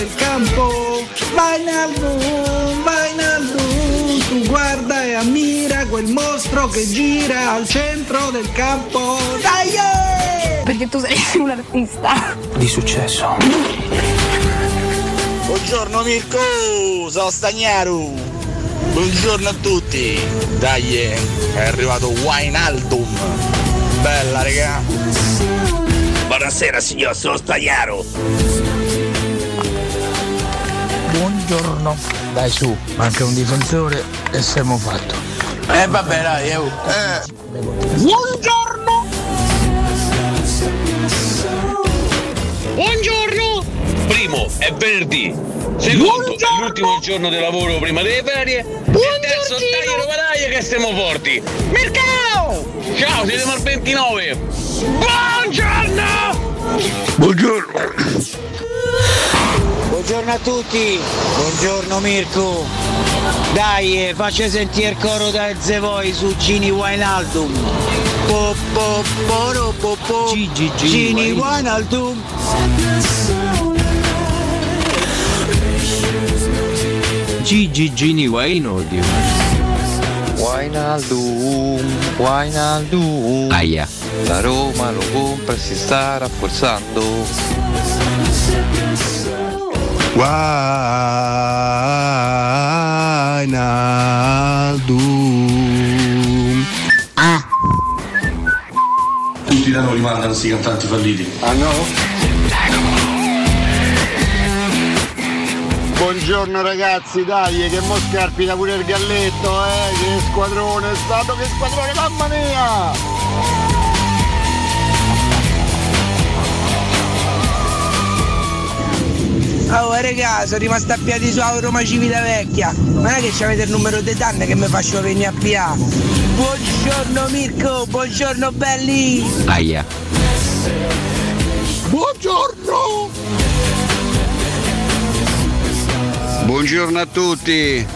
del campo. Vai Naldum, vai Naldum, tu guarda e ammira quel mostro che gira al centro del campo. Dai! eh! Perché tu sei un artista. Di successo. Buongiorno Mirko, sono Stagnaro. Buongiorno a tutti. Dai, è arrivato Wainaldum. Bella, raga. Buonasera signor, sono Stagnaro. Buongiorno. Dai su, manca un difensore e siamo fatto. Eh vabbè, dai, eh. Buongiorno! Buongiorno! Primo è venerdì, secondo è l'ultimo giorno di lavoro prima delle ferie, e terzo taglio le medaglie che stiamo forti. Mercao! Ciao, siete al 29. Buongiorno! Buongiorno. Buongiorno a tutti. Buongiorno Mirko. Dai, eh, faccia sentire il coro da Zevoi su Gini Wainaldum. Po, po, poro, po, po. Gigi, Gini Wainaldum. Gigi Gini. Wainaldum, Wainaldum. Aia. La Roma lo compra e si sta rafforzando. Wijnaldum. Tutti da noi rimandano sti cantanti falliti. Ah no? Buongiorno ragazzi, dai, che mo scarpita pure il galletto, eh, che squadrone è stato, che squadrone, mamma mia! Oh raga, sono rimasto a piedi su Roma Civitavecchia. Non è che avete il numero di danne che mi faccio venire a PA. Buongiorno Mirko, buongiorno belli! Aia. Buongiorno! Buongiorno a tutti,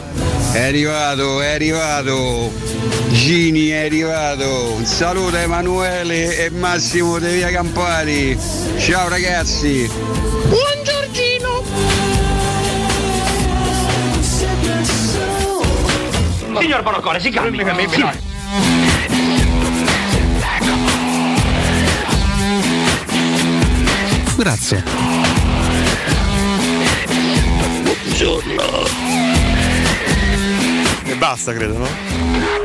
è arrivato, è arrivato, Gini è arrivato, un saluto a Emanuele e Massimo di Via Campari, ciao ragazzi! Buongiorgino! Signor Bonocore, si calmi. Sì. Grazie. Buongiorno! E basta, credo, no?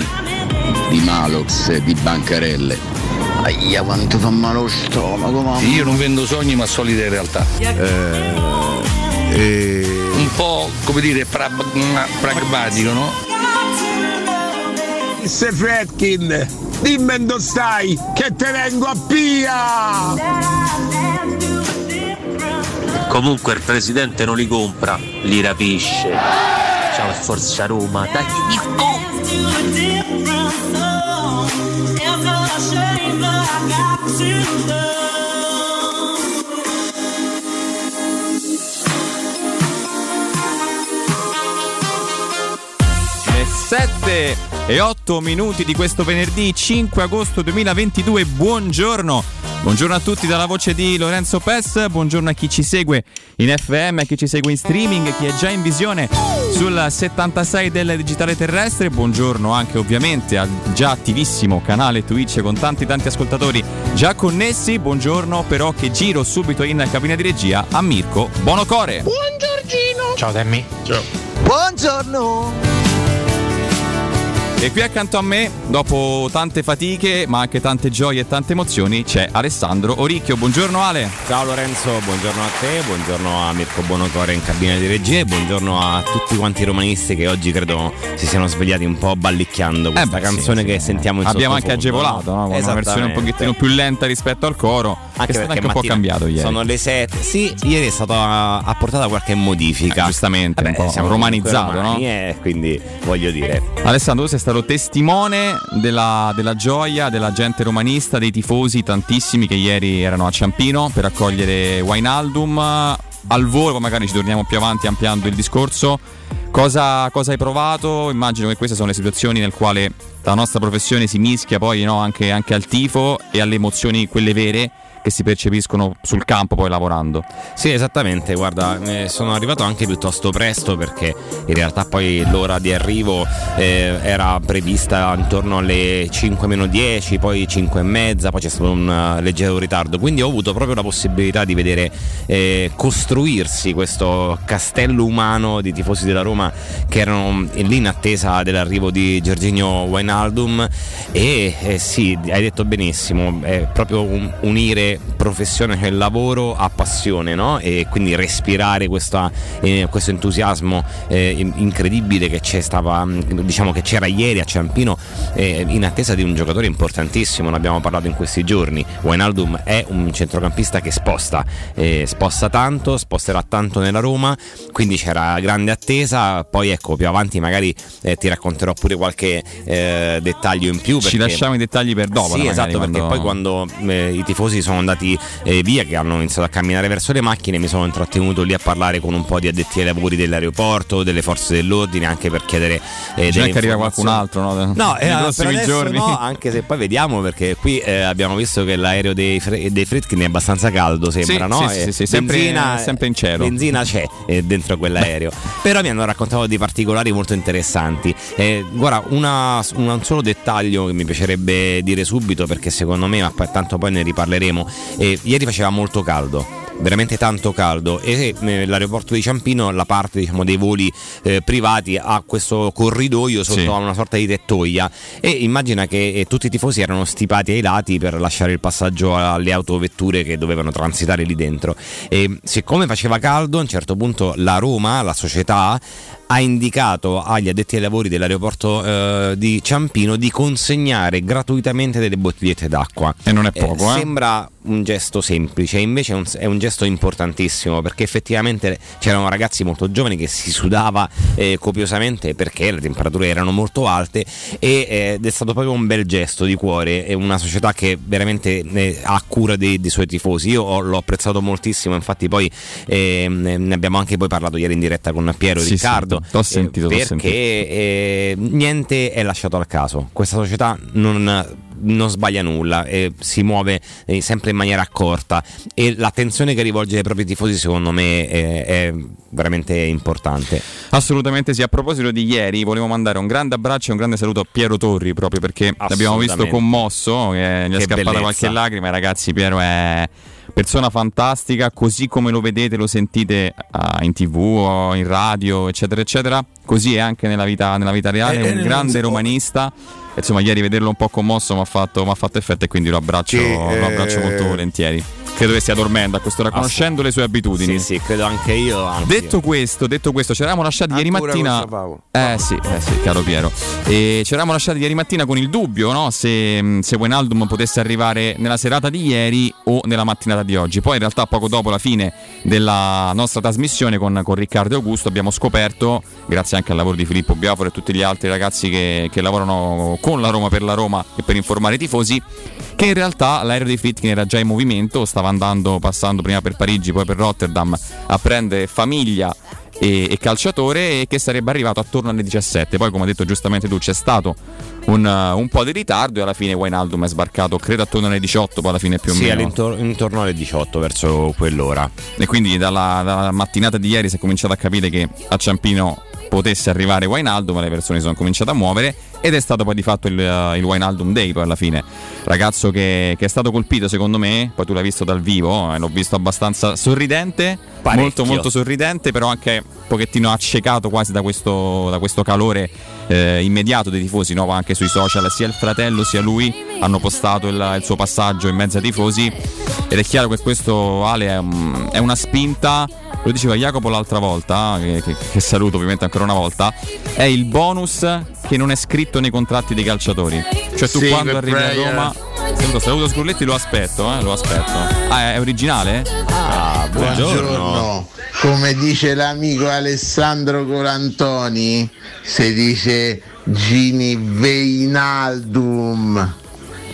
Venditori di Malox e di bancarelle. Aia quanto fa male lo stomaco, mamma. Io non vendo sogni ma solide realtà. Un po' come dire pra- pragmatico, no? Forse Fredkin, dimmi dove stai, che te vengo a pia! Comunque il presidente non li compra, li rapisce. Ciao Forza Roma, dai Mirko! Le 7 e 8 minuti di questo venerdì 5 agosto 2022. Buongiorno. Buongiorno a tutti dalla voce di Lorenzo Pes, buongiorno a chi ci segue in FM, a chi ci segue in streaming, chi è già in visione sul 76 del digitale terrestre, buongiorno anche ovviamente al già attivissimo canale Twitch con tanti tanti ascoltatori già connessi, buongiorno però che giro subito in cabina di regia a Mirko Bonocore. Buongiorno. Ciao Demmi. Ciao. Buongiorno. E qui accanto a me, dopo tante fatiche, ma anche tante gioie e tante emozioni, c'è Alessandro Oricchio. Buongiorno Ale. Ciao Lorenzo, buongiorno a te, buongiorno a Mirko Bonocore in cabina di regia e buongiorno a tutti quanti i romanisti che oggi credo si siano svegliati un po' ballicchiando questa Eh beh, canzone sì, che sì. sentiamo in Abbiamo anche agevolato, no? Una versione un pochettino più lenta rispetto al coro. Anche che è stato anche un po' cambiato ieri. Sono le 7. Sì, ieri è stata apportata qualche modifica. Eh, giustamente, un po' siamo romanizzato, romani, no? eh, quindi voglio dire. Alessandro, tu sei stato testimone della, della gioia della gente romanista, dei tifosi, tantissimi che ieri erano a Ciampino per accogliere Wainaldum. Al volo, magari ci torniamo più avanti ampliando il discorso. Cosa, cosa hai provato? Immagino che queste sono le situazioni nel quale la nostra professione si mischia poi no, anche, anche al tifo e alle emozioni, quelle vere, che si percepiscono sul campo poi lavorando. Sì, esattamente, guarda, eh, sono arrivato anche piuttosto presto perché in realtà poi l'ora di arrivo eh, era prevista intorno alle 5 meno 10, poi 5 e mezza, poi c'è stato un eh, leggero ritardo, quindi ho avuto proprio la possibilità di vedere eh, costruirsi questo castello umano di tifosi della Roma che erano lì in attesa dell'arrivo di Giorginio Wijnaldum e eh, sì, hai detto benissimo, è proprio un- unire professione e lavoro a passione, no? E quindi respirare questa, eh, questo entusiasmo eh, in- incredibile che c'è stava, mh, diciamo che c'era ieri a Ciampino eh, in attesa di un giocatore importantissimo, ne abbiamo parlato in questi giorni. Wijnaldum è un centrocampista che sposta, eh, sposta tanto, sposterà tanto nella Roma, quindi c'era grande attesa, poi ecco più avanti magari eh, ti racconterò pure qualche eh, dettaglio in più. Ci perché- lasciamo i dettagli per dopo. sì, esatto, perché quando- poi quando i tifosi sono andati eh, via, che hanno iniziato a camminare verso le macchine, mi sono intrattenuto lì a parlare con un po' di addetti ai lavori dell'aeroporto, delle forze dell'ordine, anche per chiedere eh, C'è delle che arriva qualcun altro, no? No, Nei eh, per giorni. no, anche se poi vediamo perché qui eh, abbiamo visto che l'aereo dei, Fre- dei Fritkin è abbastanza caldo, sembra, Sì, no? sì, E sì, sì, sempre- benzina, sempre in cielo. Benzina c'è eh, dentro quell'aereo. Però mi hanno raccontato di particolari molto interessanti. Eh, guarda, una- un solo dettaglio che mi piacerebbe dire subito perché secondo me, ma tanto poi ne riparleremo. Eh, ieri faceva molto caldo. Veramente tanto caldo e eh, l'aeroporto di Ciampino, la parte diciamo, dei voli eh, privati, ha questo corridoio sotto Sì. a una sorta di tettoia. E immagina che eh, tutti i tifosi erano stipati ai lati per lasciare il passaggio alle autovetture che dovevano transitare lì dentro. E siccome faceva caldo, a un certo punto la Roma, la società, ha indicato agli addetti ai lavori dell'aeroporto eh, di Ciampino di consegnare gratuitamente delle bottigliette d'acqua. E non è poco, eh. Sembra un gesto semplice, invece è un, è un gesto importantissimo perché effettivamente c'erano ragazzi molto giovani che si sudava eh, copiosamente perché le temperature erano molto alte e, eh, ed è stato proprio un bel gesto di cuore, è una società che veramente eh, ha cura dei, dei suoi tifosi, io ho- l'ho apprezzato moltissimo, infatti poi ehm, ne abbiamo anche poi parlato ieri in diretta con Piero e Sì, Riccardo. sì, t'ho sentito, t'ho perché sentito. eh, niente è lasciato al caso, questa società non non sbaglia nulla, eh, si muove eh, sempre in maniera accorta e l'attenzione che rivolge ai propri tifosi secondo me eh, è veramente importante. Assolutamente sì. A proposito di ieri, volevo mandare un grande abbraccio e un grande saluto a Piero Torri, proprio perché l'abbiamo visto commosso, eh, gli è scappata bellezza. qualche lacrima. Ragazzi, Piero è persona fantastica, così come lo vedete, lo sentite ah, in tv o in radio, eccetera, eccetera. Così è anche nella vita, nella vita reale, Eh, eh, un non grande può- romanista. Insomma, ieri vederlo un po' commosso mi ha fatto, fatto effetto e quindi lo abbraccio, Sì, lo abbraccio eh, molto volentieri. Credo che stia dormendo a quest'ora, conoscendo le sue abitudini. Sì, sì, credo anche io. anzi. Detto questo, detto questo, ci eravamo lasciati ieri Ancora mattina. con Paolo. Eh sì, eh sì, caro Piero. E ci eravamo lasciati ieri mattina con il dubbio, no? Se, se Wijnaldum potesse arrivare nella serata di ieri o nella mattinata di oggi. Poi in realtà poco dopo la fine della nostra trasmissione con, con Riccardo e Augusto abbiamo scoperto, grazie anche al lavoro di Filippo Biaforo e tutti gli altri ragazzi che, che lavorano con la Roma per la Roma e per informare i tifosi, che in realtà l'aereo di Fitkin era già in movimento, stava andando, passando prima per Parigi, poi per Rotterdam a prendere famiglia e, e calciatore e che sarebbe arrivato attorno alle 17. Poi, come ha detto giustamente tu, c'è stato un, un po' di ritardo e alla fine Wijnaldum è sbarcato, credo attorno alle 18, poi alla fine più o Sì, meno. all'intor- intorno alle 18, verso quell'ora. E quindi dalla, dalla mattinata di ieri si è cominciato a capire che a Ciampino potesse arrivare Wijnaldum, le persone si sono cominciate a muovere ed è stato poi di fatto il, uh, il Wijnaldum Day poi alla fine. Ragazzo che, che è stato colpito secondo me, poi tu l'hai visto dal vivo, eh, l'ho visto abbastanza sorridente, Parecchio. molto molto sorridente, però anche un pochettino accecato quasi da questo, da questo calore eh, immediato dei tifosi, no? anche sui social, sia il fratello sia lui hanno postato il, il suo passaggio in mezzo ai tifosi ed è chiaro che questo Ale è, è una spinta, lo diceva Jacopo l'altra volta, che, che- che saluto ovviamente ancora una volta, è il bonus che non è scritto nei contratti dei calciatori. Cioè tu Sì, quando arrivi a player. Roma... Saluto, saluto Sgrulletti, lo aspetto, eh, lo aspetto. Ah, è originale? Ah, Buongiorno. Come dice l'amico Alessandro Colantoni, si dice Gini Veinaldum.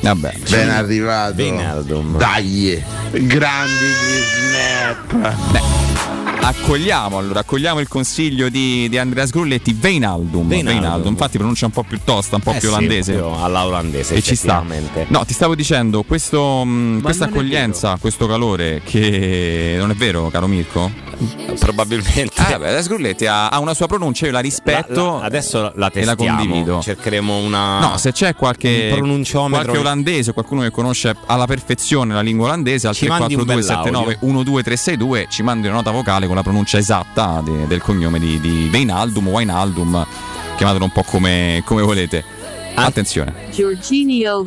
Vabbè, ben arrivato. Wijnaldum. Dai, grandi snap. Accogliamo allora, accogliamo il consiglio di, di Andrea Sgrulletti, Veinaldum. Wijnaldum. Veinaldum. Infatti pronuncia un po' più tosta, un po' Eh più sì, olandese. alla olandese, e ci sta. No, ti stavo dicendo, questo, mh, questa accoglienza, questo calore, che non è vero, caro Mirko? Probabilmente. Ah, vabbè, Sgrulletti ha, ha una sua pronuncia, io la rispetto. La- la- adesso la e la testiamo. condivido. Cercheremo una. No, se c'è qualche, qualche olandese, qualcuno che conosce alla perfezione la lingua olandese, al Ci mandi un 34279 12362 ci mandi una nota vocale con la pronuncia esatta de- del cognome di, di Veinaldum o Wijnaldum, chiamatelo un po' come, come volete. Attenzione. Giorginio.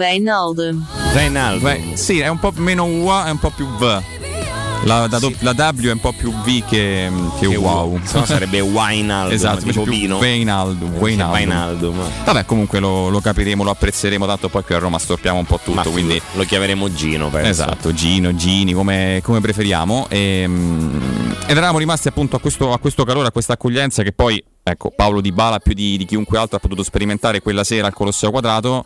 Wijnaldum. Beh, sì, è un po' meno UA, è un po' più V. La, la do- la W è un po' più V che, che Che wow. se no sarebbe Wijnaldum, esatto, tipo. Wijnaldum, Wijnaldum. Wijnaldum. Vabbè, comunque lo, lo capiremo, lo apprezzeremo, tanto poi qui a Roma storpiamo un po' tutto, Ma quindi lo chiameremo Gino, penso. Esatto, Gino, Gini, come, come preferiamo. E, mm, ed eravamo rimasti appunto a questo, a questo calore, a questa accoglienza che poi, ecco, Paolo Di Bala più di, di chiunque altro ha potuto sperimentare quella sera al Colosseo Quadrato,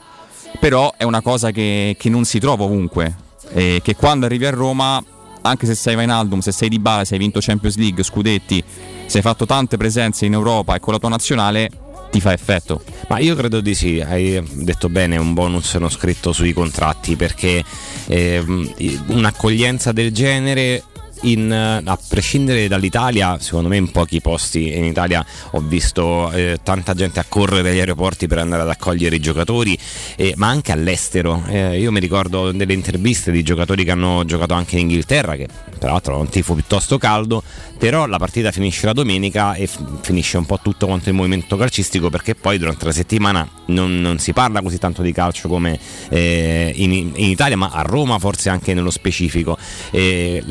però è una cosa che, che non si trova ovunque. E che quando arrivi a Roma, anche se sei Wijnaldum, se sei Di Bala, se hai vinto Champions League, Scudetti, se hai fatto tante presenze in Europa e con la tua nazionale, ti fa effetto. Ma io credo di sì, hai detto bene, un bonus non scritto sui contratti perché ehm, un'accoglienza del genere in, a prescindere dall'Italia, secondo me in pochi posti in Italia ho visto eh, tanta gente accorrere dagli aeroporti per andare ad accogliere i giocatori, eh, ma anche all'estero. Eh, io mi ricordo delle interviste di giocatori che hanno giocato anche in Inghilterra, che peraltro ha un tifo piuttosto caldo, però la partita finisce la domenica e f- finisce un po' tutto quanto il movimento calcistico perché poi durante la settimana non, non si parla così tanto di calcio come eh, in, in Italia, ma a Roma forse anche nello specifico. Eh,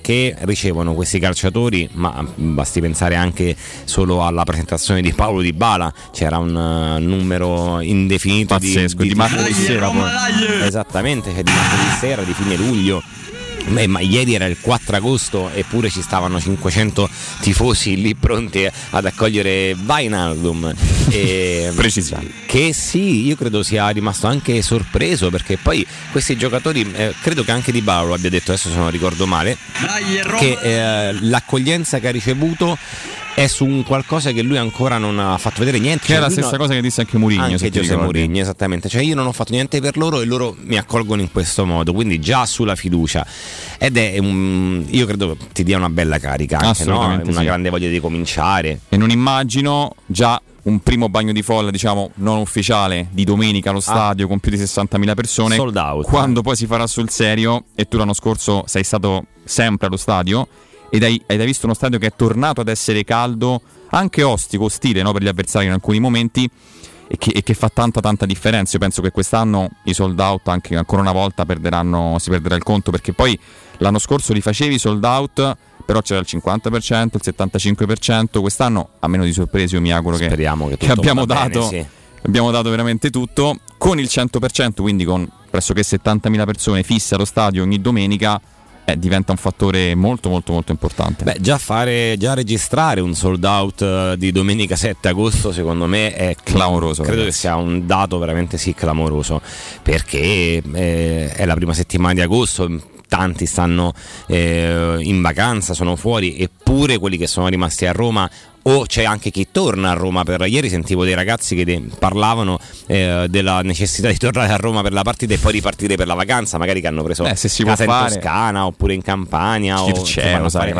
che ricevono questi calciatori, ma basti pensare anche solo alla presentazione di Paolo Di Bala, c'era un uh, numero indefinito Pazzesco, di, di Di Sera poi. Esattamente, c'è di Marco Di Sera di fine luglio. Beh, ma ieri era il 4 agosto eppure ci stavano 500 tifosi lì pronti ad accogliere Wijnaldum. E, che sì, io credo sia rimasto anche sorpreso perché poi questi giocatori eh, credo che anche Di Bala lo abbia detto adesso se non ricordo male che eh, l'accoglienza che ha ricevuto è su un qualcosa che lui ancora non ha fatto vedere niente Che è Cioè, la lui stessa no- cosa che disse anche Mourinho. anche Giuseppe. Mourinho, esattamente. Cioè, io non ho fatto niente per loro e loro mi accolgono in questo modo, quindi già sulla fiducia. Ed è un. Io credo ti dia una bella carica, anche, no? Una sì. grande voglia di cominciare. E non immagino già un primo bagno di folla, diciamo, non ufficiale, di domenica allo stadio con più di 60.000 persone. Ah. Sold out. Quando poi si farà sul serio, e tu l'anno scorso sei stato sempre allo stadio, ed hai, ed hai visto uno stadio che è tornato ad essere caldo, anche ostico, ostile no, per gli avversari in alcuni momenti. e che, e che fa tanta tanta differenza. Io penso che quest'anno i sold out anche ancora una volta perderanno, si perderà il conto perché poi l'anno scorso li facevi i sold out però c'era il 50%, il 75%, quest'anno a meno di sorprese io mi auguro che, Speriamo che, che abbiamo, dato, bene, abbiamo dato veramente tutto con il 100%, quindi con pressoché 70.000 persone fisse allo stadio ogni domenica. Eh, diventa un fattore molto molto molto importante. Beh, già fare, già registrare un sold out eh, di domenica 7 agosto, secondo me è clamoroso. Credo ragazzi. che sia un dato veramente sì clamoroso, perché eh, è la prima settimana di agosto. Tanti stanno eh, in vacanza, sono fuori, eppure quelli che sono rimasti a Roma o c'è anche chi torna a Roma per ieri sentivo dei ragazzi che de- parlavano eh, della necessità di tornare a Roma per la partita e poi ripartire per la vacanza magari che hanno preso Eh, se si casa in fare. Toscana oppure in Campania o insomma, sai,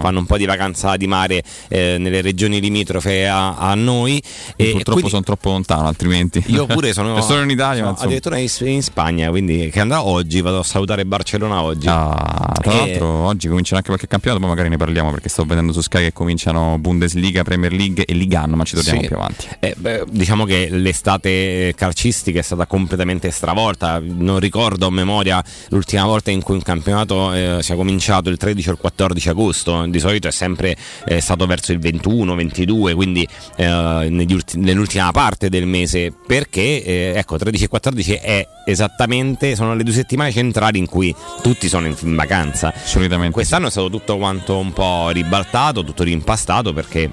fanno un po' di vacanza di mare eh, nelle regioni limitrofe a, a noi. E Purtroppo quindi sono troppo lontano, altrimenti. io pure sono, sono in Italia, sono addirittura in, in Spagna quindi che andrò oggi? Vado a salutare Barcellona oggi. Ah, tra E- l'altro oggi cominciano anche qualche campionato, poi magari ne parliamo perché sto vedendo su Sky che cominciano Bundesliga, Premier League e Ligan, ma ci torniamo Sì. più avanti. Eh, beh, diciamo che l'estate calcistica è stata completamente stravolta. Non ricordo a memoria l'ultima volta in cui un campionato eh, sia cominciato il 13 o il 14 agosto. Di solito è sempre eh, stato verso il 21, 22, quindi eh, ulti- nell'ultima parte del mese. Perché eh, ecco, 13 e 14 è esattamente sono le due settimane centrali in cui tutti sono in, in vacanza. Solitamente. Quest'anno è stato tutto quanto un po' ribaltato, tutto rimpastato perché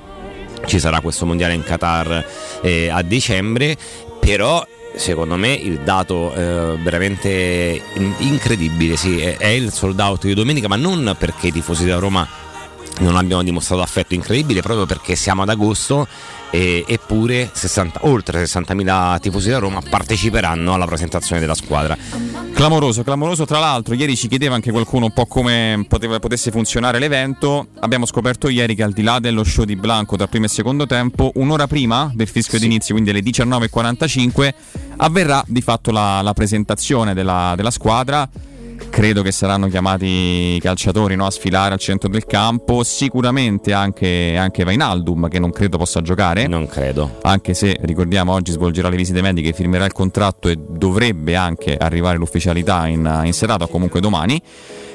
ci sarà questo mondiale in Qatar eh, a dicembre, però secondo me il dato eh, veramente in- incredibile sì, è, è il sold out di domenica, ma non perché i tifosi della Roma non abbiano dimostrato affetto incredibile, proprio perché siamo ad agosto e, eppure 60 oltre 60.000 tifosi da Roma parteciperanno alla presentazione della squadra. Clamoroso, clamoroso. Tra l'altro, ieri ci chiedeva anche qualcuno un po' come poteva- potesse funzionare l'evento. Abbiamo scoperto ieri che al di là dello show di Blanco tra primo e secondo tempo, un'ora prima del fischio d'inizio, quindi alle 19.45, avverrà di fatto la, la presentazione della, della squadra. Credo che saranno chiamati i calciatori no, a sfilare al centro del campo. Sicuramente anche, anche Vainaldum, che non credo possa giocare. Non credo. Anche se ricordiamo oggi svolgerà le visite mediche, firmerà il contratto e dovrebbe anche arrivare l'ufficialità in, in serata o comunque domani.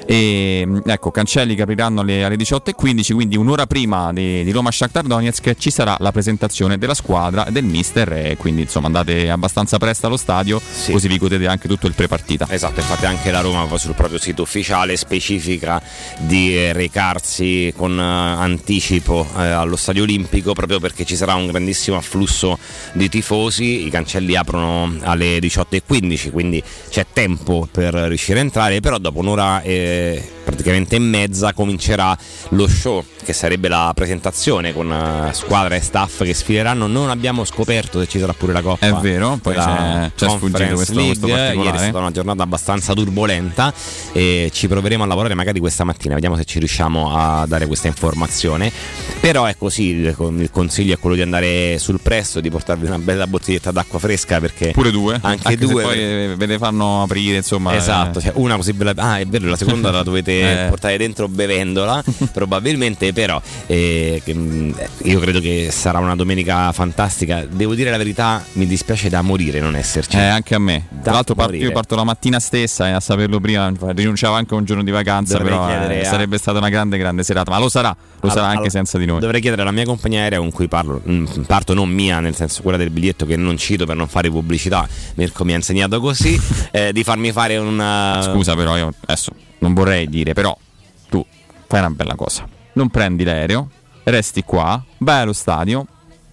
E ecco, cancelli che apriranno alle, alle 18.15, quindi un'ora prima di, di Roma Shakhtar Donetsk ci sarà la presentazione della squadra e del mister e quindi insomma andate abbastanza presto allo stadio così vi godete anche tutto il prepartita. Esatto, infatti anche la Roma sul proprio sito ufficiale specifica di eh, recarsi con eh, anticipo eh, allo Stadio Olimpico proprio perché ci sarà un grandissimo afflusso di tifosi, i cancelli aprono alle 18.15 quindi c'è tempo per riuscire a entrare, però dopo un'ora eh, praticamente e mezza comincerà lo show che sarebbe la presentazione con eh, squadra e staff che sfileranno, non abbiamo scoperto se ci sarà pure la Coppa. È vero, poi c'è- c'è sfuggito questo- questo. Ieri è stata una giornata abbastanza turbolenta e ci proveremo a lavorare magari questa mattina, vediamo se ci riusciamo a dare questa informazione. Però è così, il, consiglio è quello di andare sul presto, di portarvi una bella bottiglietta d'acqua fresca perché Pure due, anche, se due poi ve le fanno aprire, insomma. Esatto, eh. cioè una così bella. Ah, è vero, la seconda la dovete Eh. portare dentro bevendola, probabilmente, però eh, mh, io credo che sarà una domenica fantastica. Devo dire la verità, mi dispiace da morire non esserci. Eh, anche a me. Tra l'altro parto, morire. io parto la mattina stessa e a saperlo prima rinunciavo anche a un giorno di vacanza, Dovrei però eh, a- sarebbe stata una grande grande serata, ma lo sarà, lo sarà Allora, anche senza di noi. Dovrei chiedere alla mia compagnia aerea con cui parlo, mm, parto non mia, nel senso quella del biglietto che non cito per non fare pubblicità, Mirko mi ha insegnato così, eh, di farmi fare una... Scusa però io adesso non vorrei dire, però tu fai una bella cosa. Non prendi l'aereo, resti qua, vai allo stadio,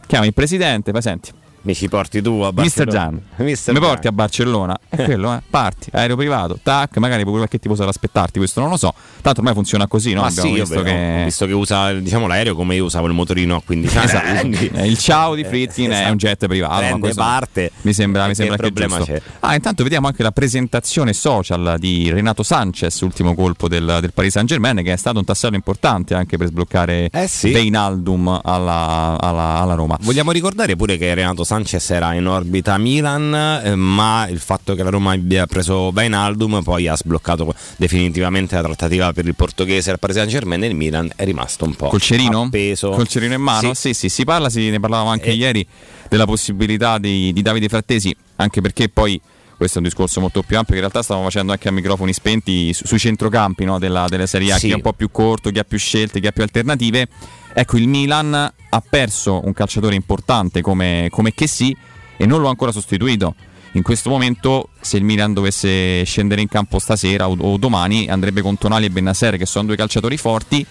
chiami il presidente, fai senti. Mi ci porti tu a Mister Barcellona? Gian, Mister mi Gian. porti a Barcellona? È quello, eh. Parti, aereo privato, tac, magari pure qualche tipo sarà aspettarti, questo non lo so. Tanto ormai funziona così, no? Ma Abbiamo sì, visto però, che visto che usa diciamo, l'aereo come io usavo il motorino a 15 anni. Esatto. quindi- Eh, il ciao di Fritkin è esatto. un jet privato. Prende parte. Mi sembra, mi sembra che, è problema giusto. c'è? Ah, intanto vediamo anche la presentazione social di Renato Sanchez, ultimo colpo del, del Paris Saint Germain, che è stato un tassello importante anche per sbloccare Eh sì. Veinaldum alla, alla- alla Roma. Vogliamo ricordare pure che Renato Sanchez era in orbita Milan, eh, ma il fatto che la Roma abbia preso Wijnaldum poi ha sbloccato definitivamente la trattativa per il portoghese al Paris Saint-Germain e il Milan è rimasto un po' Col cerino? appeso. Col cerino in mano? Sì, sì, si parla, si, ne parlavamo anche Eh, ieri. della possibilità di, di Davide Frattesi, anche perché poi questo è un discorso molto più ampio che in realtà stiamo facendo anche a microfoni spenti su- sui centrocampi no, della, della Serie A, Sì. chi è un po' più corto, chi ha più scelte, chi ha più alternative. Ecco, il Milan ha perso un calciatore importante come, come Chessy e non lo ha ancora sostituito. In questo momento, se il Milan dovesse scendere in campo stasera o, o domani, andrebbe con Tonali e Bennaser, che sono due calciatori forti.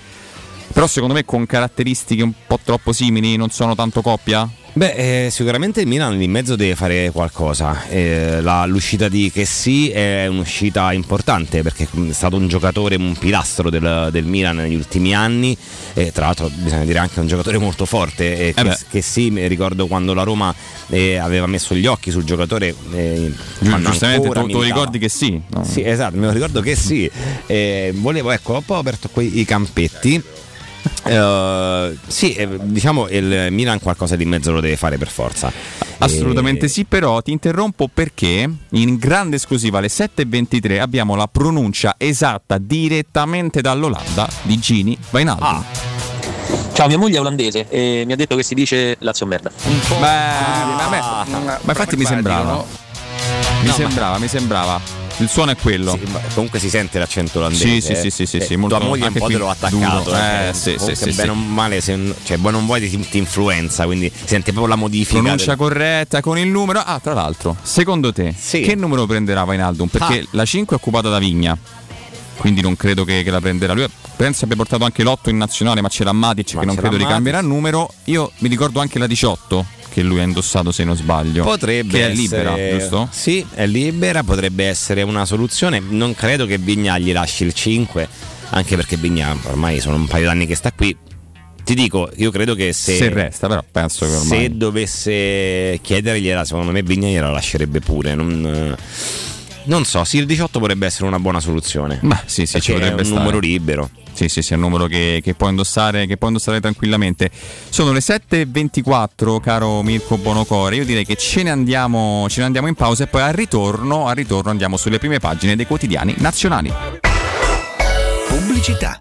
Però secondo me con caratteristiche un po' troppo simili non sono tanto coppia. Beh, eh, sicuramente il Milan in mezzo deve fare qualcosa. Eh, la- l'uscita di Chessy è un'uscita importante perché è stato un giocatore, un pilastro del, del Milan negli ultimi anni. E tra l'altro, bisogna dire anche un giocatore molto forte. Eh. Chessy, mi ricordo quando la Roma eh, aveva messo gli occhi sul giocatore. eh, giustamente tu- tu ricordi che sì, no? Sì, esatto, me lo ricordo che sì. Eh, volevo, ecco, ho aperto quei i campetti. Eh, sì, eh, diciamo il Milan qualcosa di mezzo lo deve fare per forza. Assolutamente sì, però ti interrompo perché in grande esclusiva alle 7.23 abbiamo la pronuncia esatta direttamente dall'Olanda di Gini Wijnaldum. Ciao, mia moglie è olandese e mi ha detto che si dice Lazio merda. Beh, ma, a me- ma infatti mi sembrava. Mi No, sembrava, mi sembrava. Il suono è quello. Sì, comunque si sente l'accento olandese. Sì, sì, eh. sì, sì, sì, Eh, sì, molto- tua moglie un po' te l'ho attaccato. duro. eh, Eh, sì, sì, sì, bene sì. o male, se, cioè, buono o vuoi ti, ti influenza, quindi sente proprio la modifica. Pronuncia del- corretta con il numero. Ah, tra l'altro, secondo te, che numero prenderà Wijnaldum? Perché Ah. la 5 è occupata da Vigna. Quindi non credo che, che la prenderà lui. Penso abbia portato anche l'8 in nazionale, ma c'è la Matic Ma che non credo la ricambierà numero. Io mi ricordo anche la 18 che lui ha indossato, se non sbaglio. Potrebbe che è essere- libera, giusto? Sì, è libera, potrebbe essere una soluzione. Non credo che Vigna gli lasci il 5, anche perché Vigna ormai sono un paio d'anni che sta qui. Ti dico, io credo che se, Se resta, però penso che ormai. se dovesse chiedergliela, secondo me Vigna gliela lascerebbe pure. Non, non so, sì, il 18 potrebbe essere una buona soluzione. Ma sì, sì, ci potrebbe un stare. numero libero. Sì, sì, sì, è un numero che, che può indossare, che può indossare tranquillamente. Sono le 7.24, caro Mirko Bonocore. Io direi che ce ne, andiamo, ce ne andiamo in pausa e poi al ritorno, al ritorno andiamo sulle prime pagine dei quotidiani nazionali. Pubblicità.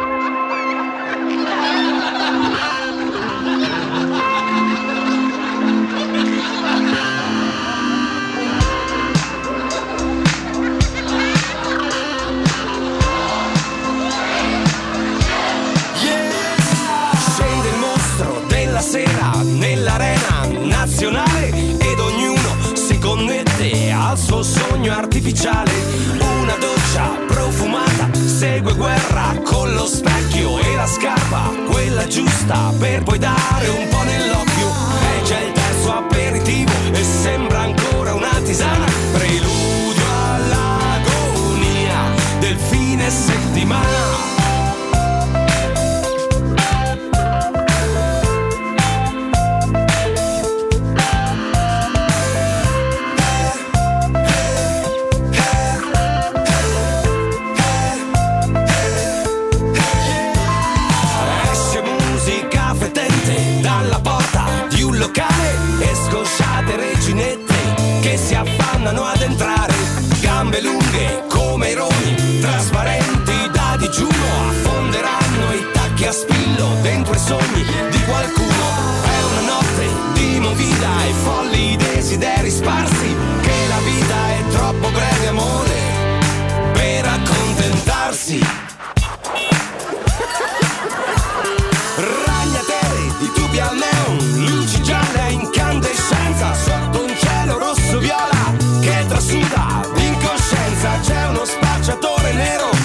sogno artificiale. Una doccia profumata segue guerra con lo specchio e la scarpa, quella giusta per poi dare un po' nell'occhio. E c'è il terzo aperitivo e sembra ancora una tisana, preludio all'agonia del fine settimana. Spillo dentro i sogni di qualcuno. È una notte di movida e folli desideri sparsi, che la vita è troppo breve amore per accontentarsi. Ragnatele di tubi al neon, luci gialle a incandescenza sotto un cielo rosso viola che trasuda d'incoscienza. C'è uno spacciatore nero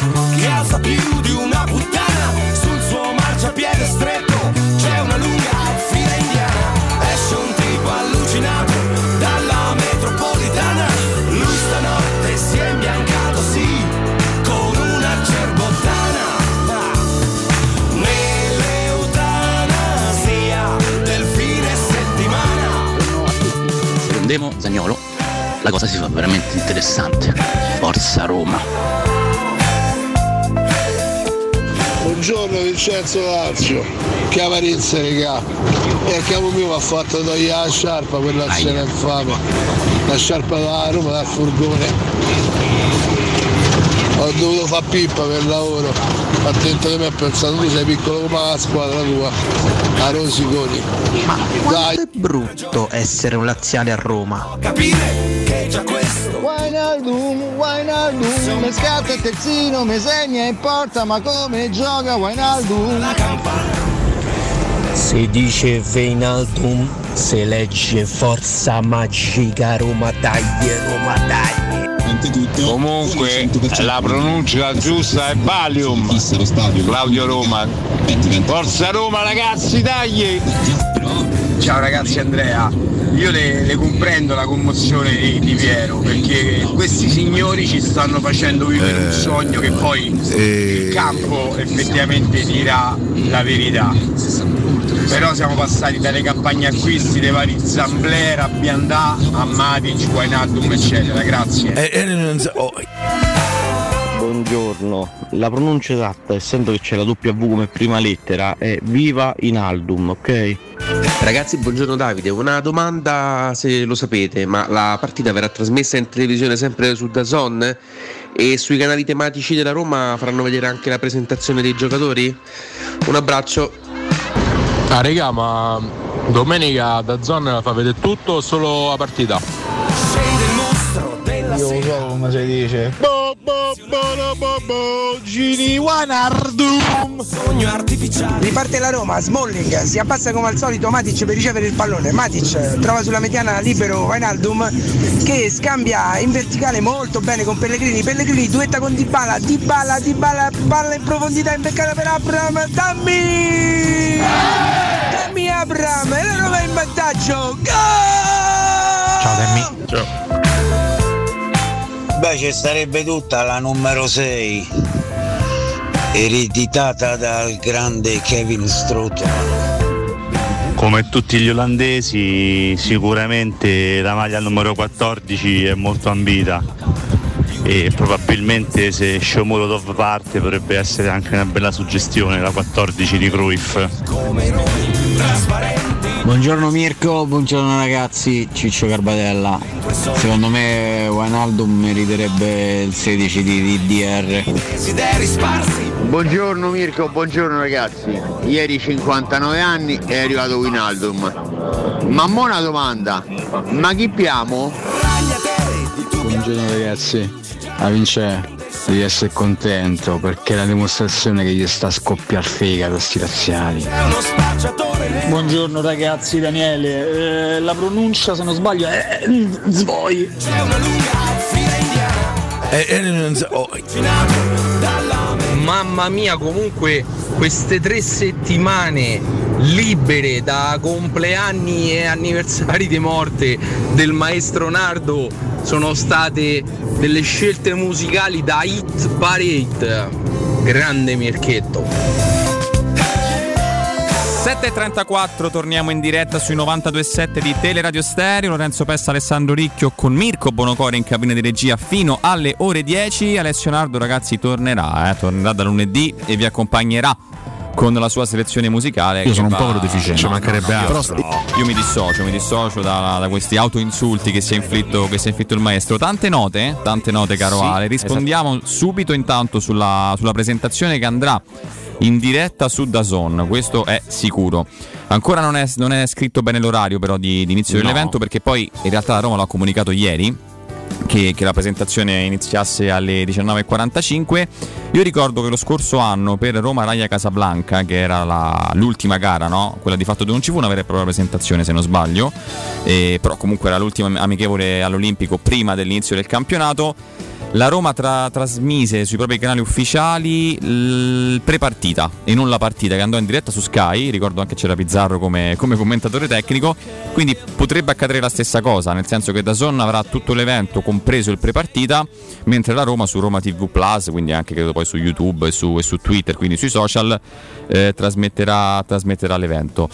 la cosa si fa veramente interessante. Forza Roma. Buongiorno Vincenzo Lazio, che amarezza regà. E a capo mio mi ha fatto togliere la sciarpa per la cena infame. La sciarpa da Roma dal furgone. Ho dovuto fare pippa per lavoro. Attento che mi ha pensato, tu sei piccolo come la squadra tua. A Rosiconi. Dai. È brutto essere un laziale a Roma. capire che già questo Wijnaldum, Wijnaldum, mi scatta il terzino, mi segna in porta, ma come gioca Wijnaldum? Si dice Veinaldum, se legge forza magica Roma taglie, Roma taglie. Comunque la pronuncia giusta è Valium. Claudio Roma. Forza Roma ragazzi, dai! Ciao ragazzi Andrea, io le, le comprendo la commozione di, di Piero perché questi signori ci stanno facendo vivere un sogno che poi il campo effettivamente dirà la verità. Però siamo passati dalle campagne acquisti dei vari Zamblera, Biandà, a Matic, Guainaldum eccetera, grazie. Eh, eh, oh, Buongiorno, la pronuncia esatta, essendo che c'è la W come prima lettera, è Viva in Aldum, ok? Ragazzi, buongiorno Davide. Una domanda se lo sapete, ma la partita verrà trasmessa in televisione sempre su Dazon? E sui canali tematici della Roma faranno vedere anche la presentazione dei giocatori? Un abbraccio. Ah regà, ma domenica da zona fa vedere tutto o solo la partita? Io lo so come si dice. Bo, bo, bo, bo, Gini Wanardum. Sogno artificiale. Riparte la Roma, Smalling si abbassa come al solito Matic per ricevere il pallone. Matic trova sulla mediana libero Wijnaldum che scambia in verticale molto bene con Pellegrini. Pellegrini duetta con Dybala, Dybala, Dybala, palla in profondità imbeccata per Abram. Dammi! Dammi Abram! E la Roma è in vantaggio. Gol! Ciao Dammi. Ciao. Beh, ci starebbe tutta la numero 6, ereditata dal grande Kevin Strootman. Come tutti gli olandesi, sicuramente la maglia numero 14 è molto ambita e probabilmente se Shomurodov parte potrebbe essere anche una bella suggestione la 14 di Cruyff. Buongiorno Mirko, buongiorno ragazzi, Ciccio Garbatella. Secondo me Wijnaldum meriterebbe il 16 di DDR. Buongiorno Mirko, buongiorno ragazzi. Ieri 59 anni è arrivato Winaldum. Ma mo una domanda, ma chi piamo? Buongiorno ragazzi, a Vince devi essere contento perché è la dimostrazione che gli sta a scoppiare fegato sti razziali. Buongiorno ragazzi, Daniele. Eh, la pronuncia, se non sbaglio, è Zvoi. Mamma mia, comunque queste tre settimane libere da compleanni e anniversari di morte del maestro Nardo sono state delle scelte musicali da hit parade. Grande Mirchetto. 7.34 torniamo in diretta sui 92.7 di Teleradio Stereo Lorenzo Pessa, Alessandro Ricchio con Mirko Bonocore in cabina di regia fino alle ore 10 Alessio Nardo ragazzi tornerà, eh, tornerà da lunedì e vi accompagnerà con la sua selezione musicale Io sono un va- povero deficiente. Ci mancherebbe io- altro. però- Io mi dissocio, mi dissocio da, da questi autoinsulti che si è inflitto, che si è inflitto il maestro. Tante note, eh? tante note caro Sì, Ale. Rispondiamo subito intanto sulla, sulla presentazione che andrà in diretta su Dazon, questo è sicuro. Ancora non è, non è scritto bene l'orario però di, di inizio No. dell'evento perché poi in realtà la Roma l'ha comunicato ieri che, che la presentazione iniziasse alle 19.45. Io ricordo che lo scorso anno per Roma Raia Casablanca, che era la- l'ultima gara, no? quella di fatto dove non ci fu una vera e propria presentazione se non sbaglio, eh, però comunque era l'ultima amichevole all'Olimpico prima dell'inizio del campionato. La Roma tra- trasmise sui propri canali ufficiali il prepartita e non la partita che andò in diretta su Sky. Ricordo anche c'era Pizzarro come, come commentatore tecnico. Quindi potrebbe accadere la stessa cosa, nel senso che Dazon avrà tutto l'evento, compreso il prepartita, mentre la Roma su Roma TV Plus, quindi anche credo poi su YouTube e su, e su Twitter, quindi sui social, eh, trasmetterà, trasmetterà l'evento.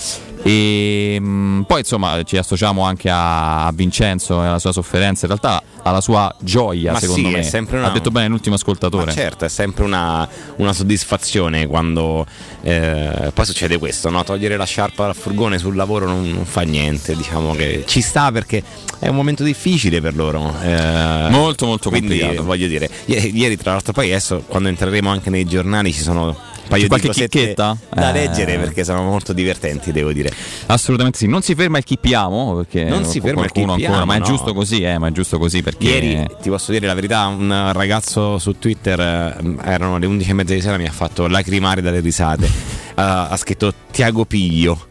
E mh, poi insomma ci associamo anche a, a Vincenzo e alla sua sofferenza, in realtà alla sua gioia, Ma secondo sì, me. è sempre una- Ha detto bene l'ultimo ascoltatore. Ma certo, è sempre una, una soddisfazione quando eh, poi succede questo, no? togliere la sciarpa dal furgone sul lavoro non, non fa niente, diciamo che ci sta perché è un momento difficile per loro. eh, Molto, molto quindi, complicato. voglio dire, ieri, ieri, tra l'altro poi adesso quando entreremo anche nei giornali ci sono paio di qualche cosette chicchetta? da Eh. leggere perché sono molto divertenti, devo dire. Assolutamente sì, non si ferma il chi piamo perché Non si ferma il chi qualcuno ancora, piamo, ma è no. giusto così, eh, ma è giusto così perché Ieri ti posso dire la verità, un ragazzo su Twitter, eh, erano le 11 e mezza di sera, mi ha fatto lacrimare dalle risate. Ha- ha scritto Tiago Piglio.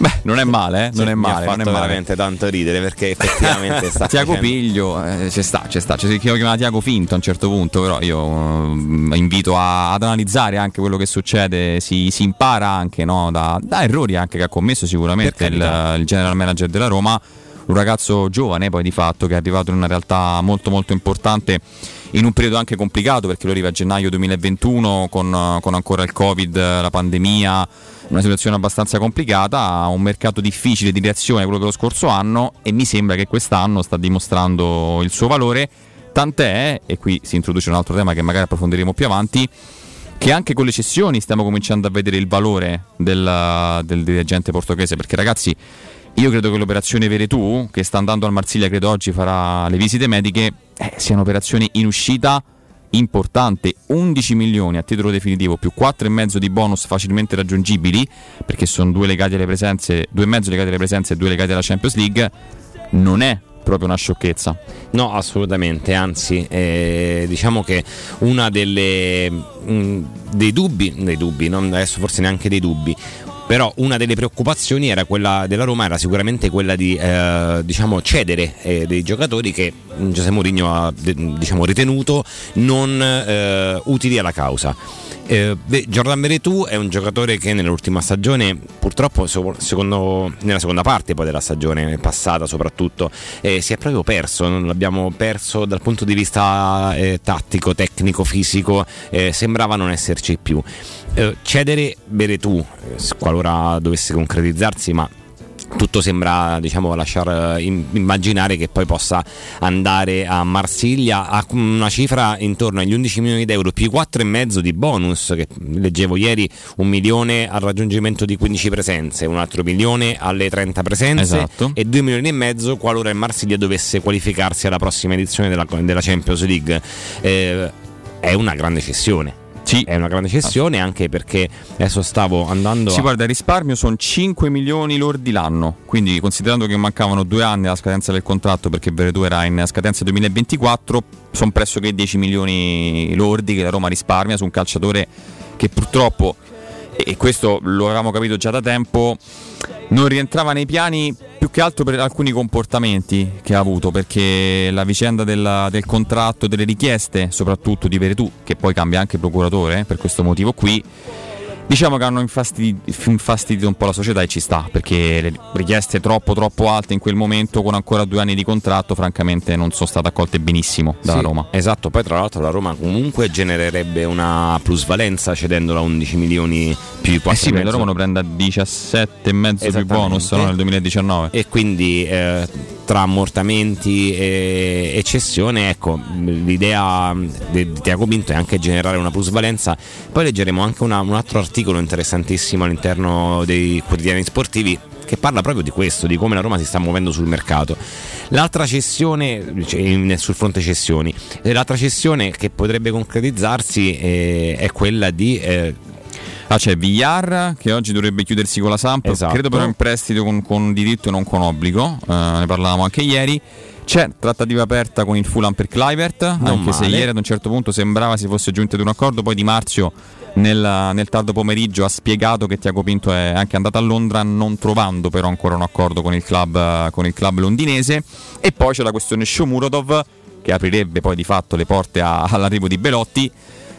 Beh, non è male, eh, non Sì, è mi male, ha non fatto è male. veramente tanto ridere perché effettivamente sta Tiago facendo- Piglio, eh, ci sta, ci sta, ci si chiama Tiago Finto a un certo punto, però io mm, invito a- ad analizzare anche quello che succede, si, si impara anche no, da, da errori anche che ha commesso sicuramente il, il general manager della Roma, un ragazzo giovane poi di fatto che è arrivato in una realtà molto molto importante in un periodo anche complicato perché lui arriva a gennaio 2021 con, con ancora il covid, la pandemia, una situazione abbastanza complicata, un mercato difficile di reazione quello dello scorso anno e mi sembra che quest'anno sta dimostrando il suo valore. Tant'è, e qui si introduce un altro tema che magari approfondiremo più avanti, che anche con le cessioni stiamo cominciando a vedere il valore del, del dirigente portoghese, perché ragazzi io credo che l'operazione Veretù, che sta andando al Marsiglia, credo oggi farà le visite mediche, eh, sia un'operazione in uscita importante, 11 milioni a titolo definitivo più 4,5 di bonus facilmente raggiungibili, perché sono due legati alle presenze, due e mezzo legati alle presenze e due legati alla Champions League, non è proprio una sciocchezza. No, assolutamente, anzi, eh, diciamo che una delle mh, dei dubbi, dei dubbi, non adesso forse neanche dei dubbi, però una delle preoccupazioni era quella della Roma era sicuramente quella di eh, diciamo, cedere eh, dei giocatori che Giuseppe Mourinho ha diciamo, ritenuto non eh, utili alla causa. Eh, beh, Jordan Veretù è un giocatore che nell'ultima stagione, purtroppo secondo, nella seconda parte poi della stagione passata soprattutto, eh, si è proprio perso, non l'abbiamo perso dal punto di vista eh, tattico, tecnico, fisico, eh, sembrava non esserci più. Eh, cedere Veretù, eh, qualora dovesse concretizzarsi, ma tutto sembra diciamo, lasciar eh, immaginare che poi possa andare a Marsiglia a una cifra intorno agli 11 milioni di euro più 4,5 di bonus che leggevo ieri un milione al raggiungimento di 15 presenze un altro milione alle 30 presenze Esatto. e 2 milioni e mezzo qualora il Marsiglia dovesse qualificarsi alla prossima edizione della, della Champions League Eh, è una grande cessione Sì. è una grande cessione anche perché adesso stavo andando Si a... guarda, il risparmio sono 5 milioni lordi l'anno, quindi considerando che mancavano due anni alla scadenza del contratto perché Veretù era in scadenza 2024, sono pressoché 10 milioni lordi che la Roma risparmia su un calciatore che purtroppo, e questo lo avevamo capito già da tempo, non rientrava nei piani più che altro per alcuni comportamenti che ha avuto, perché la vicenda della- del contratto, delle richieste, soprattutto di Veretù, che poi cambia anche procuratore eh, per questo motivo qui, diciamo che hanno infastidi- infastidito un po' la società e ci sta, perché le richieste troppo troppo alte in quel momento con ancora due anni di contratto, francamente non sono state accolte benissimo dalla Sì, Roma. Esatto, poi tra l'altro la Roma comunque genererebbe una plusvalenza cedendola a 11 milioni più i 4 Eh sì, la Roma lo prende a 17,5 più bonus no, nel 2019. e quindi eh, tra ammortamenti e, cessione, ecco, l'idea di di Tiago Pinto è anche generare una plusvalenza. Poi leggeremo anche una- un altro articolo interessantissimo all'interno dei quotidiani sportivi che parla proprio di questo, di come la Roma si sta muovendo sul mercato. L'altra cessione, cioè, sul fronte cessioni, l'altra cessione che potrebbe concretizzarsi eh, è quella di eh, Ah, c'è Villar che oggi dovrebbe chiudersi con la Samp, Esatto. credo però in prestito con, con diritto e non con obbligo, eh, ne parlavamo anche ieri. C'è trattativa aperta con il Fulham per Clivert, anche se male. ieri ad un certo punto sembrava si fosse giunti ad un accordo, poi Di Marzio nel, nel tardo pomeriggio ha spiegato che Tiago Pinto è anche andato a Londra non trovando però ancora un accordo con il club, con il club londinese e poi c'è la questione Shomurodov che aprirebbe poi di fatto le porte a- all'arrivo di Belotti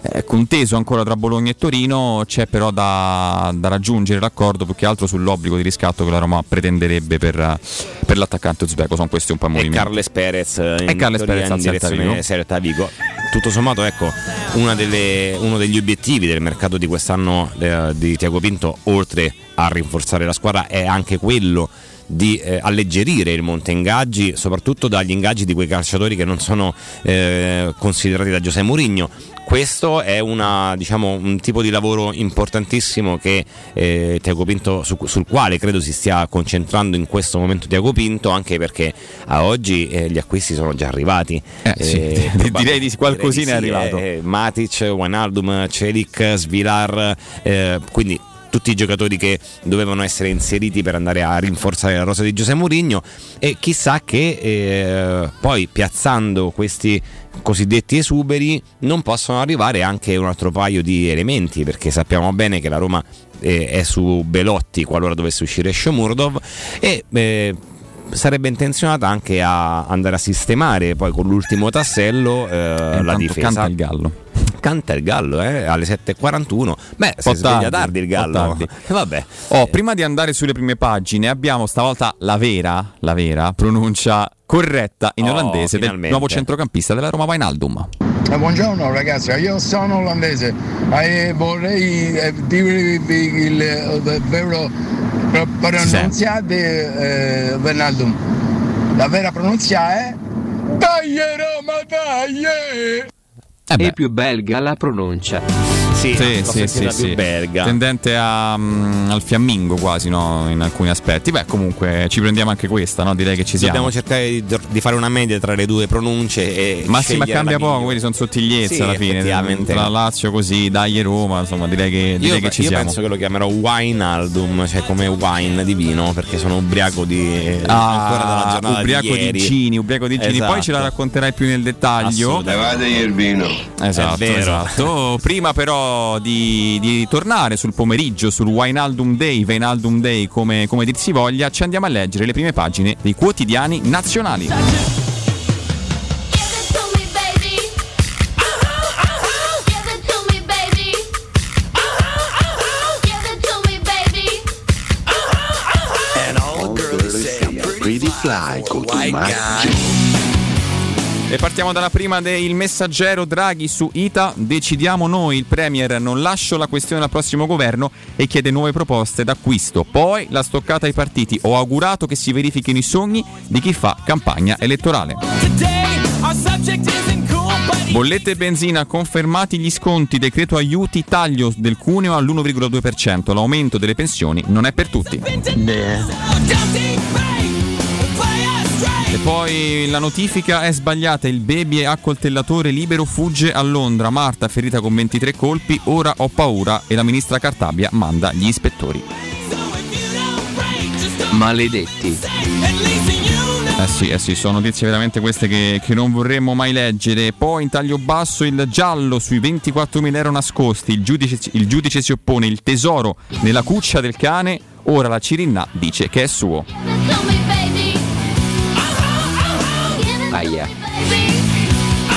eh, conteso ancora tra Bologna e Torino, c'è però da, da raggiungere l'accordo più che altro sull'obbligo di riscatto che la Roma pretenderebbe per, per l'attaccante uzbeko. Sono questi un po' i e movimenti. Carles Perez eh, in E Carles Perez in direzione. Celta Vigo. Tutto sommato, ecco, una delle- uno degli obiettivi del mercato di quest'anno eh, di Tiago Pinto, oltre a rinforzare la squadra, è anche quello di eh, alleggerire il monte ingaggi, soprattutto dagli ingaggi di quei calciatori che non sono eh, considerati da Giuseppe Mourinho. Questo è una, diciamo, un tipo di lavoro importantissimo che eh, Tiago Pinto, su- sul quale credo si stia concentrando in questo momento Tiago Pinto, anche perché a oggi eh, gli acquisti sono già arrivati. Eh, sì, direi di qualcosina è arrivato. eh, Matic, Wijnaldum, Celic, Svilar, eh, quindi tutti i giocatori che dovevano essere inseriti per andare a rinforzare la rosa di Giuseppe Mourinho e chissà che eh, poi piazzando questi cosiddetti esuberi non possono arrivare anche un altro paio di elementi perché sappiamo bene che la Roma eh, è su Belotti qualora dovesse uscire Shomurdov e eh, sarebbe intenzionata anche a andare a sistemare poi con l'ultimo tassello eh, la difesa canta il gallo. Canta il gallo eh, alle 7.41 beh si sveglia tardi, il gallo tardi. vabbè Oh, prima di andare sulle prime pagine, abbiamo stavolta la vera, la vera pronuncia corretta in Oh, olandese del finalmente. nuovo centrocampista della Roma Wijnaldum. Eh, buongiorno ragazzi, io sono olandese e vorrei eh, dirvi il, il vero pro- pronuncia di eh, Wijnaldum. La vera pronuncia è Dai Roma, dai! Eh È più belga la pronuncia. Sì, sì, sì, sì, più sì. belga. Tendente a, mm, al fiammingo quasi, no? In alcuni aspetti. Beh, comunque ci prendiamo anche questa, no? Direi che ci siamo. Dobbiamo cercare di, di fare una media tra le due pronunce e Ma sì, ma scegliere cambia poco, migliore. quelli sono sottigliezze Sì, alla fine. Tra Lazio così, dai e Roma, insomma, direi che, direi Io, che ci io siamo. penso che lo chiamerò wine album, cioè come wine di vino, perché sono ubriaco di ancora dalla Ah, giornata ubriaco di di. Gini, ubriaco di Gini. Poi ce la Esatto. racconterai più nel dettaglio. Il vino. Esatto, esatto. Prima però di, di tornare sul pomeriggio, sul Winealdum Day, Vinaldum Day, come, come dir si voglia, ci andiamo a leggere le prime pagine dei quotidiani nazionali. Pretty fly con E partiamo dalla prima del messaggero Draghi su ITA. Decidiamo noi, il Premier non lascio la questione al prossimo governo e chiede nuove proposte d'acquisto. Poi la stoccata ai partiti. Ho augurato che si verifichino i sogni di chi fa campagna elettorale. Bollette e benzina confermati gli sconti, decreto aiuti, taglio del cuneo all'1,2%. L'aumento delle pensioni non è per tutti. E poi la notifica è sbagliata, il baby a coltellatore libero fugge a Londra, Marta ferita con 23 colpi, ora ho paura e la ministra Cartabia manda gli ispettori. Maledetti. Eh sì, eh sì, sono notizie veramente queste che, che non vorremmo mai leggere. Poi in taglio basso il giallo sui 24.000 euro nascosti, il giudice, il giudice si oppone, il tesoro nella cuccia del cane, ora la Cirinna dice che è suo. Aia.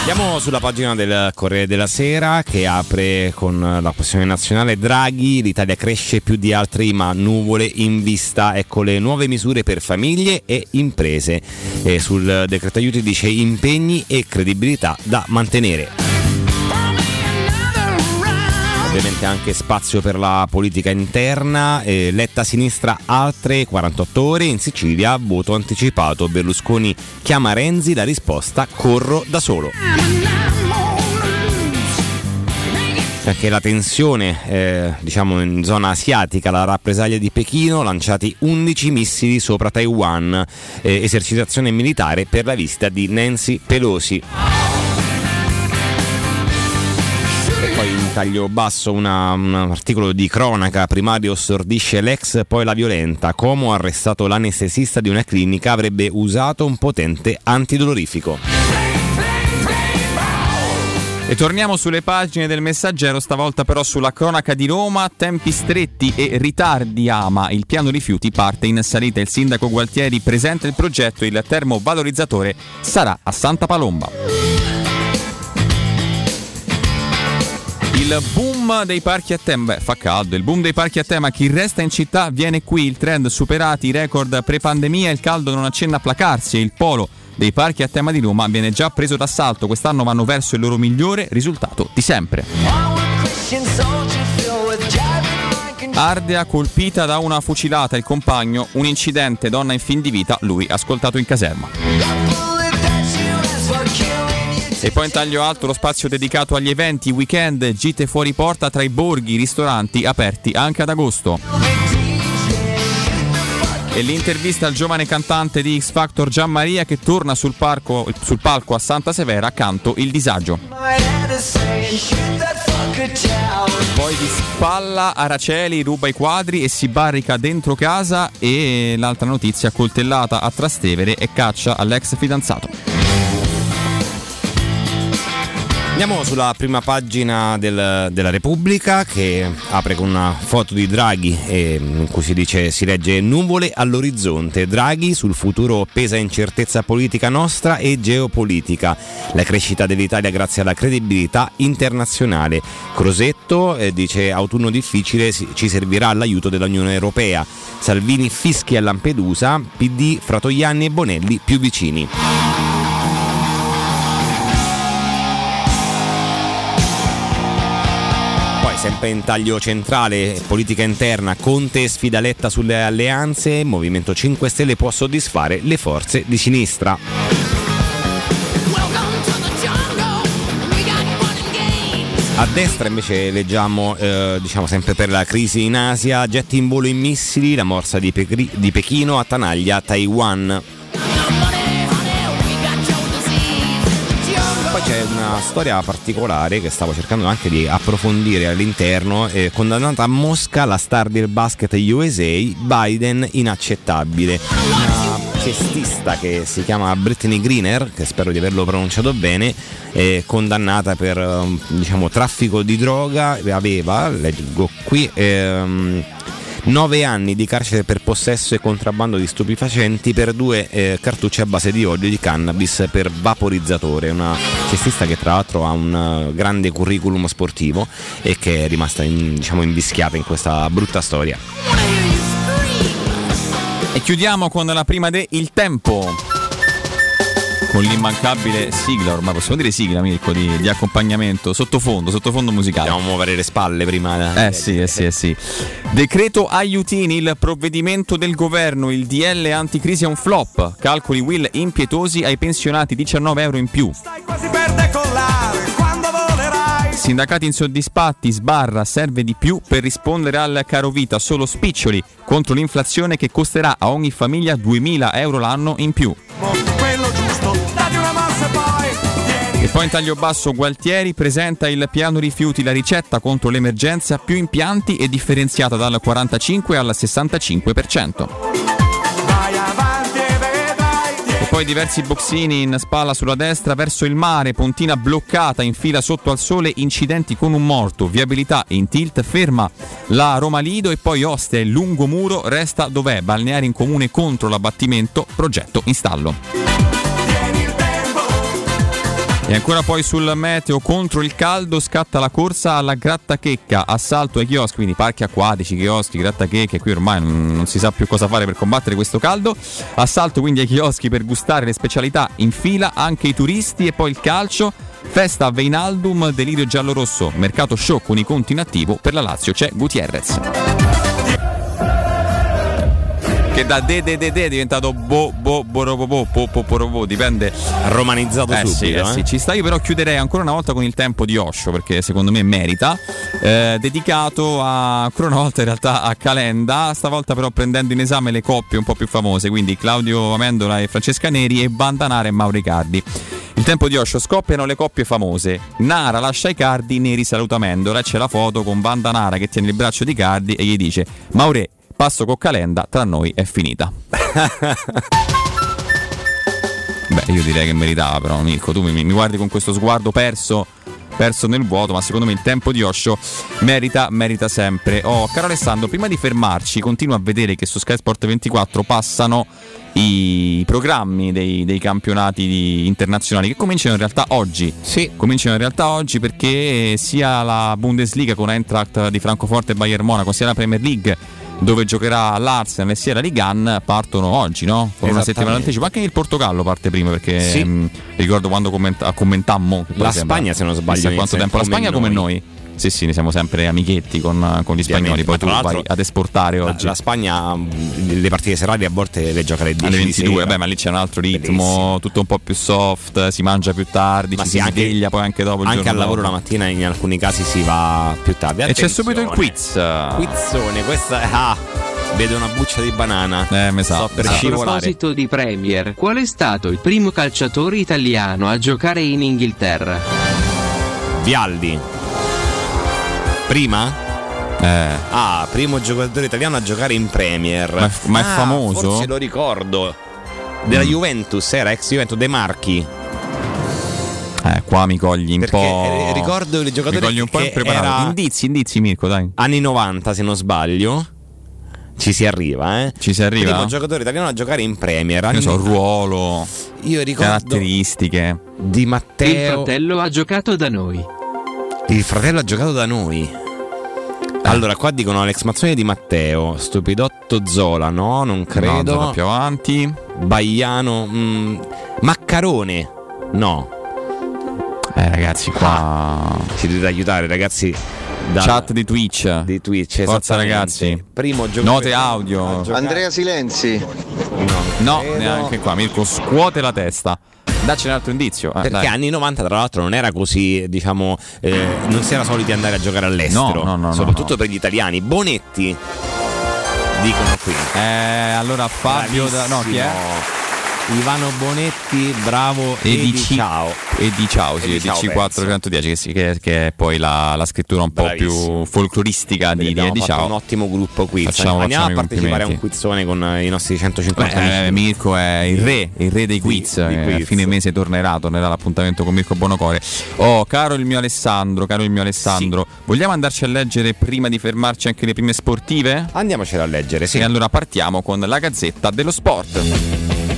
Andiamo sulla pagina del Corriere della Sera che apre con la questione nazionale Draghi, l'Italia cresce più di altri ma nuvole in vista, ecco le nuove misure per famiglie e imprese. E sul decreto aiuti dice impegni e credibilità da mantenere. Ovviamente anche spazio per la politica interna, eh, letta a sinistra altre 48 ore, in Sicilia voto anticipato, Berlusconi chiama Renzi, la risposta corro da solo. Anche la tensione, eh, diciamo in zona asiatica, la rappresaglia di Pechino, lanciati 11 missili sopra Taiwan, eh, esercitazione militare per la visita di Nancy Pelosi. E poi in taglio basso una- un articolo di cronaca, primario stordisce l'ex, poi la violenta. Como arrestato l'anestesista di una clinica, avrebbe usato un potente antidolorifico. E torniamo sulle pagine del messaggero, stavolta però sulla cronaca di Roma, tempi stretti e ritardi ama. Il piano rifiuti parte in salita, il sindaco Gualtieri presenta il progetto, il termovalorizzatore sarà a Santa Palomba. Il boom dei parchi a tema, beh fa caldo, il boom dei parchi a tema, chi resta in città viene qui, il trend superati i record pre-pandemia, il caldo non accenna a placarsi. E il polo dei parchi a tema di Roma viene già preso d'assalto, quest'anno vanno verso il loro migliore risultato di sempre. Ardea colpita da una fucilata, il compagno, un incidente, donna in fin di vita, lui ascoltato in caserma. E poi in taglio alto lo spazio dedicato agli eventi, weekend, gite fuori porta tra i borghi, ristoranti aperti anche ad agosto. E l'intervista al giovane cantante di X Factor Gianmaria che torna sul, parco- sul palco a Santa Severa canto Il disagio. Poi di spalla Araceli ruba i quadri e si barrica dentro casa e l'altra notizia coltellata a Trastevere e caccia all'ex fidanzato. Andiamo sulla prima pagina del- della Repubblica che apre con una foto di Draghi e in cui si dice si legge nuvole all'orizzonte. Draghi sul futuro pesa incertezza politica nostra e geopolitica. La crescita dell'Italia grazie alla credibilità internazionale. Crosetto eh, dice autunno difficile ci servirà l'aiuto dell'Unione Europea. Salvini fischi a Lampedusa, PD Fratoianni e Bonelli più vicini. Poi sempre in taglio centrale, politica interna, Conte sfida Letta sulle alleanze, Movimento 5 Stelle può soddisfare le forze di sinistra. A destra invece leggiamo, eh, diciamo sempre per la crisi in Asia, getti in volo i missili, la morsa di, Pe- di Pechino attanaglia Taiwan. Poi c'è una storia particolare che stavo cercando anche di approfondire all'interno. Eh, condannata a Mosca la star del basket USA, Biden inaccettabile. Una cestista che si chiama Brittany Greener, che spero di averlo pronunciato bene, è condannata per um, diciamo, traffico di droga. Aveva, leggo qui, ehm, 9 anni di carcere per possesso e contrabbando di stupefacenti per due eh, cartucce a base di olio di cannabis per vaporizzatore. Una cestista che tra l'altro ha un eh, grande curriculum sportivo e che è rimasta in, diciamo, invischiata in questa brutta storia. E chiudiamo con la prima de Il Tempo. Con l'immancabile sigla, ormai possiamo dire sigla Mirko di, di accompagnamento, sottofondo, sottofondo musicale. Dobbiamo muovere le spalle prima. Eh sì, eh sì, eh sì. Decreto aiutini, il provvedimento del governo, il DL anticrisi è un flop. Calcoli Will impietosi ai pensionati 19 euro in più. Quasi per decollare quando volerai. Sindacati insoddisfatti, sbarra, serve di più per rispondere al caro vita, solo spiccioli contro l'inflazione che costerà a ogni famiglia 2000 euro l'anno in più. Quello E poi in taglio basso Gualtieri presenta il piano rifiuti, la ricetta contro l'emergenza, più impianti e differenziata dal 45 al 65%. vai avanti e vedrai. E poi diversi boxini in spalla sulla destra verso il mare, pontina bloccata in fila sotto al sole, incidenti con un morto, viabilità in tilt, ferma la Roma Lido e poi il lungo muro resta dov'è, balneare in comune contro l'abbattimento, progetto in stallo. E ancora poi sul meteo contro il caldo scatta la corsa alla grattachecca, assalto ai chioschi, quindi parchi acquatici, chioschi, grattachecche, qui ormai non, non si sa più cosa fare per combattere questo caldo. Assalto quindi ai chioschi per gustare le specialità in fila, anche i turisti e poi il calcio. Festa a Veinaldum, delirio giallo-rosso, mercato show con i conti in attivo, per la Lazio c'è Gutierrez. Che da de de de de è diventato bo bo borobo po po borobo, dipende. Romanizzato eh sì, subito, eh eh. sì, ci sta. Io però chiuderei ancora una volta con il tempo di Osho, perché secondo me merita. eh, dedicato a, ancora una volta in realtà a Calenda, stavolta però prendendo in esame le coppie un po' più famose, quindi Claudio Amendola e Francesca Neri e Bandanara e Mauro Icardi. Il tempo di Osho scoppiano le coppie famose. Nara lascia Icardi, Neri saluta Amendola e c'è la foto con Bandanara che tiene il braccio di Icardi e gli dice Maure, passo con Calenda, tra noi è finita. Beh, io direi che meritava però, Mirko. Tu mi, mi guardi con questo sguardo perso, perso nel vuoto, ma secondo me il tempo di Osho merita, merita sempre. Oh, caro Alessandro, prima di fermarci, continuo a vedere che su Sky Sport 24 passano i programmi dei, dei campionati internazionali che cominciano in realtà oggi. Sì. Cominciano in realtà oggi perché sia la Bundesliga con Eintracht di Francoforte e Bayern Monaco, sia la Premier League dove giocherà l'Arsenal e Ligue 1 partono oggi, no? Con una settimana d'anticipo. Anche il Portogallo parte prima perché Sì. mh, ricordo quando commenta- commentammo. La Spagna, se non sbaglio, quanto tempo. La come Spagna come noi. noi. Sì, sì, ne siamo sempre amichetti con, con gli spagnoli. Poi tu vai ad esportare La, oggi. la Spagna le partite serali a volte le gioca alle 10 alle di 22, sera. beh, ma lì c'è un altro ritmo, Bellissimo. tutto un po' più soft, si mangia più tardi, Ma ci sì, si anche- sveglia poi anche dopo il Anche al lavoro dopo. la mattina in alcuni casi si va più tardi. E c'è subito il Attenzione. quiz. Quizzone, questa è. Ah, vedo una buccia di banana. Eh, mi sa. Sto per. A scivolare. proposito di Premier, qual è stato il primo calciatore italiano a giocare in Inghilterra? Vialdi. Prima? Eh, Ah, primo giocatore italiano a giocare in Premier. Ma è- ma è Ah, famoso? Forse lo ricordo. Della Mm. Juventus, era ex Juventus De Marchi. eh, qua mi cogli un Perché po'. eh, ricordo il mi giocatore cogli un po' che impreparato. era Indizi, indizi, Mirko, dai. anni 90, se non sbaglio. Ci si arriva, eh. Ci si arriva? Primo giocatore italiano a giocare in Premier. Anni- ne so, ruolo, Io ricordo caratteristiche. di Il Matteo. fratello ha giocato da noi. Il fratello ha giocato da noi. Allora, qua dicono Alex Mazzoni di Matteo, Stupidotto Zola, no, non No, credo. Zola più avanti. Baiano, mm, Maccarone, no. Eh, ragazzi, qua. Ci dovete aiutare, ragazzi. da- Chat di Twitch. di Twitch. Forza, ragazzi. Primo giocatore. Note audio. Andrea Silenzi. No, No, neanche qua. Mirko scuote la testa. Dacci un altro indizio. Ah, Perché dai. anni 90 tra l'altro non era così, diciamo, eh, non si era soliti andare a giocare all'estero, No, no, no, soprattutto per gli italiani. Bonetti dicono qui. Eh, allora Fabio da, no, chi è? Ivano Bonetti, bravo E di di ciao. E di ciao, sì, E di e di ciao, C410 che, sì, che, è poi la, la scrittura un po' più folcloristica di, di, di fatto ciao. un ottimo gruppo quiz. Facciamo- Andiamo facciamo a partecipare a un quizzone con i nostri 150 Beh, eh. Mirko è il re, il re dei quiz. di eh, quiz. A fine mese tornerà, tornerà l'appuntamento con Mirko Bonocore. Oh, caro il mio Alessandro, caro il mio Alessandro, vogliamo andarci a leggere prima di fermarci anche le prime sportive? Andiamocela a leggere, sì. E allora partiamo con la Gazzetta dello Sport.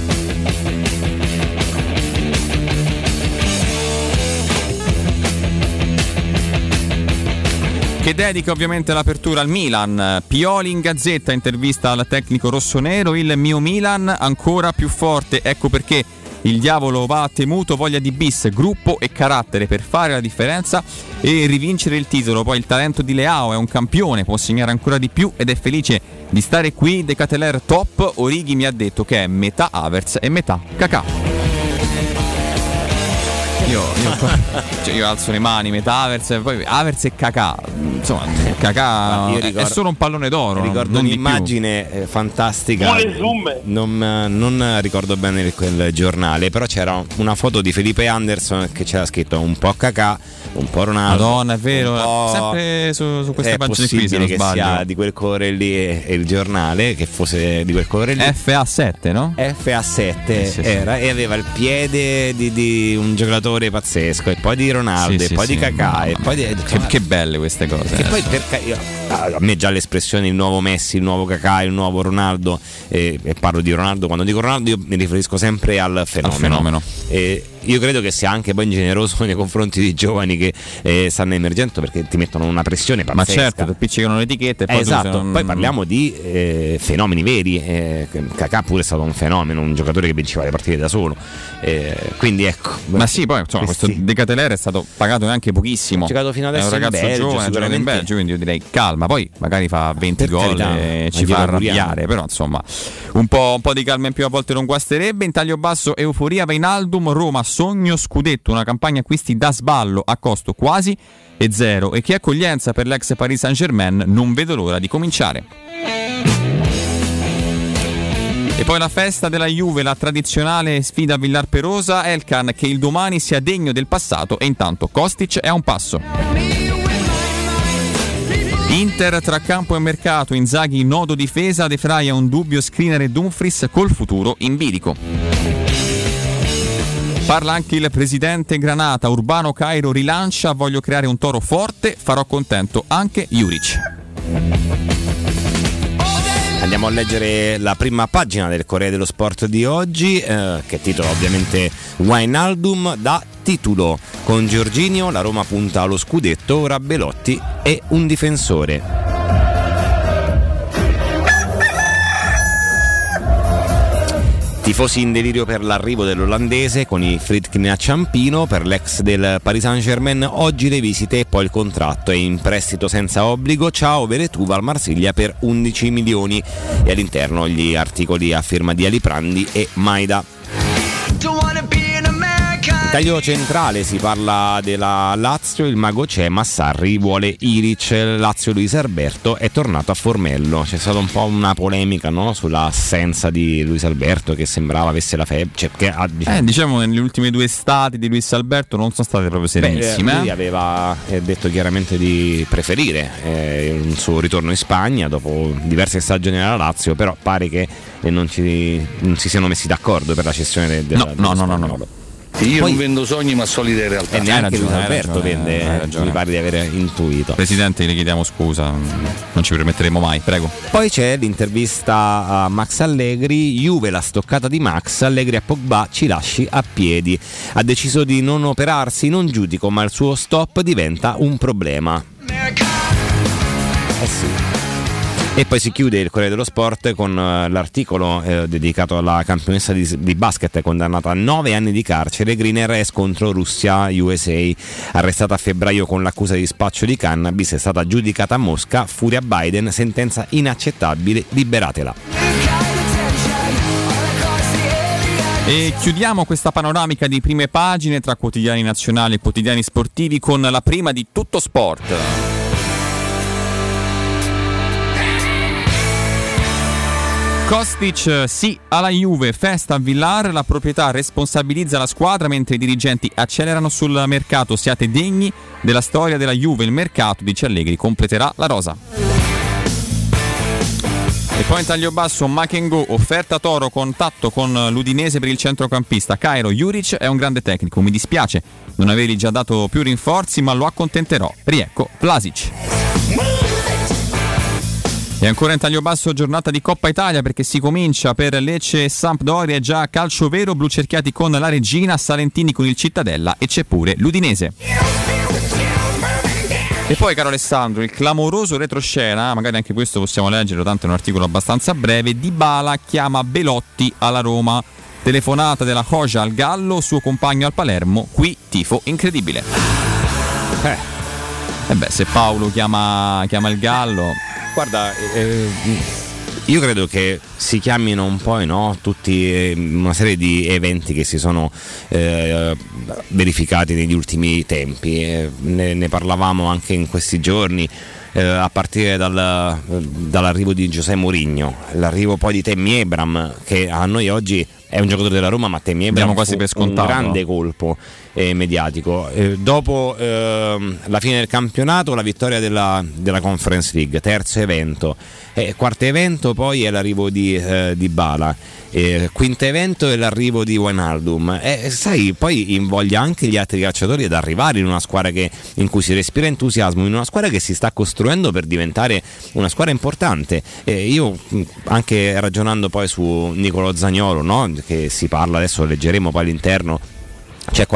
Che dedica ovviamente l'apertura al Milan. Pioli in gazzetta, intervista al tecnico rossonero, il mio Milan ancora più forte, ecco perché il diavolo va temuto, voglia di bis, gruppo e carattere per fare la differenza e rivincere il titolo. Poi il talento di Leao è un campione, può segnare ancora di più ed è felice di stare qui. De Cateler top, Orighi mi ha detto che è metà Havertz e metà Kakà. Io, io, cioè io alzo le mani, metà Havertz, poi Havertz e Kakà. Insomma, Kakà Io è ricordo- solo un pallone d'oro. Ricordo un'immagine eh, fantastica. Non, eh, non ricordo bene quel giornale, però c'era una foto di Felipe Anderson che c'era scritto un po' Kakà, un po' Ronaldo. Madonna, è vero. Sempre su, su queste è pagine qui, se possibile non che sbaglio. sia di quel colore lì e, e il giornale che fosse di quel colore lì. FA7, no? FA7 Eh, sì, sì. era e aveva il piede di, di un giocatore pazzesco, e poi di Ronaldo, Sì, e poi sì. di Kakà, e poi di. Che, che belle queste cose. Che eh. poi per ca- io- a me già l'espressione il nuovo Messi, il nuovo Kakà, il nuovo Ronaldo, eh, e parlo di Ronaldo, quando dico Ronaldo io mi riferisco sempre al fenomeno. fenomeno. E io credo che sia anche poi ingeneroso nei confronti di giovani che eh, stanno emergendo perché ti mettono una pressione Ma pazzesca. certo, ti appiccicano le etichette poi Eh, esatto, non- poi parliamo di eh, fenomeni veri. Eh, Kakà pure è stato un fenomeno, un giocatore che vinceva le partite da solo. Eh, quindi ecco. Ma sì, poi insomma, questi- questo De Catelere è stato pagato neanche pochissimo. Ha giocato fino adesso È un in ragazzo Belgio, giovane, giocato in. Belgio, quindi io direi calma. Poi magari fa 20 Per gol carità, e ma ci fa arrabbiare. Però insomma, un po', un po' di calma in più a volte non guasterebbe. In taglio basso, euforia Vainaldum, Roma, sogno scudetto, una campagna acquisti da sballo a costo quasi e zero. E che accoglienza per l'ex Paris Saint Germain, non vedo l'ora di cominciare. E poi la festa della Juve, la tradizionale sfida a Villar Perosa, Elkan che il domani sia degno del passato e intanto Kostic è a un passo. Inter tra campo e mercato, Inzaghi nodo difesa, De Frey un dubbio screener e Dumfries col futuro in bilico. Parla anche il presidente Granata, Urbano Cairo rilancia, voglio creare un toro forte, farò contento anche Juric. Andiamo a leggere la prima pagina del Corriere dello Sport di oggi, eh, che titola ovviamente Wijnaldum da titolo. Con Giorginio la Roma punta allo scudetto, ora Belotti è un difensore. Tifosi in delirio per l'arrivo dell'olandese con i Fritkin a Ciampino, per l'ex del Paris Saint Germain oggi le visite e poi il contratto è in prestito senza obbligo, ciao Veretuva al Marsiglia per 11 milioni. E all'interno gli articoli a firma di Ali Prandi e Maida. Taglio centrale si parla della Lazio, il mago c'è, ma Sarri vuole Iric, Lazio Luis Alberto è tornato a Formello. C'è stata un po' una polemica no? sull'assenza di Luis Alberto che sembrava avesse la febbre. Cioè, che ha, Eh, diciamo che nelle ultime due estati di Luis Alberto non sono state proprio Beh, serenissime. lui eh. aveva eh, detto chiaramente di preferire eh, un suo ritorno in Spagna dopo diverse stagioni alla Lazio, però pare che eh, non, ci, non si siano messi d'accordo per la cessione de- della, No, dello no, no, no, spagnolo. no. Io Poi- non vendo sogni ma solide realtà. E neanche ragione, Alberto ragione, vende, eh, ragione. mi pare di aver intuito. Presidente, le chiediamo scusa, non ci permetteremo mai, prego. Poi c'è l'intervista a Max Allegri, Juve la stoccata di Max, Allegri a Pogba ci lasci a piedi. Ha deciso di non operarsi, non giudico, ma il suo stop diventa un problema. Eh sì. E poi si chiude il Corriere dello Sport con eh, l'articolo eh, dedicato alla campionessa di, di basket condannata a 9 anni di carcere, Green RS contro Russia-USA. Arrestata a febbraio con l'accusa di spaccio di cannabis, è stata giudicata a Mosca, furia Biden, sentenza inaccettabile, liberatela. E chiudiamo questa panoramica di prime pagine tra quotidiani nazionali e quotidiani sportivi con la prima di Tutto Sport. Kostic eh, sì alla Juve, festa a Villar, la proprietà responsabilizza la squadra mentre i dirigenti accelerano sul mercato, siate degni della storia della Juve, il mercato, dice Allegri, completerà la rosa. E poi in taglio basso Makengo, offerta Toro, contatto con l'Udinese per il centrocampista. Cairo, Juric è un grande tecnico, mi dispiace non avergli già dato più rinforzi ma lo accontenterò. Riecco, Vlasic. E ancora in taglio basso giornata di Coppa Italia perché si comincia per Lecce e Sampdoria, già calcio vero, blu cerchiati con la Regina, Salentini con il Cittadella e c'è pure l'Udinese. E poi, caro Alessandro, il clamoroso retroscena, magari anche questo possiamo leggerlo, tanto è un articolo abbastanza breve, Di Bala chiama Belotti alla Roma. Telefonata della Coja al Gallo, suo compagno al Palermo, qui tifo incredibile. Eh, e beh, se Paolo chiama, chiama il Gallo... Guarda, eh, io credo che si chiamino un po' no? tutti eh, una serie di eventi che si sono eh, verificati negli ultimi tempi. Eh, ne, ne, parlavamo anche in questi giorni. Eh, a partire dal, dall'arrivo di Giuseppe Mourinho, l'arrivo poi di Temmi Ebram, che a noi oggi è un giocatore della Roma, ma Temmi Ebram per un grande colpo eh, mediatico. Eh, dopo ehm, la fine del campionato, la vittoria della, della Conference League, terzo evento. quarto evento poi è l'arrivo di, eh, di Bala. quinto evento è l'arrivo di Wijnaldum. E sai, poi invoglia anche gli altri calciatori ad arrivare in una squadra che, in cui si respira entusiasmo, in una squadra che si sta costruendo per diventare una squadra importante. io anche ragionando poi su Nicolo Zagnolo, no? che si parla adesso, leggeremo poi all'interno c'è,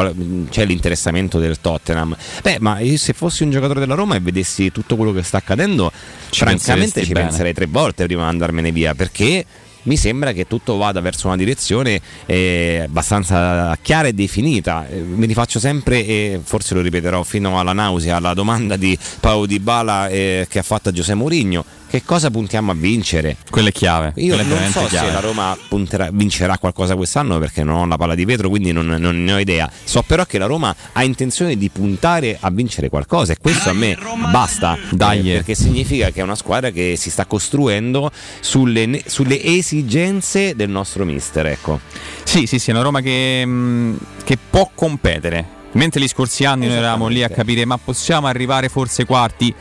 c'è, l'interessamento del Tottenham. Beh, ma se fossi un giocatore della Roma e vedessi tutto quello che sta accadendo, ci francamente ci bene. penserei tre volte prima di andarmene via perché mi sembra che tutto vada verso una direzione eh, abbastanza chiara e definita. Eh, mi rifaccio sempre, e forse lo ripeterò fino alla nausea, la domanda di Paolo Di Bala eh, che ha fatto a Giuseppe Mourinho che cosa puntiamo a vincere? Quelle chiave. Io Quelle non so chiave. se la Roma punterà, vincerà qualcosa quest'anno perché non ho la palla di vetro, quindi non, non, ne ho idea. So però che la Roma ha intenzione di puntare a vincere qualcosa e questo a me basta. Dai, eh, perché significa che è una squadra che si sta costruendo sulle, sulle esigenze del nostro mister. Ecco. Sì, sì, sì, è una Roma che, mm, che può competere. Mentre gli scorsi anni noi eravamo lì a capire ma possiamo arrivare forse quarti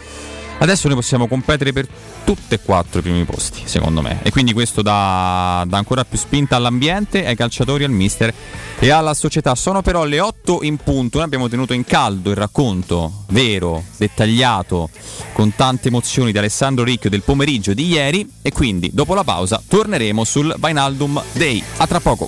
Adesso noi possiamo competere per tutti e quattro i primi posti, secondo me. E quindi questo dà, dà, ancora più spinta all'ambiente, ai calciatori, al mister e alla società. Sono però le 8 in punto. Noi abbiamo tenuto in caldo il racconto vero, dettagliato, con tante emozioni di Alessandro Ricchio del pomeriggio di ieri. E quindi dopo la pausa torneremo sul Vainaldum Day. A tra poco.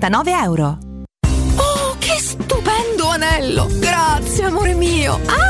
299 euro. Oh, che stupendo anello! Grazie, amore mio! Ah,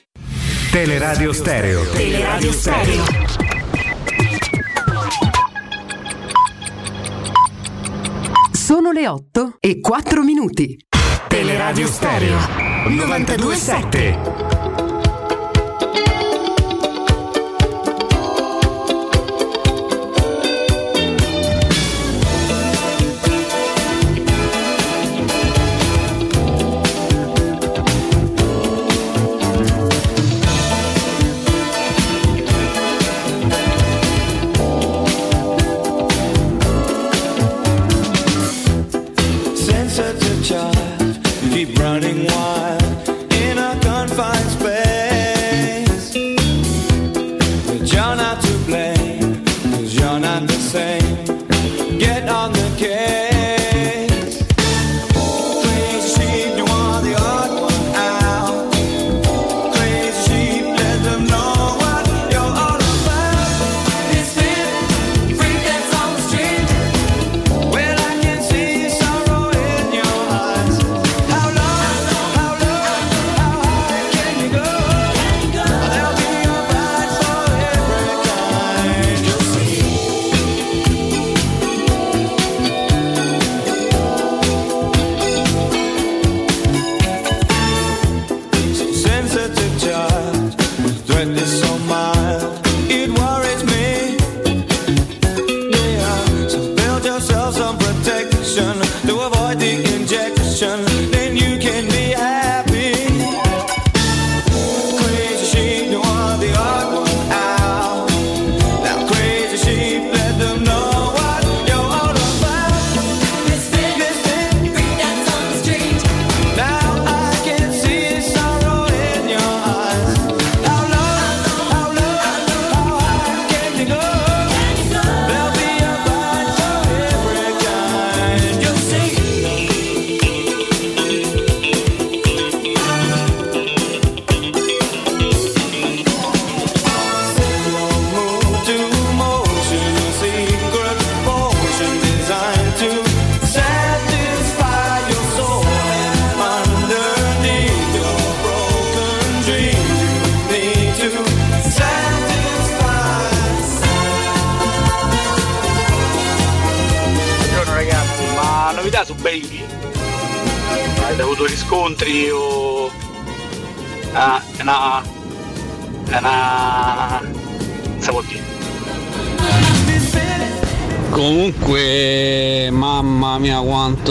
Teleradio Stereo. Teleradio Stereo. Sono le 8 e 4 minuti. Teleradio Stereo 927. burning wine.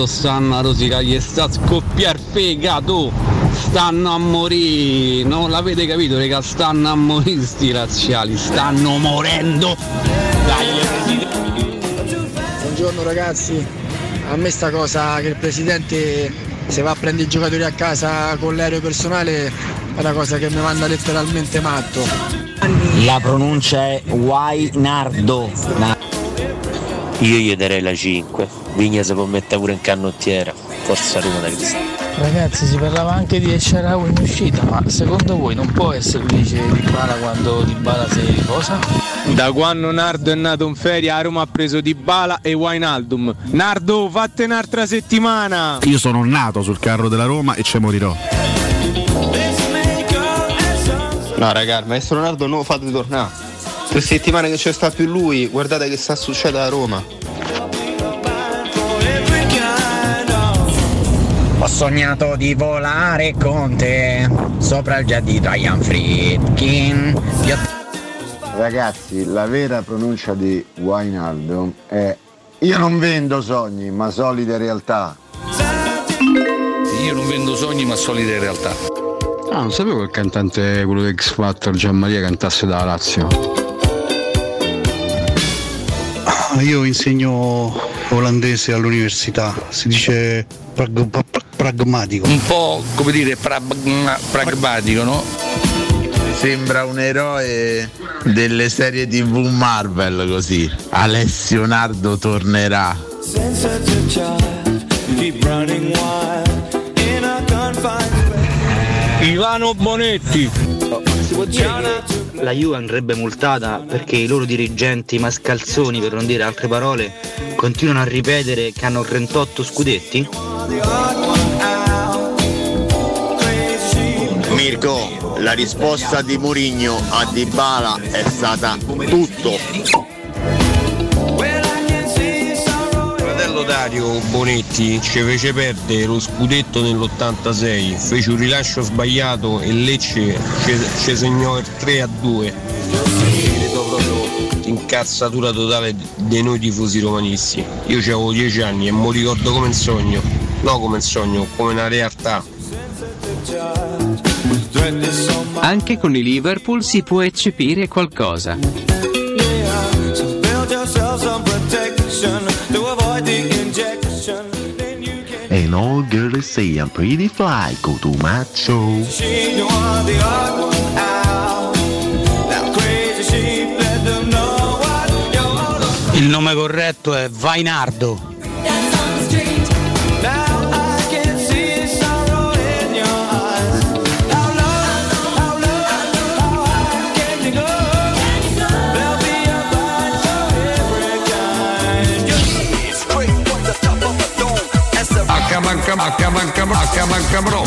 Quanto stanno a rosicare, gli sta a scoppiare fegato, stanno a morire, non l'avete capito, raga, stanno a morire sti razziali, stanno morendo. Dai, Buongiorno ragazzi, a me sta cosa che il presidente se va a prendere i giocatori a casa con l'aereo personale è una cosa che mi manda letteralmente matto. La pronuncia è Wainardo. Na- Io gli darei la 5. Vigna si può mettere pure in canottiera. Forza Roma da Cristiano. Ragazzi si parlava anche di Esharawi in uscita, ma secondo voi non può essere felice di Bala quando Di Bala si riposa? Da quando Nardo è nato in ferie a Roma ha preso Di Bala e Wijnaldum. Nardo, fatte un'altra settimana! Io sono nato sul carro della Roma e ci morirò. No raga, il maestro Ronaldo non lo fate tornare. Per settimane che c'è sta più lui, guardate che sta succedendo a Roma. Sognato di volare con te sopra il jet di Diane Friedkin. Io- Ragazzi, la vera pronuncia di Wijnaldum è Io non vendo sogni, ma solide realtà. Io non vendo sogni ma solide realtà. Ah, non sapevo che il cantante, quello di X Factor, Gianmaria, cantasse da Lazio. Ah, Io insegno olandese all'università, si dice pragmatico. Un po' come dire pragma- pragmatico, no? Sembra un eroe delle serie tv Marvel così. Alessio Nardo tornerà. Ivano Bonetti! La Juve andrebbe multata perché i loro dirigenti mascalzoni, per non dire altre parole, continuano a ripetere che hanno 38 scudetti? Mirko, la risposta di Murigno a Dybala è stata tutto. Fratello Dario Bonetti ci fece perdere lo scudetto nell'86, fece un rilascio sbagliato e Lecce ci, segnò il 3 a 2. Credo proprio incazzatura totale dei noi tifosi romanisti. Io avevo 10 anni e mi ricordo come un sogno, no come un sogno, come una realtà. Anche con i Liverpool si può eccepire qualcosa. And all girls say I'm pretty fly, go to macho. Il nome corretto è Vainardo. Accabancabro.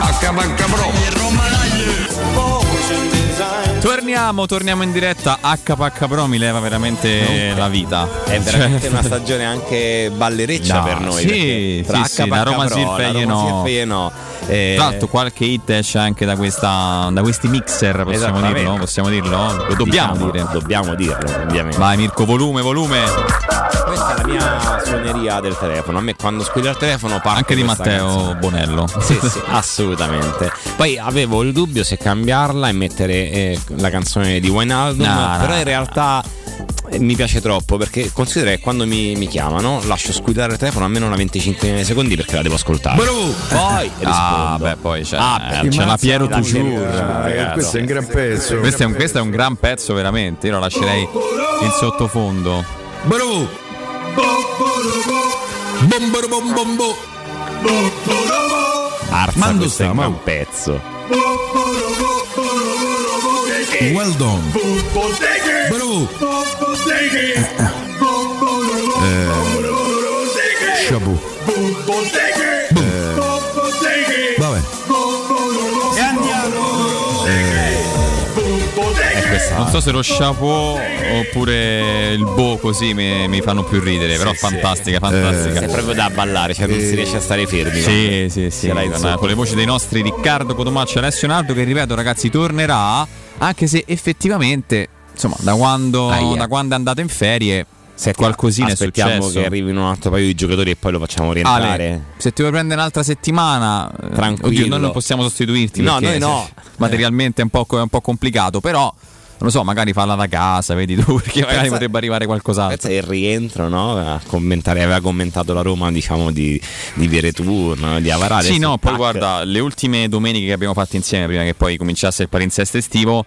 Accabancabro. Torniamo, torniamo in diretta. HPH Pro mi leva veramente la vita. È veramente Cioè- una stagione anche ballereccia No, per noi. sì, tra sì, sì, HPH la Roma Pro, Sirfe la Roma Ieno- Sirfe Ieno, eh, Tra l'altro qualche hit esce anche da, questa, da questi mixer, possiamo dirlo? Possiamo dirlo? Lo dobbiamo Diciamo, dire. Dobbiamo dirlo, ovviamente. Vai Mirko, volume, volume. Questa è la mia suoneria del telefono. A me quando squilla il telefono parte Anche di Matteo canzone. Bonello. Sì, sì, assolutamente. Poi avevo il dubbio se cambiarla e mettere eh, la canzone di Wijnaldum, No, no, però in realtà eh, mi piace troppo perché considera che quando mi, mi chiamano lascio squillare il telefono almeno una 25 secondi perché la devo ascoltare. Poi rispondo. Ah, beh, poi c'è, Ah, eh, c'è la Piero Toujours. Ragazzi. questo è un gran pezzo. Questo è un, questo è un gran pezzo, veramente. Io lo lascerei in sottofondo. Bravo! Bombo! Arza, Mando questo è un pezzo. Well done! Bravo! Eh, Shabu. Eh, vabbè. E questa Non so se lo chapeau oppure il bo così mi, mi fanno più ridere, però Sì, fantastica, sì. fantastica. È proprio da ballare, cioè non si riesce a stare fermi. Sì, sì, sì. Con, le voci dei nostri Riccardo Cotomaccio e Alessio Nardo che ripeto ragazzi tornerà anche se effettivamente insomma da quando, da quando è andato in ferie qualcosina è Aspettiamo successo. che arrivino un altro paio di giocatori e poi lo facciamo rientrare. Ale, se ti vuoi prendere un'altra settimana, eh, Tranquillo. oddio, noi non possiamo sostituirti No, noi no. se- materialmente è un, po', è un po' complicato, però non lo so, magari farla da casa, vedi tu, perché magari Pensa- potrebbe arrivare qualcos'altro. Pensa il rientro, no? A commentare, aveva commentato la Roma, diciamo, di, di Viereturno, di Avarà. Sì, no, poi tac. guarda, le ultime domeniche che abbiamo fatto insieme prima che poi cominciasse il palinsesto estivo,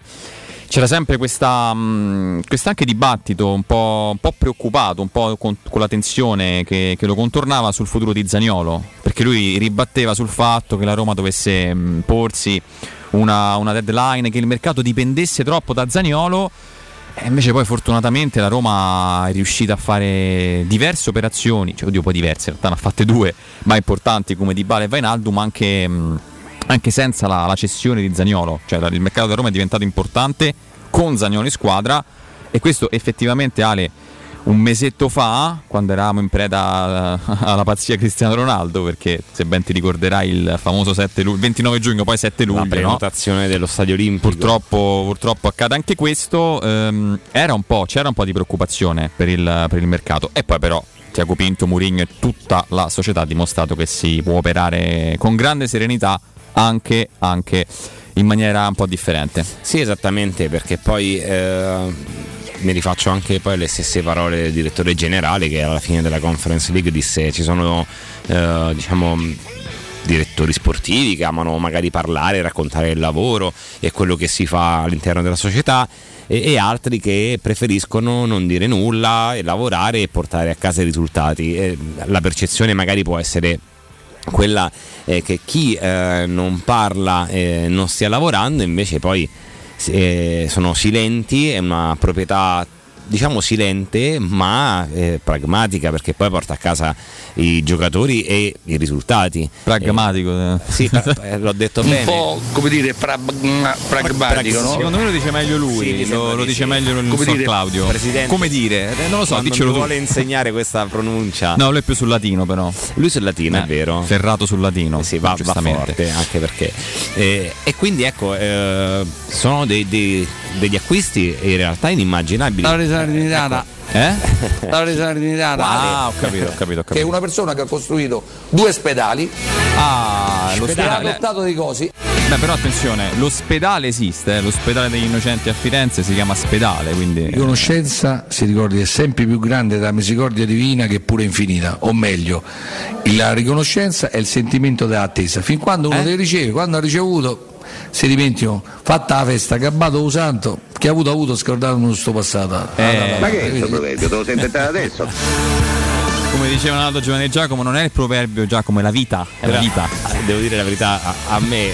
c'era sempre questo anche dibattito un po', un po' preoccupato, un po' con, con la tensione che, che lo contornava sul futuro di Zaniolo, perché lui ribatteva sul fatto che la Roma dovesse mh, porsi una, una deadline, che il mercato dipendesse troppo da Zaniolo. E invece poi fortunatamente la Roma è riuscita a fare diverse operazioni, cioè oddio poi diverse, in realtà ne ha fatte due, ma importanti come Dybala e Vainaldum anche, anche senza la, la cessione di Zaniolo, cioè il mercato della Roma è diventato importante con Zaniolo in squadra. E questo effettivamente Ale un mesetto fa, quando eravamo in preda alla pazzia Cristiano Ronaldo, perché se ben ti ricorderai il famoso 7 lu- 29 giugno, poi 7 luglio, La no? prenotazione dello stadio olimpico. Purtroppo, purtroppo accade anche questo. ehm, era un po', c'era un po' di preoccupazione per il, per il mercato. E poi, però, Tiago Pinto, Mourinho e tutta la società ha dimostrato che si può operare con grande serenità anche, anche in maniera un po' differente. Sì, esattamente, perché poi eh, mi rifaccio anche poi le stesse parole del direttore generale che alla fine della Conference League disse ci sono eh, diciamo direttori sportivi che amano magari parlare, raccontare il lavoro e quello che si fa all'interno della società e, e altri che preferiscono non dire nulla e lavorare e portare a casa i risultati. E la percezione magari può essere quella eh, che chi eh, non parla eh, non stia lavorando, invece poi eh, sono silenti, è una proprietà diciamo silente ma eh, pragmatica perché poi porta a casa i giocatori e i risultati. Pragmatico. sì, eh, l'ho detto Un bene. po' come dire pra- pragmatico, no? Secondo me lo dice meglio lui, Sì, lo, lo di dice sì. meglio il Come suo dire, Claudio. Presidente, Come dire? Eh, non lo so, tu. vuole insegnare questa pronuncia. No, lui è più sul latino però. Lui sul latino, Eh, è vero. Ferrato sul latino. Sì, va, va giustamente. forte anche perché. eh, e quindi ecco, eh, sono dei- dei- degli acquisti in realtà inimmaginabili. La Salernitana. Eh? La Salernitana. Ah, ho capito, ho capito, ho Che è capito. una persona che ha costruito due ospedali Ah, e ha l'ospedale. adottato dei cosi. Beh, però attenzione, l'ospedale esiste, eh, l'ospedale degli innocenti a Firenze si chiama Spedale, quindi. La conoscenza, si ricordi, è sempre più grande della misericordia divina che pure infinita, o meglio, la riconoscenza è il sentimento dell'attesa. Fin quando uno Eh? le riceve, quando ha ricevuto, si dimenticano, fatta la festa, gabbato un santo, che ha avuto ha avuto scordato il nostro passato. Eh, Ah, Ma che è questo proverbio? Te lo sei inventato adesso? Come diceva Leonardo Giovanni Giacomo, non è il proverbio Giacomo, è la vita. È la Però, vita. Devo dire la verità, a, a me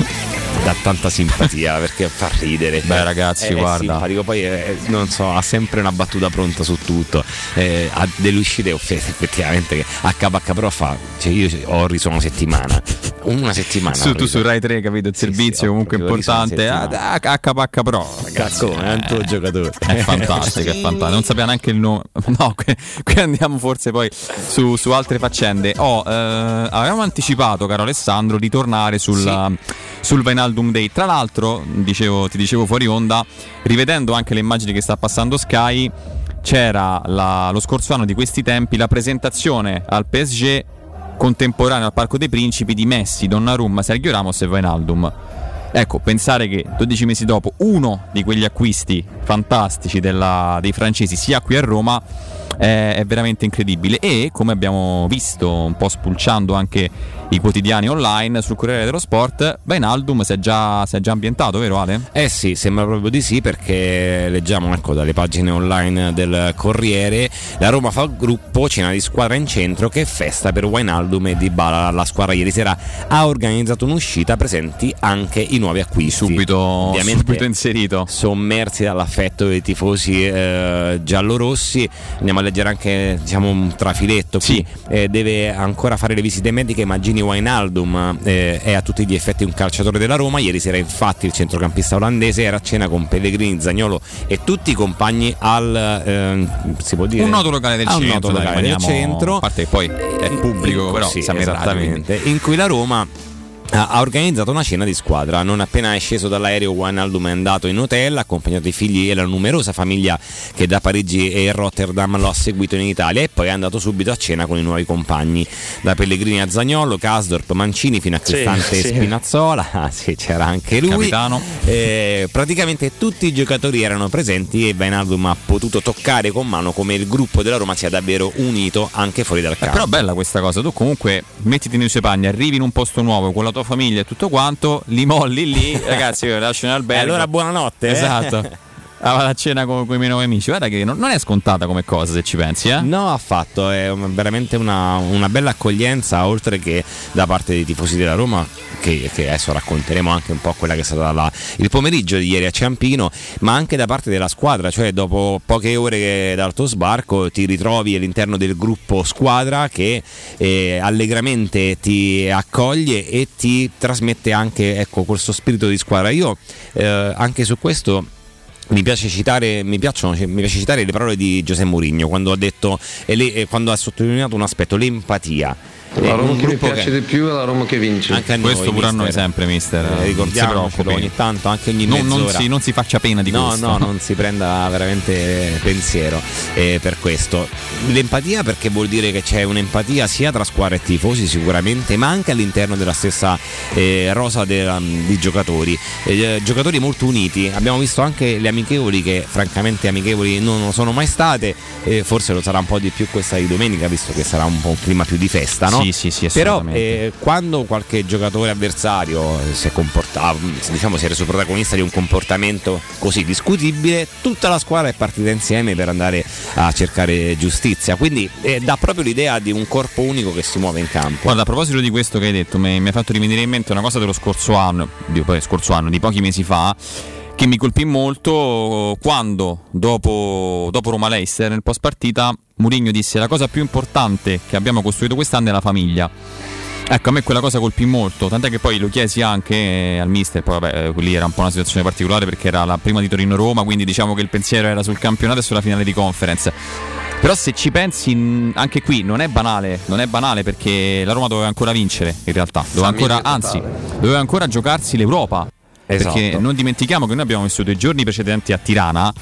dà tanta simpatia perché fa ridere. Beh, ragazzi, è, è guarda. simpatico, poi è- non so, ha sempre una battuta pronta su tutto. Eh, ha delle uscite offese, effettivamente. Che HH però fa. Cioè, io ho riso una settimana. Una settimana. Su, tu su Rai 3, capito? Il servizio sì, comunque importante. settimana. Ah, HH Pro, ragazzi. Cazzo, è un tuo giocatore. È fantastico, è fantastico. Non sapeva neanche il nome. No, qui, qui andiamo forse poi su, su altre faccende. Oh, eh, avevamo anticipato, caro Alessandro, di tornare sul, Vainaldum Day. Tra l'altro, dicevo- ti dicevo fuori onda, rivedendo anche le immagini che sta passando Sky, c'era la- lo scorso anno di questi tempi la presentazione al PSG contemporanea al Parco dei Principi di Messi, Donnarumma, Sergio Ramos e Vainaldum. Ecco, pensare che 12 mesi dopo uno di quegli acquisti fantastici della- dei francesi sia qui a Roma è, è veramente incredibile e come abbiamo visto un po' spulciando anche i quotidiani online sul Corriere dello Sport, Vainaldum si è già, si è già ambientato, vero Ale? Eh sì, sembra proprio di sì perché leggiamo ecco, dalle pagine online del Corriere la Roma fa gruppo, cena di squadra in centro che festa per Wijnaldum e Dybala. La squadra ieri sera ha organizzato un'uscita presenti anche i nuovi acquisti. Subito, subito inserito. Sommersi dall'affetto dei tifosi eh, giallorossi. Andiamo a leggere anche diciamo, un trafiletto. Qui eh, deve ancora fare le visite mediche. Maggini Wijnaldum eh, è a tutti gli effetti un calciatore della Roma. Ieri sera, infatti, il centrocampista olandese era a cena con Pellegrini, Zagnolo e tutti i compagni al eh, si può dire Un noto locale del a un centro, noto dai, locale del centro. a parte che poi è pubblico, però sì, esattamente. In cui la Roma ha organizzato una cena di squadra. Non appena è sceso dall'aereo, Wijnaldum è andato in hotel, accompagnato dai figli e la numerosa famiglia che da Parigi e Rotterdam lo ha seguito in Italia e poi è andato subito a cena con i nuovi compagni, da Pellegrini a Zagnolo, Kasdorp, Mancini fino a Sì, Cristante e sì. Spinazzola. Ah, sì, c'era anche lui. Capitano. Eh, praticamente tutti i giocatori erano presenti e Wijnaldum ha potuto toccare con mano come il gruppo della Roma sia davvero unito anche fuori dal Eh, campo. però bella questa cosa, tu comunque mettiti nei suoi panni, arrivi in un posto nuovo con la tua famiglia e tutto quanto, li molli lì, ragazzi, lascio in albergo. E allora buonanotte, eh. Esatto. Vado a cena con, con i miei nuovi amici. Guarda che non, non è scontata come cosa se ci pensi, eh? No, affatto, è veramente una, una bella accoglienza, oltre che da parte dei tifosi della Roma, che, che adesso racconteremo anche un po' quella che è stata la- il pomeriggio di ieri a Ciampino, ma anche da parte della squadra, cioè dopo poche ore dal tuo sbarco ti ritrovi all'interno del gruppo squadra che eh, allegramente ti accoglie e ti trasmette anche ecco, questo spirito di squadra. Io eh, anche su questo mi piace, citare, mi, piacciono, mi piace citare le parole di Giuseppe Mourinho quando ha detto e le- e quando ha sottolineato un aspetto, l'empatia. La È Roma un che piace che di più è la Roma che vince. anche a noi, Questo pure a noi mister. sempre, mister. Eh, ricordiamocelo preoccupi. ogni tanto, anche ogni Non- non si- non si faccia pena di no, questo. No, non si prenda veramente pensiero eh, per questo. L'empatia perché vuol dire che c'è un'empatia sia tra squadra e tifosi sicuramente, ma anche all'interno della stessa eh, rosa della- di giocatori. Eh, giocatori molto uniti. Abbiamo visto anche le amichevoli che francamente amichevoli non lo sono mai state, eh, forse lo sarà un po' di più questa di domenica visto che sarà un po' un clima più di festa, no? Sì, sì, sì, Però assolutamente. eh, quando qualche giocatore avversario si è comportato, diciamo si è reso protagonista di un comportamento così discutibile, tutta la squadra è partita insieme per andare a cercare giustizia. Quindi eh, dà proprio l'idea di un corpo unico che si muove in campo. Guarda, a proposito di questo che hai detto, mi, mi ha fatto rivenire in mente una cosa dello scorso anno, di, poi scorso anno, di pochi mesi fa, che mi colpì molto quando, dopo, dopo Roma Leicester, nel post partita, Mourinho disse la cosa più importante che abbiamo costruito quest'anno è la famiglia. Ecco, a me quella cosa colpì molto, tant'è che poi lo chiesi anche eh, al mister, poi vabbè, eh, lì era un po' una situazione particolare perché era la prima di Torino-Roma, quindi diciamo che il pensiero era sul campionato e sulla finale di conference. Però se ci pensi, anche qui non è banale, non è banale perché la Roma doveva ancora vincere in realtà, doveva ancora, anzi, doveva ancora giocarsi l'Europa. Esatto. Perché non dimentichiamo che noi abbiamo vissuto i giorni precedenti a Tirana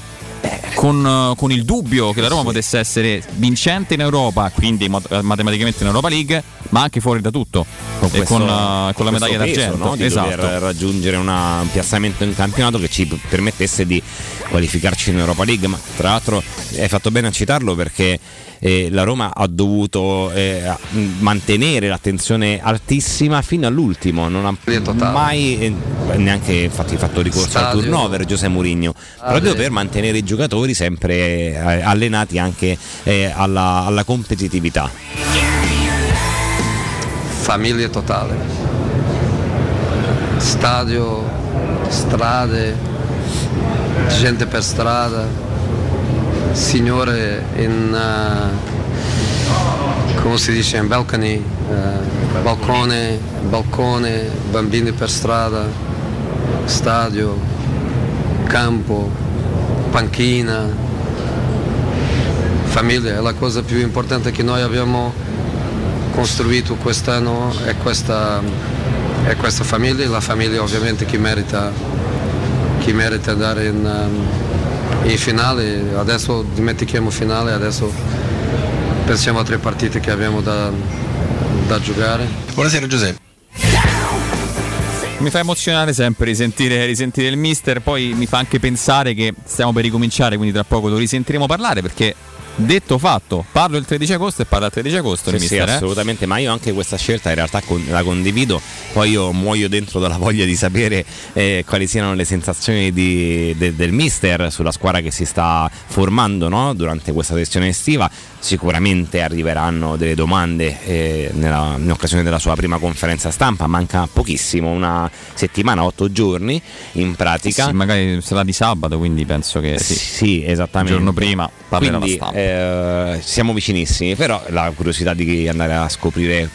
con, eh, con il dubbio che la Roma potesse essere vincente in Europa, quindi eh, matematicamente in Europa League, ma anche fuori da tutto. e questo- con, eh, con la medaglia peso, d'argento. no? di esatto. dover raggiungere una- un piazzamento in campionato che ci permettesse di qualificarci in Europa League. Ma tra l'altro hai fatto bene a citarlo perché eh, la Roma ha dovuto eh, mantenere l'attenzione altissima fino all'ultimo, non ha mai eh, neanche infatti fatto ricorso al Stadio. turnover Giuseppe Mourinho, proprio beh. per mantenere i giocatori sempre eh, allenati anche eh, alla- alla competitività. Famiglia totale. Stadio, strade, gente per strada, signore in, eh, come si dice, in balcony, eh, balcone, balcone, bambini per strada, stadio, campo, panchina, famiglia è la cosa più importante che noi abbiamo costruito quest'anno è questa, è questa famiglia, la famiglia ovviamente che merita, che merita andare in, um, in finale, adesso dimentichiamo finale, adesso pensiamo a tre partite che abbiamo da, da giocare. Buonasera Giuseppe. Mi fa emozionare sempre risentire, risentire il mister, poi mi fa anche pensare che stiamo per ricominciare, quindi tra poco lo risentiremo parlare perché detto fatto, parlo il 13 agosto e parla il 13 agosto Sì, il sì, mister. eh? assolutamente, ma io anche questa scelta in realtà con- la condivido, poi io muoio dentro dalla voglia di sapere eh, quali siano le sensazioni di- de- del mister sulla squadra che si sta formando no? durante questa sessione estiva. sicuramente arriveranno delle domande eh, nella- in occasione della sua prima conferenza stampa, manca pochissimo, una settimana, otto giorni in pratica. Sì, magari sarà di sabato, quindi penso che sì. Sì, esattamente. Il giorno prima parlerà Quindi, la stampa. Eh, siamo vicinissimi, però la curiosità di andare a scoprire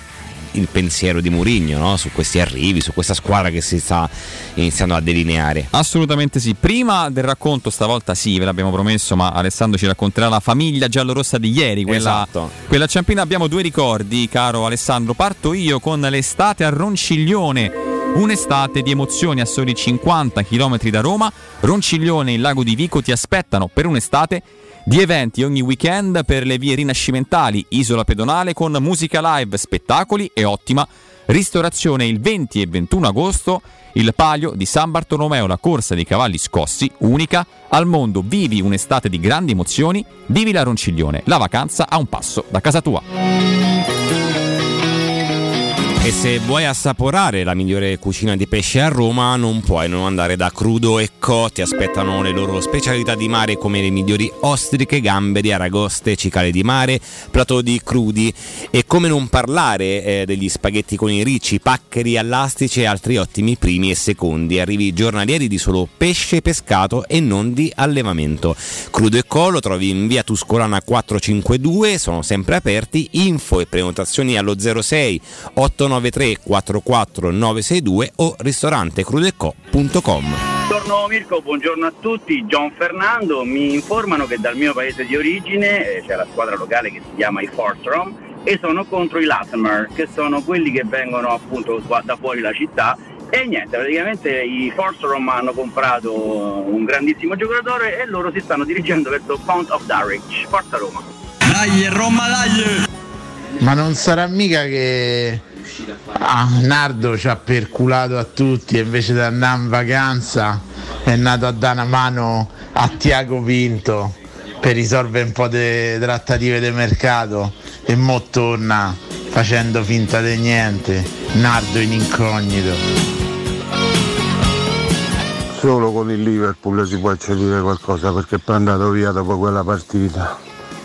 il pensiero di Mourinho no? su questi arrivi, su questa squadra che si sta iniziando a delineare. Assolutamente sì. Prima del racconto, stavolta sì, ve l'abbiamo promesso, ma Alessandro ci racconterà la famiglia giallorossa di ieri. Quella, Esatto. quella ciampina abbiamo due ricordi, caro Alessandro. Parto io con l'estate a Ronciglione. Un'estate di emozioni a soli 50 km da Roma. Ronciglione e il lago di Vico ti aspettano per un'estate di eventi ogni weekend per le vie rinascimentali, isola pedonale con musica live, spettacoli e ottima ristorazione il 20 e 21 agosto, il palio di San Bartolomeo, la corsa dei cavalli scossi, unica al mondo. Vivi un'estate di grandi emozioni, vivi la Ronciglione, la vacanza a un passo da casa tua. E se vuoi assaporare la migliore cucina di pesce a Roma, non puoi non andare da Crudo e Co. Ti aspettano le loro specialità di mare come le migliori ostriche, gamberi, aragoste, cicale di mare, platò di crudi. E come non parlare eh, degli spaghetti con i ricci, paccheri allastici e altri ottimi primi e secondi. Arrivi giornalieri di solo pesce pescato e non di allevamento. Crudo e Co. lo trovi in via Tuscolana 452, sono sempre aperti. Info e prenotazioni allo 06 893 44 962 o ristorantecrudeco.com. Buongiorno Mirko, buongiorno a tutti, John Fernando, mi informano che dal mio paese di origine eh, c'è la squadra locale che si chiama i Fortrom e sono contro i Latimer, che sono quelli che vengono appunto da fuori la città e niente, praticamente i Fortrom hanno comprato un grandissimo giocatore e loro si stanno dirigendo verso Font of Darwich, Forza Roma. Dai, Roma, dai! Ma non sarà mica che ah, Nardo ci ha perculato a tutti e invece di andare in vacanza è nato a dare una mano a Tiago Pinto per risolvere un po' di trattative di mercato e mo torna facendo finta di niente. Nardo in incognito. Solo con il Liverpool si può accedere qualcosa perché poi è andato via dopo quella partita.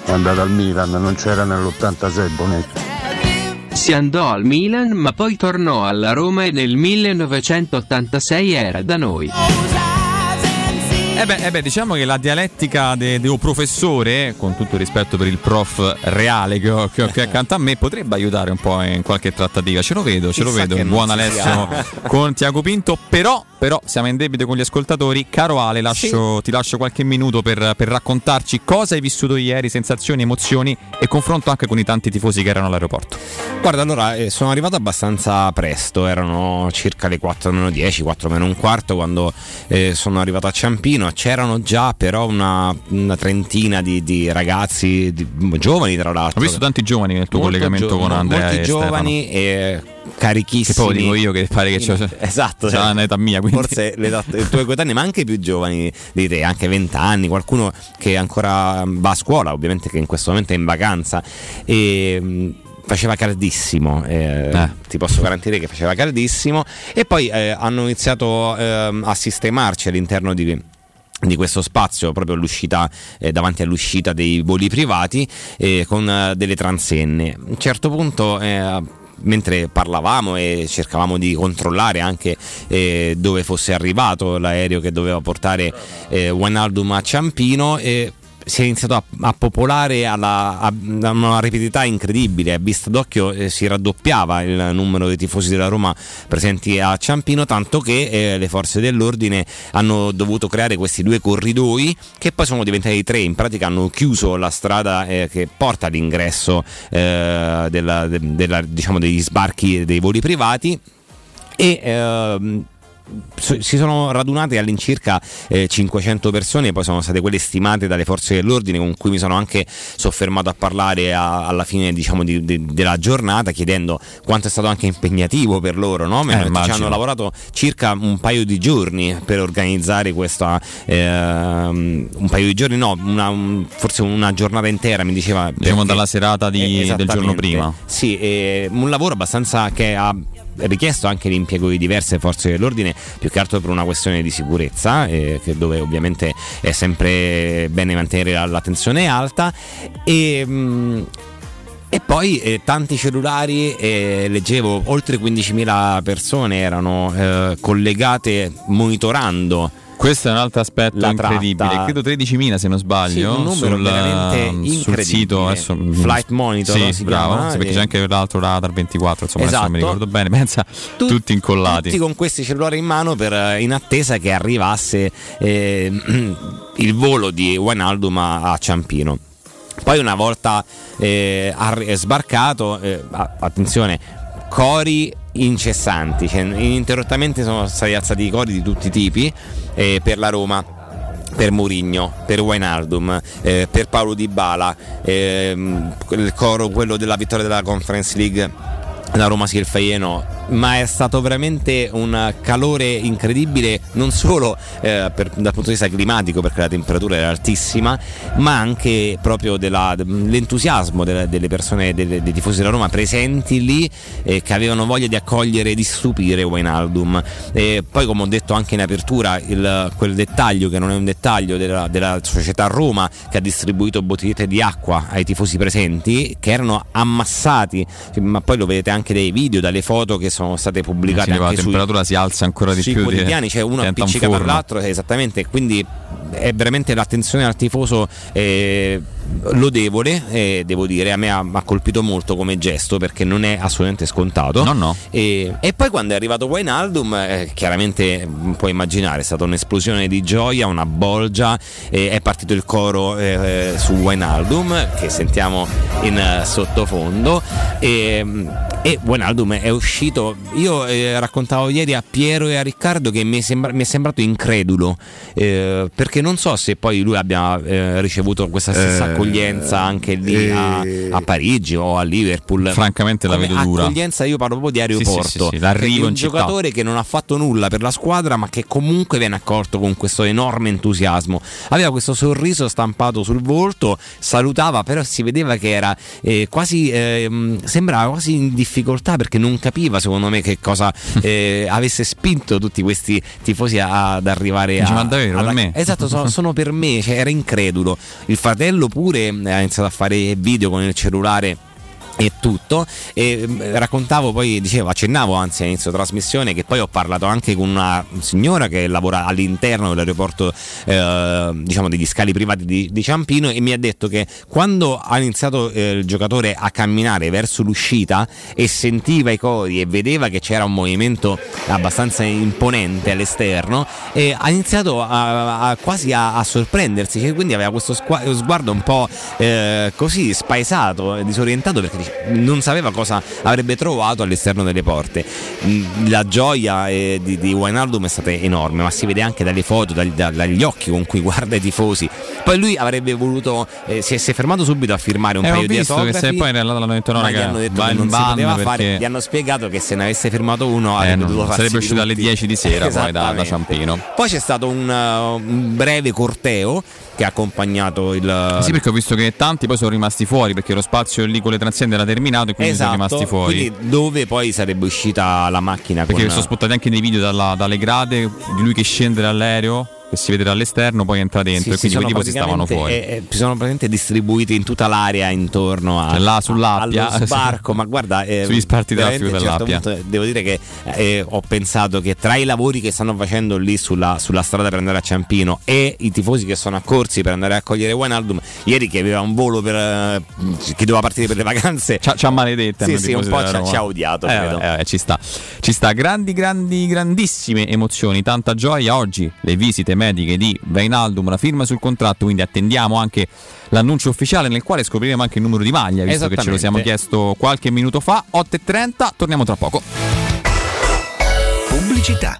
È andato al Milan, non c'era nell'86 Bonetti. Si andò al Milan ma poi tornò alla Roma e nel 1986 era da noi. Eh beh, eh beh, diciamo che la dialettica de- del professore, con tutto il rispetto per il prof reale che ho, che ho qui accanto a me, potrebbe aiutare un po' in qualche trattativa. Ce lo vedo, ce lo Chissà vedo. Il non buon si Alessio con Tiago Pinto. Però, però, siamo in debito con gli ascoltatori. Caro Ale, lascio- ti lascio qualche minuto per, per raccontarci cosa hai vissuto ieri, sensazioni, emozioni e confronto anche con i tanti tifosi che erano all'aeroporto. Guarda, allora eh, sono arrivato abbastanza presto, erano circa le 4 meno 10, 4 meno un quarto quando eh, sono arrivato a Ciampino. C'erano già però una, una trentina di, di ragazzi di- giovani, tra l'altro. Ho visto tanti giovani nel tuo Molto collegamento gio- con Andrea molti e giovani e carichissimi. Che poi dico io che pare che c'ho- esatto, cioè, un'età mia, quindi. forse l'età i tuoi coetanei, ma anche più giovani di te, anche 20 anni, qualcuno che ancora va a scuola, ovviamente che in questo momento è in vacanza e mh, faceva caldissimo, eh, ti posso garantire che faceva caldissimo e poi eh, hanno iniziato ehm, a sistemarci all'interno di di questo spazio proprio all'uscita eh, davanti all'uscita dei voli privati eh, con eh, delle transenne. A un certo punto eh, mentre parlavamo e cercavamo di controllare anche eh, dove fosse arrivato l'aereo che doveva portare eh, Wijnaldum a Ciampino e si è iniziato a, a popolare alla, a, a una rapidità incredibile, a vista d'occhio eh, si raddoppiava il numero dei tifosi della Roma presenti a Ciampino, tanto che eh, le forze dell'ordine hanno dovuto creare questi due corridoi che poi sono diventati tre, in pratica hanno chiuso la strada eh, che porta all'ingresso eh, della- de- della- diciamo, degli sbarchi dei voli privati e ehm, si sono radunate all'incirca eh, 500 persone, poi sono state quelle stimate dalle forze dell'ordine con cui mi sono anche soffermato a parlare a- alla fine diciamo, di- di- della giornata chiedendo quanto è stato anche impegnativo per loro. No? Eh, ci hanno lavorato circa un paio di giorni per organizzare questa, ehm, un paio di giorni, no, una- un- forse una giornata intera mi diceva. Diciamo perché- dalla serata di- Eh, del giorno prima. Sì, eh, un lavoro abbastanza che ha richiesto anche l'impiego di diverse forze dell'ordine, più che altro per una questione di sicurezza, eh, dove ovviamente è sempre bene mantenere la, la tensione alta. E, mh, e poi eh, tanti cellulari, eh, leggevo oltre 15.000 persone erano eh, collegate monitorando. Questo è un altro aspetto La incredibile. tratta. Credo 13.000 se non sbaglio. Sì, un numero sul, veramente sul incredibile. sito adesso, mm, Flight Monitor, Sì, si bravo. chiama, sì, perché eh. c'è anche l'altro radar 24, insomma, adesso non mi Esatto. ricordo bene. Pensa, tutti incollati. Tutti con questi cellulari in mano per, eh, in attesa che arrivasse eh, il volo di Wijnaldum a, a Ciampino. Poi una volta eh, sbarcato, eh, attenzione, cori incessanti, cioè ininterrottamente sono stati alzati i cori di tutti i tipi eh, per la Roma per Mourinho, per Wijnaldum, eh, per Paolo Di Bala, ehm, il coro quello della vittoria della Conference League la Roma si il Faieno ma è stato veramente un calore incredibile non solo eh, per- dal punto di vista climatico perché la temperatura era altissima ma anche proprio della- dell'entusiasmo delle, delle persone delle- dei tifosi della Roma presenti lì eh, che avevano voglia di accogliere e di stupire Wijnaldum. E poi come ho detto anche in apertura il- quel dettaglio che non è un dettaglio della, della società Roma che ha distribuito bottigliette di acqua ai tifosi presenti che erano ammassati ma poi lo vedete anche dai video dalle foto che sono state pubblicate Sì, la anche sui- temperatura si alza ancora di sui più. di- quotidiani, cioè uno un appiccicato forno. all'altro, esattamente, quindi è veramente l'attenzione al tifoso eh, lodevole, eh, devo dire, a me ha, ha colpito molto come gesto perché non è assolutamente scontato. No, no. E, e poi quando è arrivato Wijnaldum, eh, chiaramente mm, puoi immaginare, è stata un'esplosione di gioia, una bolgia, eh, è partito il coro eh, su Wijnaldum che sentiamo in eh, sottofondo e, e Wijnaldum è uscito, io eh, raccontavo ieri a Piero e a Riccardo che mi è, sembra- mi è sembrato incredulo eh, perché non so se poi lui abbia eh, ricevuto questa stessa Eh, accoglienza anche lì a, a Parigi o a Liverpool. Francamente la Come vedo dura. Accoglienza io parlo proprio di Sì, sì, aeroporto. sì, sì, l'arrivo un città. giocatore che non ha fatto nulla per la squadra, ma che comunque viene accolto con questo enorme entusiasmo. Aveva questo sorriso stampato sul volto, salutava, però si vedeva che era eh, quasi ehm, sembrava quasi in difficoltà perché non capiva, secondo me, che cosa eh, avesse spinto tutti questi tifosi ad arrivare Dice, a. "Ma davvero, per alla- me?" Esatto, sono, sono per me, cioè, era incredulo. Il fratello pure eh, ha iniziato a fare video con il cellulare e tutto. E mm, raccontavo poi dicevo accennavo anzi all'inizio trasmissione che poi ho parlato anche con una signora che lavora all'interno dell'aeroporto eh, diciamo degli scali privati di, di Ciampino e mi ha detto che quando ha iniziato eh, il giocatore a camminare verso l'uscita e sentiva i cori e vedeva che c'era un movimento abbastanza imponente all'esterno e ha iniziato a, a- quasi a, a sorprendersi cioè, quindi aveva questo sguardo un po' eh, così spaesato disorientato perché non sapeva cosa avrebbe trovato all'esterno delle porte Mm, la gioia eh, di, di Wijnaldum è stata enorme ma si vede anche dalle foto dagli, da- dagli occhi con cui guarda i tifosi poi lui avrebbe voluto eh, si, è, si è fermato subito a firmare un Eh, paio di visto che autografi se poi l'hanno detto no, ma gli raga, hanno detto che non si poteva perché- fare gli hanno spiegato che se ne avesse firmato uno Eh, avrebbe dovuto farsi sarebbe uscito alle tutti. 10 di sera poi da, da. Ciampino. Poi c'è stato un, uh, un breve corteo che ha accompagnato il. Sì, perché ho visto che tanti poi sono rimasti fuori perché lo spazio lì con le transiende era terminato e quindi sono rimasti Esatto, fuori. quindi dove poi sarebbe uscita la macchina Perché con sono spostati anche nei video dalla- dalle grade di lui che scende dall'aereo, che si vede dall'esterno, poi entra dentro Sì, e quindi quei sono tifosi stavano fuori. eh, eh, si sono praticamente distribuiti in tutta l'area intorno a, Cioè, là sull'Appia. allo sbarco. ma guarda, eh, Sugli sparti veramente traffico certo dell'Appia. punto devo dire che eh, ho pensato che tra i lavori che stanno facendo lì sulla, sulla strada per andare a Ciampino e i tifosi che sono accorsi per andare a cogliere Wijnaldum, ieri che aveva un volo per, eh, che doveva partire per le vacanze, Ci ha- maledette. Sì, sì, un po' della ci ha- odiato, Eh, eh, eh, ci sta. Ci sta. Grandi, grandi, grandissime emozioni, tanta gioia. Oggi le visite mediche di Veinaldum, la firma sul contratto, quindi attendiamo anche l'annuncio ufficiale nel quale scopriremo anche il numero di maglia, visto che ce lo siamo chiesto qualche minuto fa. 8.30, torniamo tra poco. Pubblicità.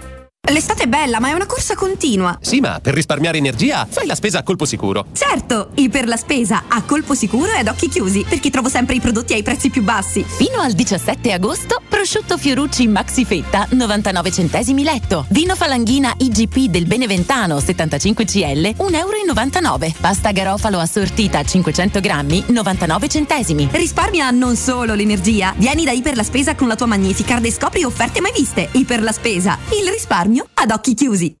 L'estate è bella, ma è una corsa continua. Sì, ma per risparmiare energia fai la spesa a colpo sicuro. Certo, i per la spesa a colpo sicuro e ad occhi chiusi, perché trovo sempre i prodotti ai prezzi più bassi. Fino al 17 agosto, prosciutto Fiorucci Maxi Fetta 99 centesimi letto. Vino Falanghina IGP del Beneventano 75 CL 1,99 euro. Pasta garofalo assortita 500 grammi 99 centesimi. Risparmia non solo l'energia. Vieni da Iper la Spesa con la tua Magnificard e scopri offerte mai viste. Iper la Spesa. Il risparmio ad occhi chiusi.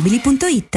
mobili.it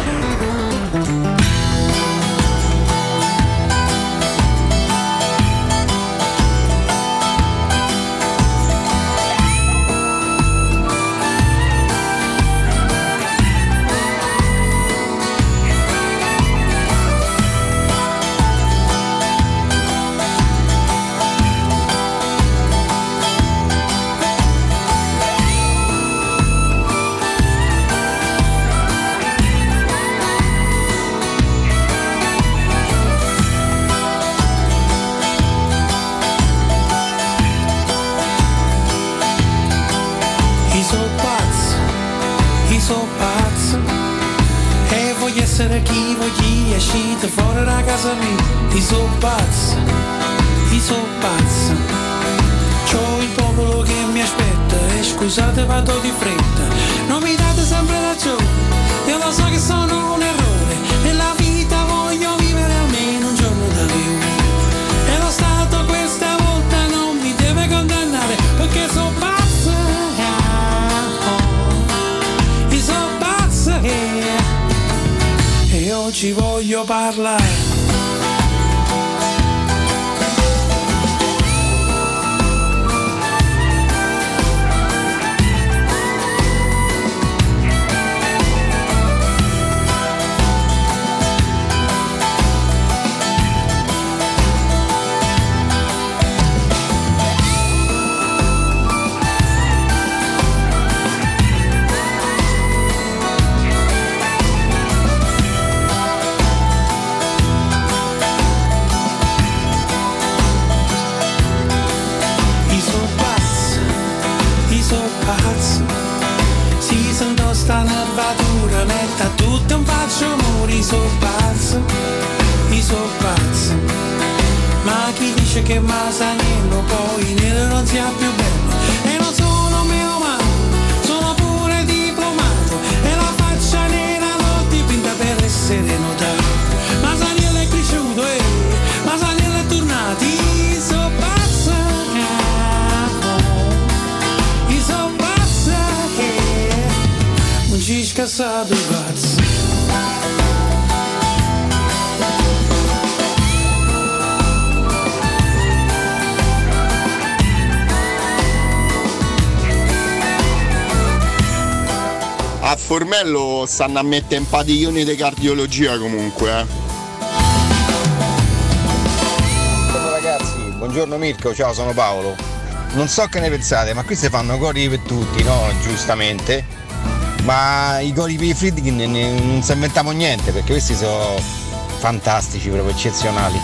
Ti so pazzo, ti so pazzo C'ho il popolo che mi aspetta E scusate vado di fretta. Non mi date sempre ragione Io lo so che sono un errore. Nella vita voglio vivere almeno un giorno da più. E lo Stato questa volta non mi deve condannare Perché so pazzo Io so pazzo E oggi voglio parlare dice che Masaniello Poi nero non sia più bello. E non sono meno male Sono pure diplomato. E la faccia nera l'ho dipinta per essere notato Masaniello è cresciuto e Masaniello è tornato. So pazzo so pazza che non ci scassato pazzo A Formello stanno a mettere un padiglione di cardiologia comunque, eh. Buongiorno ragazzi, buongiorno Mirko, ciao sono Paolo. Non so che ne pensate, ma qui si fanno cori per tutti, no? Giustamente. Ma i cori per i Friedkin non si inventiamo niente, perché questi sono fantastici, proprio eccezionali.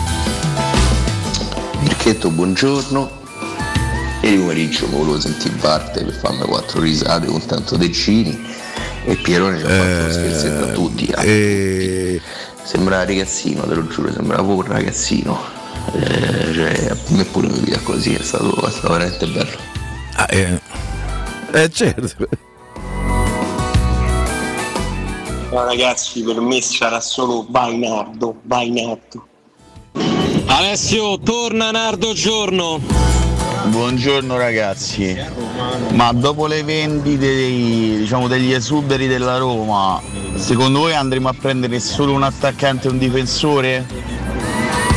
Mirchetto, buongiorno. Ieri pomeriggio mi volevo sentire parte per farmi quattro risate con tanto decini e Pierone ci ha fatto uno scherzetto a tutti. a tutti. Sembrava ragazzino, te lo giuro, sembrava proprio un ragazzino. Eh, cioè, a me pure mi via così, è stato, è stato veramente bello. Ah, eh. eh certo. No, ragazzi, per me sarà solo Vainardo, Vainardo. Alessio, torna Nardo giorno. Buongiorno ragazzi, ma dopo le vendite dei- diciamo, degli esuberi della Roma, secondo voi andremo a prendere solo un attaccante e un difensore?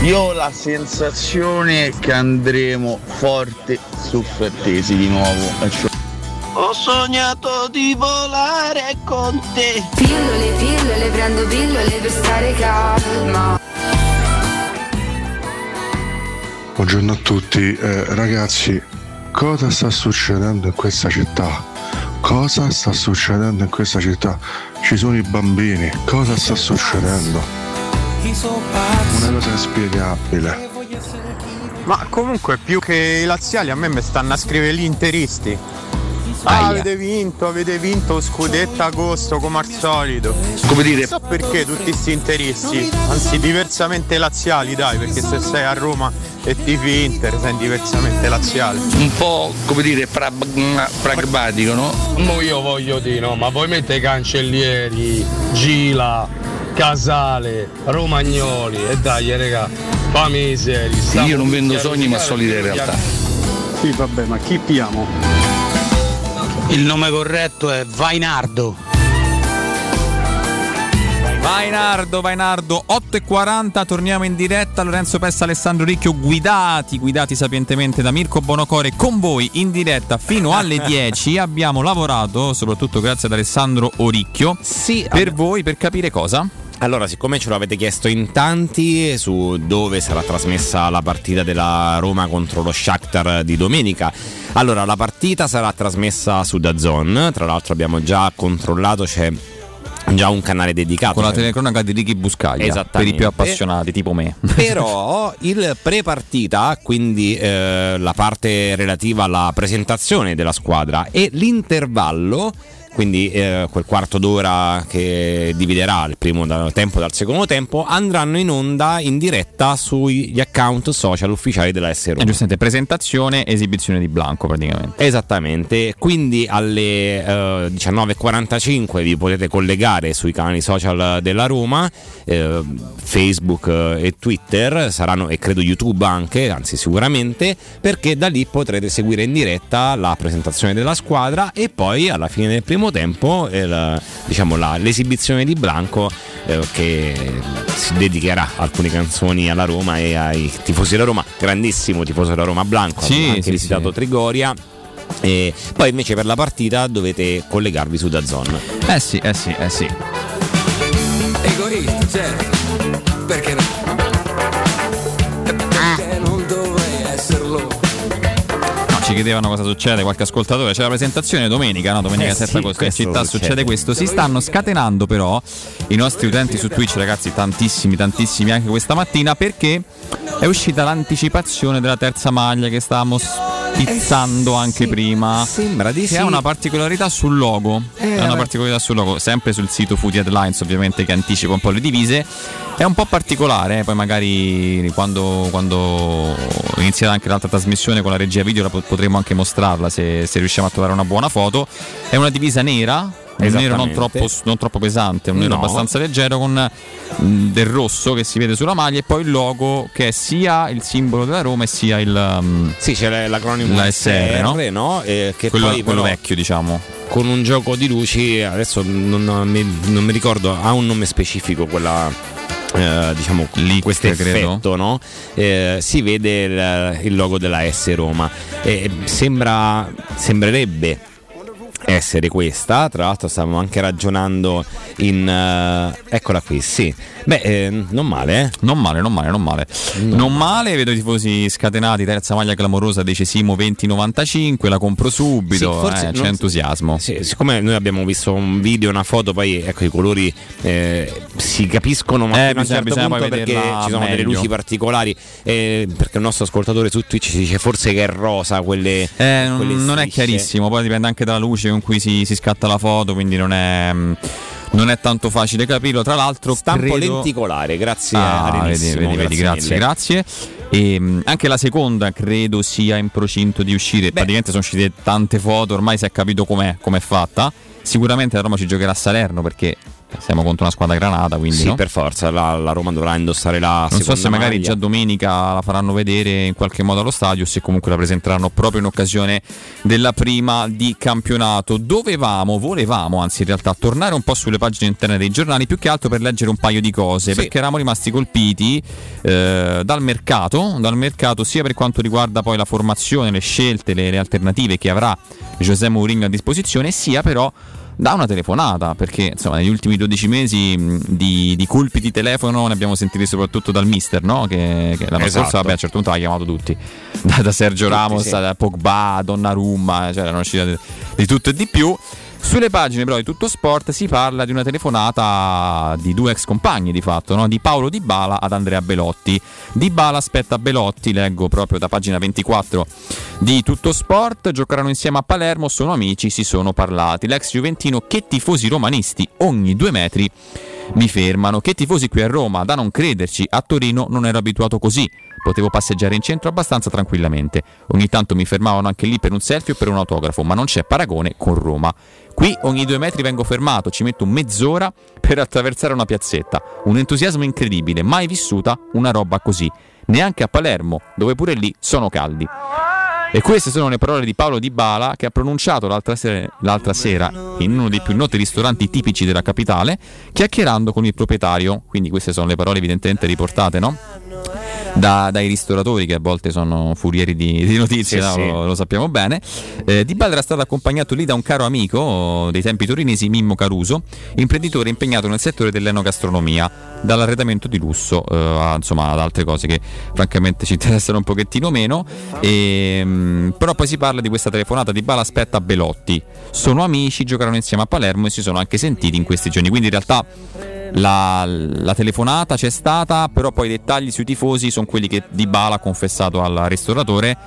Io ho la sensazione che andremo forte su Frattesi di nuovo. Ho sognato di volare con te. Pillole, pillole, prendo pillole per stare calma. Buongiorno a tutti, Eh, ragazzi, cosa sta succedendo in questa città? Cosa sta succedendo in questa città? Ci sono i bambini, cosa sta succedendo? Una cosa inspiegabile. Ma comunque più che i laziali a me mi stanno a scrivere gli interisti. Ah, avete vinto, avete vinto scudetto agosto come al solito. Come dire- Non so perché tutti questi interisti, anzi diversamente laziali dai, perché se sei a Roma e tifi Inter sei diversamente laziale. Un po' come dire pra- pragmatico, no? Mo io voglio dire no, ma voi mette cancellieri, Gila, Casale, Romagnoli e dai raga, fammi seri. Io non vendo sogni, ma solide realtà. Sì vabbè, ma chi piamo? Il nome corretto è Vainardo. Vai Nardo, vai Nardo, 8.40, torniamo in diretta, Lorenzo Pessa, Alessandro Ricchio, guidati, guidati sapientemente da Mirko Bonocore, con voi in diretta fino alle 10, abbiamo lavorato, soprattutto grazie ad Alessandro Oricchio, per voi, per capire cosa? Allora, siccome ce lo avete chiesto in tanti su dove sarà trasmessa la partita della Roma contro lo Shakhtar di domenica, allora la partita sarà trasmessa su DAZN, tra l'altro abbiamo già controllato, c'è già un canale dedicato. Con la telecronaca di Ricky Buscaglia, per i più appassionati, tipo me. Però il pre-partita, quindi eh, la parte relativa alla presentazione della squadra e l'intervallo quindi eh, quel quarto d'ora che dividerà il primo tempo dal secondo tempo, andranno in onda in diretta sugli account social ufficiali della S E Roma. giustamente presentazione, esibizione di Blanco praticamente. Esattamente, quindi alle eh, 19.45 vi potete collegare sui canali social della Roma, eh, Facebook eh, e Twitter, saranno e credo YouTube anche, anzi sicuramente, perché da lì potrete seguire in diretta la presentazione della squadra e poi alla fine del primo tempo eh, la- diciamo, la- l'esibizione di Blanco eh, che si dedicherà alcune canzoni alla Roma e ai tifosi della Roma, grandissimo tifoso della Roma Blanco, Sì, ha anche sì, visitato sì. Trigoria. E poi invece per la partita dovete collegarvi su Dazon. Eh sì, eh sì, eh sì. Egoista, certo. Perché no? Chiedevano cosa succede, qualche ascoltatore. C'è la presentazione domenica, no? Domenica Eh 7 sì, agosto in questo città succede. succede questo. Si stanno scatenando però i nostri utenti su Twitch, ragazzi, tantissimi, tantissimi anche questa mattina, perché è uscita l'anticipazione della terza maglia che stavamo spizzando anche prima. Sembra di che sì. ha una particolarità sul logo. Eh, è una particolarità sul logo, sempre sul sito Foodie Headlines, ovviamente, che anticipa un po' le divise. È un po' particolare, eh, poi magari quando, quando inizierà anche l'altra trasmissione con la regia video la pot- potremo anche mostrarla se, se riusciamo a trovare una buona foto. È una divisa nera, un nero non troppo, non troppo pesante, un nero No. abbastanza leggero con mh, del rosso che si vede sulla maglia e poi il logo che è sia il simbolo della Roma e sia il... mh, Sì, c'è l'acronimo La SR, no? no? Eh, che quello, poi quello però, vecchio, diciamo. con un gioco di luci, adesso non, non mi, non mi ricordo, ha un nome specifico quella. Eh, diciamo questo effetto no? Eh, si vede il, il logo della S Roma e sembra sembrerebbe essere questa tra l'altro stavamo anche ragionando in eh, eccola qui sì beh eh, non male eh Non male, non male, non male. Non male, vedo i tifosi scatenati, terza maglia clamorosa, decesimo 2095, la compro subito, Sì, forse eh, c'è entusiasmo. Sì, siccome noi abbiamo visto un video, una foto, poi ecco i colori eh, si capiscono, ma Eh, a un bisogna- certo bisogna punto perché ci sono delle meglio. luci particolari. eh, perché il nostro ascoltatore su Twitch ci dice forse che è rosa quelle. Eh, non- quelle non è chiarissimo, poi dipende anche dalla luce con cui si, si scatta la foto, quindi non è, mm, non è tanto facile capirlo. Tra l'altro, Stampo credo... lenticolare, grazie Ah, vedi, Arenissimo, vedi, vedi, grazie, grazie. E, mh, anche la seconda credo sia in procinto di uscire. Praticamente sono uscite tante foto, ormai si è capito com'è, com'è fatta. Sicuramente la Roma ci giocherà a Salerno perché siamo contro una squadra granata, quindi Sì, no? per forza, la, la Roma dovrà indossare la Non so se magari maglia. già domenica la faranno vedere in qualche modo allo stadio, se comunque la presenteranno proprio in occasione della prima di campionato. Dovevamo, volevamo anzi in realtà tornare un po' sulle pagine interne dei giornali, più che altro per leggere un paio di cose, Sì. perché eravamo rimasti colpiti eh, dal mercato, dal mercato sia per quanto riguarda poi la formazione, le scelte, le, le alternative che avrà José Mourinho a disposizione, sia però da una telefonata, perché insomma negli ultimi 12 mesi di, di colpi di telefono ne abbiamo sentiti soprattutto dal mister, no? che, che l'anno Esatto. scorso vabbè, a un certo punto ha chiamato tutti, da, da Sergio Tutti, Ramos, sì. da Pogba, Donnarumma, cioè erano uscite di tutto e di più. Sulle pagine però di Tutto Sport si parla di una telefonata di due ex compagni di fatto, no? di Paolo Di Bala ad Andrea Belotti. Di Bala aspetta Belotti, leggo proprio da pagina 24 di Tutto Sport, giocheranno insieme a Palermo, sono amici, si sono parlati. L'ex Juventino che tifosi romanisti ogni due metri mi fermano. Che tifosi qui a Roma, da non crederci, a Torino non ero abituato così. Potevo passeggiare in centro abbastanza tranquillamente. Ogni tanto mi fermavano anche lì per un selfie o per un autografo, ma non c'è paragone con Roma. Qui ogni due metri vengo fermato, ci metto mezz'ora per attraversare una piazzetta. Un entusiasmo incredibile, mai vissuta una roba così. Neanche a Palermo, dove pure lì sono caldi. E queste sono le parole di Paolo Di Bala che ha pronunciato l'altra sera, l'altra sera in uno dei più noti ristoranti tipici della capitale, chiacchierando con il proprietario. Quindi queste sono le parole evidentemente riportate, no? Da- dai ristoratori che a volte sono furieri di, di notizie, Sì, no? sì. Lo, lo sappiamo bene. Eh, di Bala era stato accompagnato lì da un caro amico dei tempi torinesi, Mimmo Caruso, imprenditore impegnato nel settore dell'enogastronomia, dall'arredamento di lusso eh, a, insomma, ad altre cose che francamente ci interessano un pochettino meno. E, mm, però poi si parla di questa telefonata di Bala aspetta Belotti. Sono amici, giocarono insieme a Palermo e si sono anche sentiti in questi giorni. Quindi in realtà la, la telefonata c'è stata, però poi i dettagli sui tifosi sono quelli che Di Bala ha confessato al ristoratore,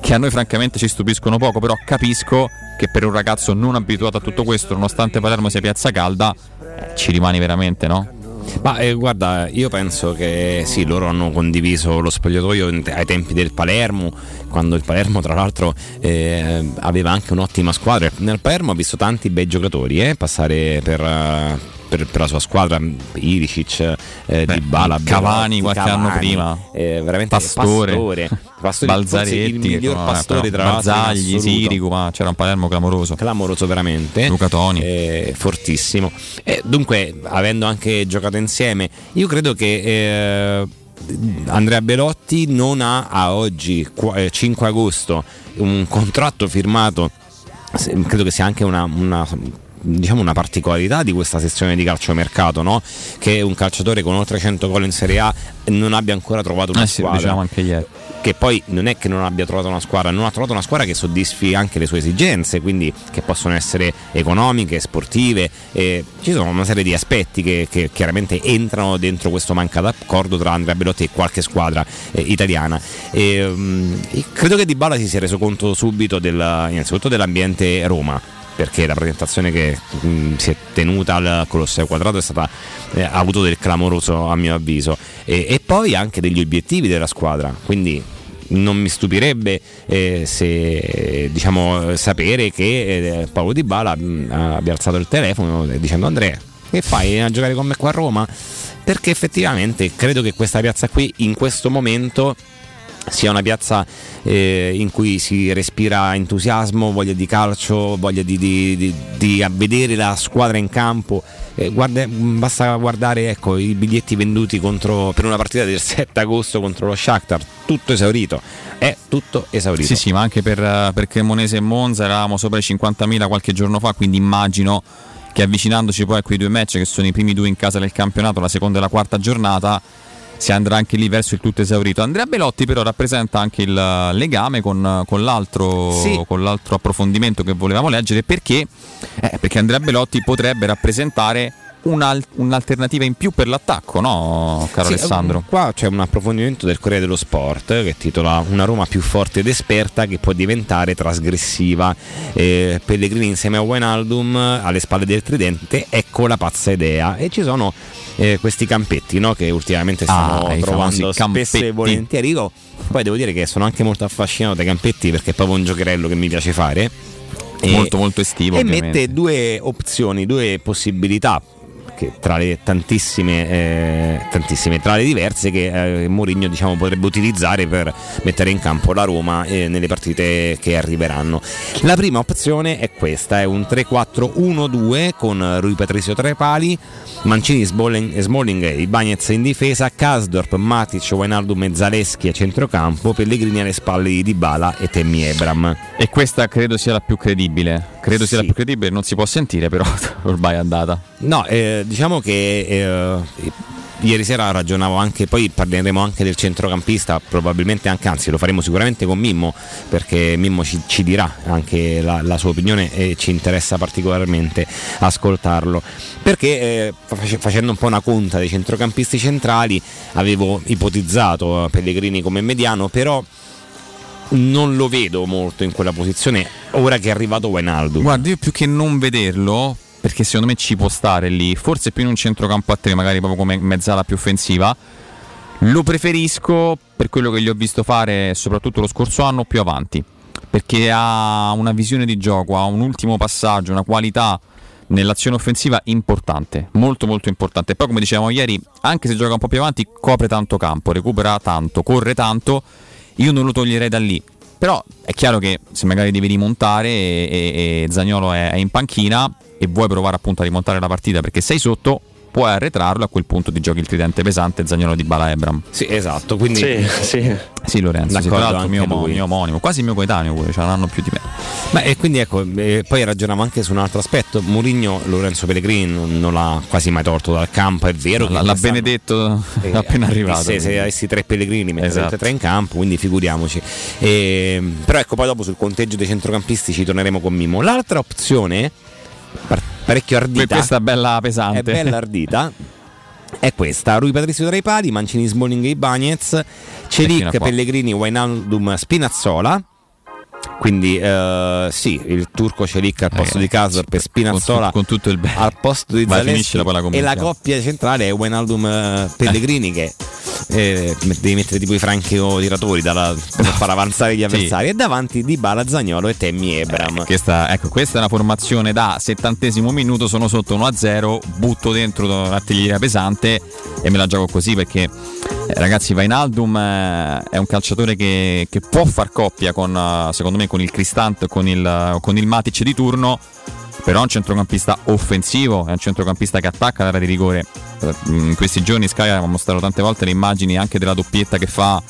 che a noi francamente ci stupiscono poco, però capisco che per un ragazzo non abituato a tutto questo, nonostante Palermo sia piazza calda, eh, ci rimani veramente, no? Ma eh, guarda, io penso che sì, loro hanno condiviso lo spogliatoio ai tempi del Palermo, quando il Palermo tra l'altro eh, aveva anche un'ottima squadra. Nel Palermo ha visto tanti bei giocatori eh, passare per, uh, per, per, la sua squadra, Ilicic, eh, Di Bala, Cavani qualche Cavani, anno prima, eh, veramente Pastore. Pastore. Pastore Balzaretti, il miglior no, pastore tra Barzagli, Sirico, ma c'era un Palermo clamoroso. Clamoroso veramente. Luca Toni. Eh, fortissimo. Eh, dunque, avendo anche giocato insieme, io credo che eh, Andrea Belotti non ha a oggi, 5 agosto, un contratto firmato, credo che sia anche una, una diciamo una particolarità di questa sessione di calciomercato, no? che un calciatore con oltre 100 gol in Serie A non abbia ancora trovato una eh squadra. Sì, diciamo anche ieri. Che poi non è che non abbia trovato una squadra, non ha trovato una squadra che soddisfi anche le sue esigenze, quindi che possono essere economiche, sportive. Eh, ci sono una serie di aspetti che, che, chiaramente entrano dentro questo mancato accordo tra Andrea Belotti e qualche squadra eh, italiana. E, um, credo che Di Bala si sia reso conto subito del, innanzitutto dell'ambiente Roma perché la presentazione che mh, si è tenuta al Colosseo Quadrato stata, eh, ha avuto del clamoroso a mio avviso. E, e poi anche degli obiettivi della squadra. Quindi non mi stupirebbe eh, se diciamo sapere che eh, Paolo Di Bala abbia alzato il telefono dicendo Andrea che fai? A giocare con me qua a Roma? Perché effettivamente credo che questa piazza qui in questo momento sia una piazza eh, in cui si respira entusiasmo, voglia di calcio, voglia di, di, di, di vedere la squadra in campo. Eh, guarda, basta guardare ecco, i biglietti venduti contro, per una partita del 7 agosto contro lo Shakhtar, tutto esaurito. È tutto esaurito. Sì, sì, ma anche per, per Cremonese e Monza eravamo sopra i 50.000 qualche giorno fa, quindi immagino che avvicinandoci poi a quei due match che sono i primi due in casa del campionato, la seconda e la quarta giornata, si andrà anche lì verso il tutto esaurito. Andrea Belotti però rappresenta anche il legame con, con, l'altro, sì. con l'altro, approfondimento che volevamo leggere perché, eh, perché Andrea Belotti potrebbe rappresentare un'alternativa in più per l'attacco, no, caro sì, Alessandro? Qua c'è un approfondimento del Corriere dello Sport che titola Una Roma più forte ed esperta che può diventare trasgressiva. Eh, Pellegrini insieme a Wijnaldum alle spalle del tridente, ecco la pazza idea. E ci sono eh, questi campetti no? che ultimamente stiamo ah, trovando spesso e volentieri. Io poi devo dire che sono anche molto affascinato dai campetti perché è proprio un giocherello che mi piace fare. Molto molto estivo. E ovviamente. mette due opzioni, due possibilità che tra le tantissime, eh, tantissime, tra le diverse che eh, Mourinho diciamo, potrebbe utilizzare per mettere in campo la Roma eh, nelle partite che arriveranno. La prima opzione è questa, è un 3-4-1-2 con Rui Patricio tra i pali, Mancini, Smalling, Smalling e Ibagnez in difesa, Kasdorp, Matic, Wijnaldum e Zaleschi a centrocampo, Pellegrini alle spalle di Dybala e Temmi Ebram. E questa credo sia la più credibile. Credo sia Sì. la più credibile, non si può sentire però ormai è andata. No, eh, diciamo che eh, ieri sera ragionavo anche, poi parleremo anche del centrocampista, probabilmente anche, anzi lo faremo sicuramente con Mimmo, perché Mimmo ci, ci dirà anche la, la sua opinione e ci interessa particolarmente ascoltarlo. Perché eh, face- facendo un po' una conta dei centrocampisti centrali avevo ipotizzato eh, Pellegrini come mediano, però non lo vedo molto in quella posizione ora che è arrivato Wijnaldum. Guarda, io più che non vederlo, perché secondo me ci può stare lì, forse più in un centrocampo a tre, magari proprio come mezzala più offensiva. Lo preferisco per quello che gli ho visto fare, soprattutto lo scorso anno, più avanti. Perché ha una visione di gioco, ha un ultimo passaggio, una qualità nell'azione offensiva importante, molto molto importante. E poi come dicevamo ieri, anche se gioca un po' più avanti, copre tanto campo, recupera tanto, corre tanto, io non lo toglierei da lì. Però è chiaro che se magari devi rimontare e, e, e Zagnolo è, è in panchina e vuoi provare appunto a rimontare la partita perché sei sotto, puoi arretrarlo a quel punto ti giochi il tridente pesante Zagnolo di Bala Ebram. Sì, esatto, quindi Sì, sì. Sì, Lorenzo, sì, tra D'accordo l'altro mio, mio omonimo, quasi mio coetaneo pure, ce l'hanno più di me. Ma e quindi ecco, eh, poi ragioniamo anche su un altro aspetto. Mourinho Lorenzo Pellegrini non, l'ha quasi mai torto dal campo, è vero. che L'ha, l'ha benedetto eh, appena arrivato. Se, se avessi tre Pellegrini metterete Esatto. tre in campo, quindi figuriamoci. Ehm, però ecco, poi dopo sul conteggio dei centrocampisti ci torneremo con Mimo. L'altra opzione, parecchio ardita, questa bella pesante. è bella ardita. È questa, Rui Patrizio tra i pali, Mancini, Smalling e a Celic. Pellegrini, Wijnaldum, Spinazzola Quindi eh, sì, il turco Celic al posto Eh, di Casor per Spinazzola con, tutto il bene. al posto di Zaleschi e la coppia centrale è Wijnaldum eh, Pellegrini che eh, devi mettere tipo i franchi tiratori dalla- per far avanzare gli Sì. avversari e davanti di Bala, Zagnolo e Temmi Ebram. Questa, ecco, questa è una formazione da settantesimo minuto, sono sotto 1-0, butto dentro l'artiglieria pesante e me la gioco così perché eh, ragazzi Vainaldum eh, è un calciatore che, che può far coppia con, eh, secondo me con il Cristante o con il, con il Matic di turno però è un centrocampista offensivo, è un centrocampista che attacca l'area di rigore. Eh, In questi giorni Sky ha mostrato tante volte le immagini anche della doppietta che fa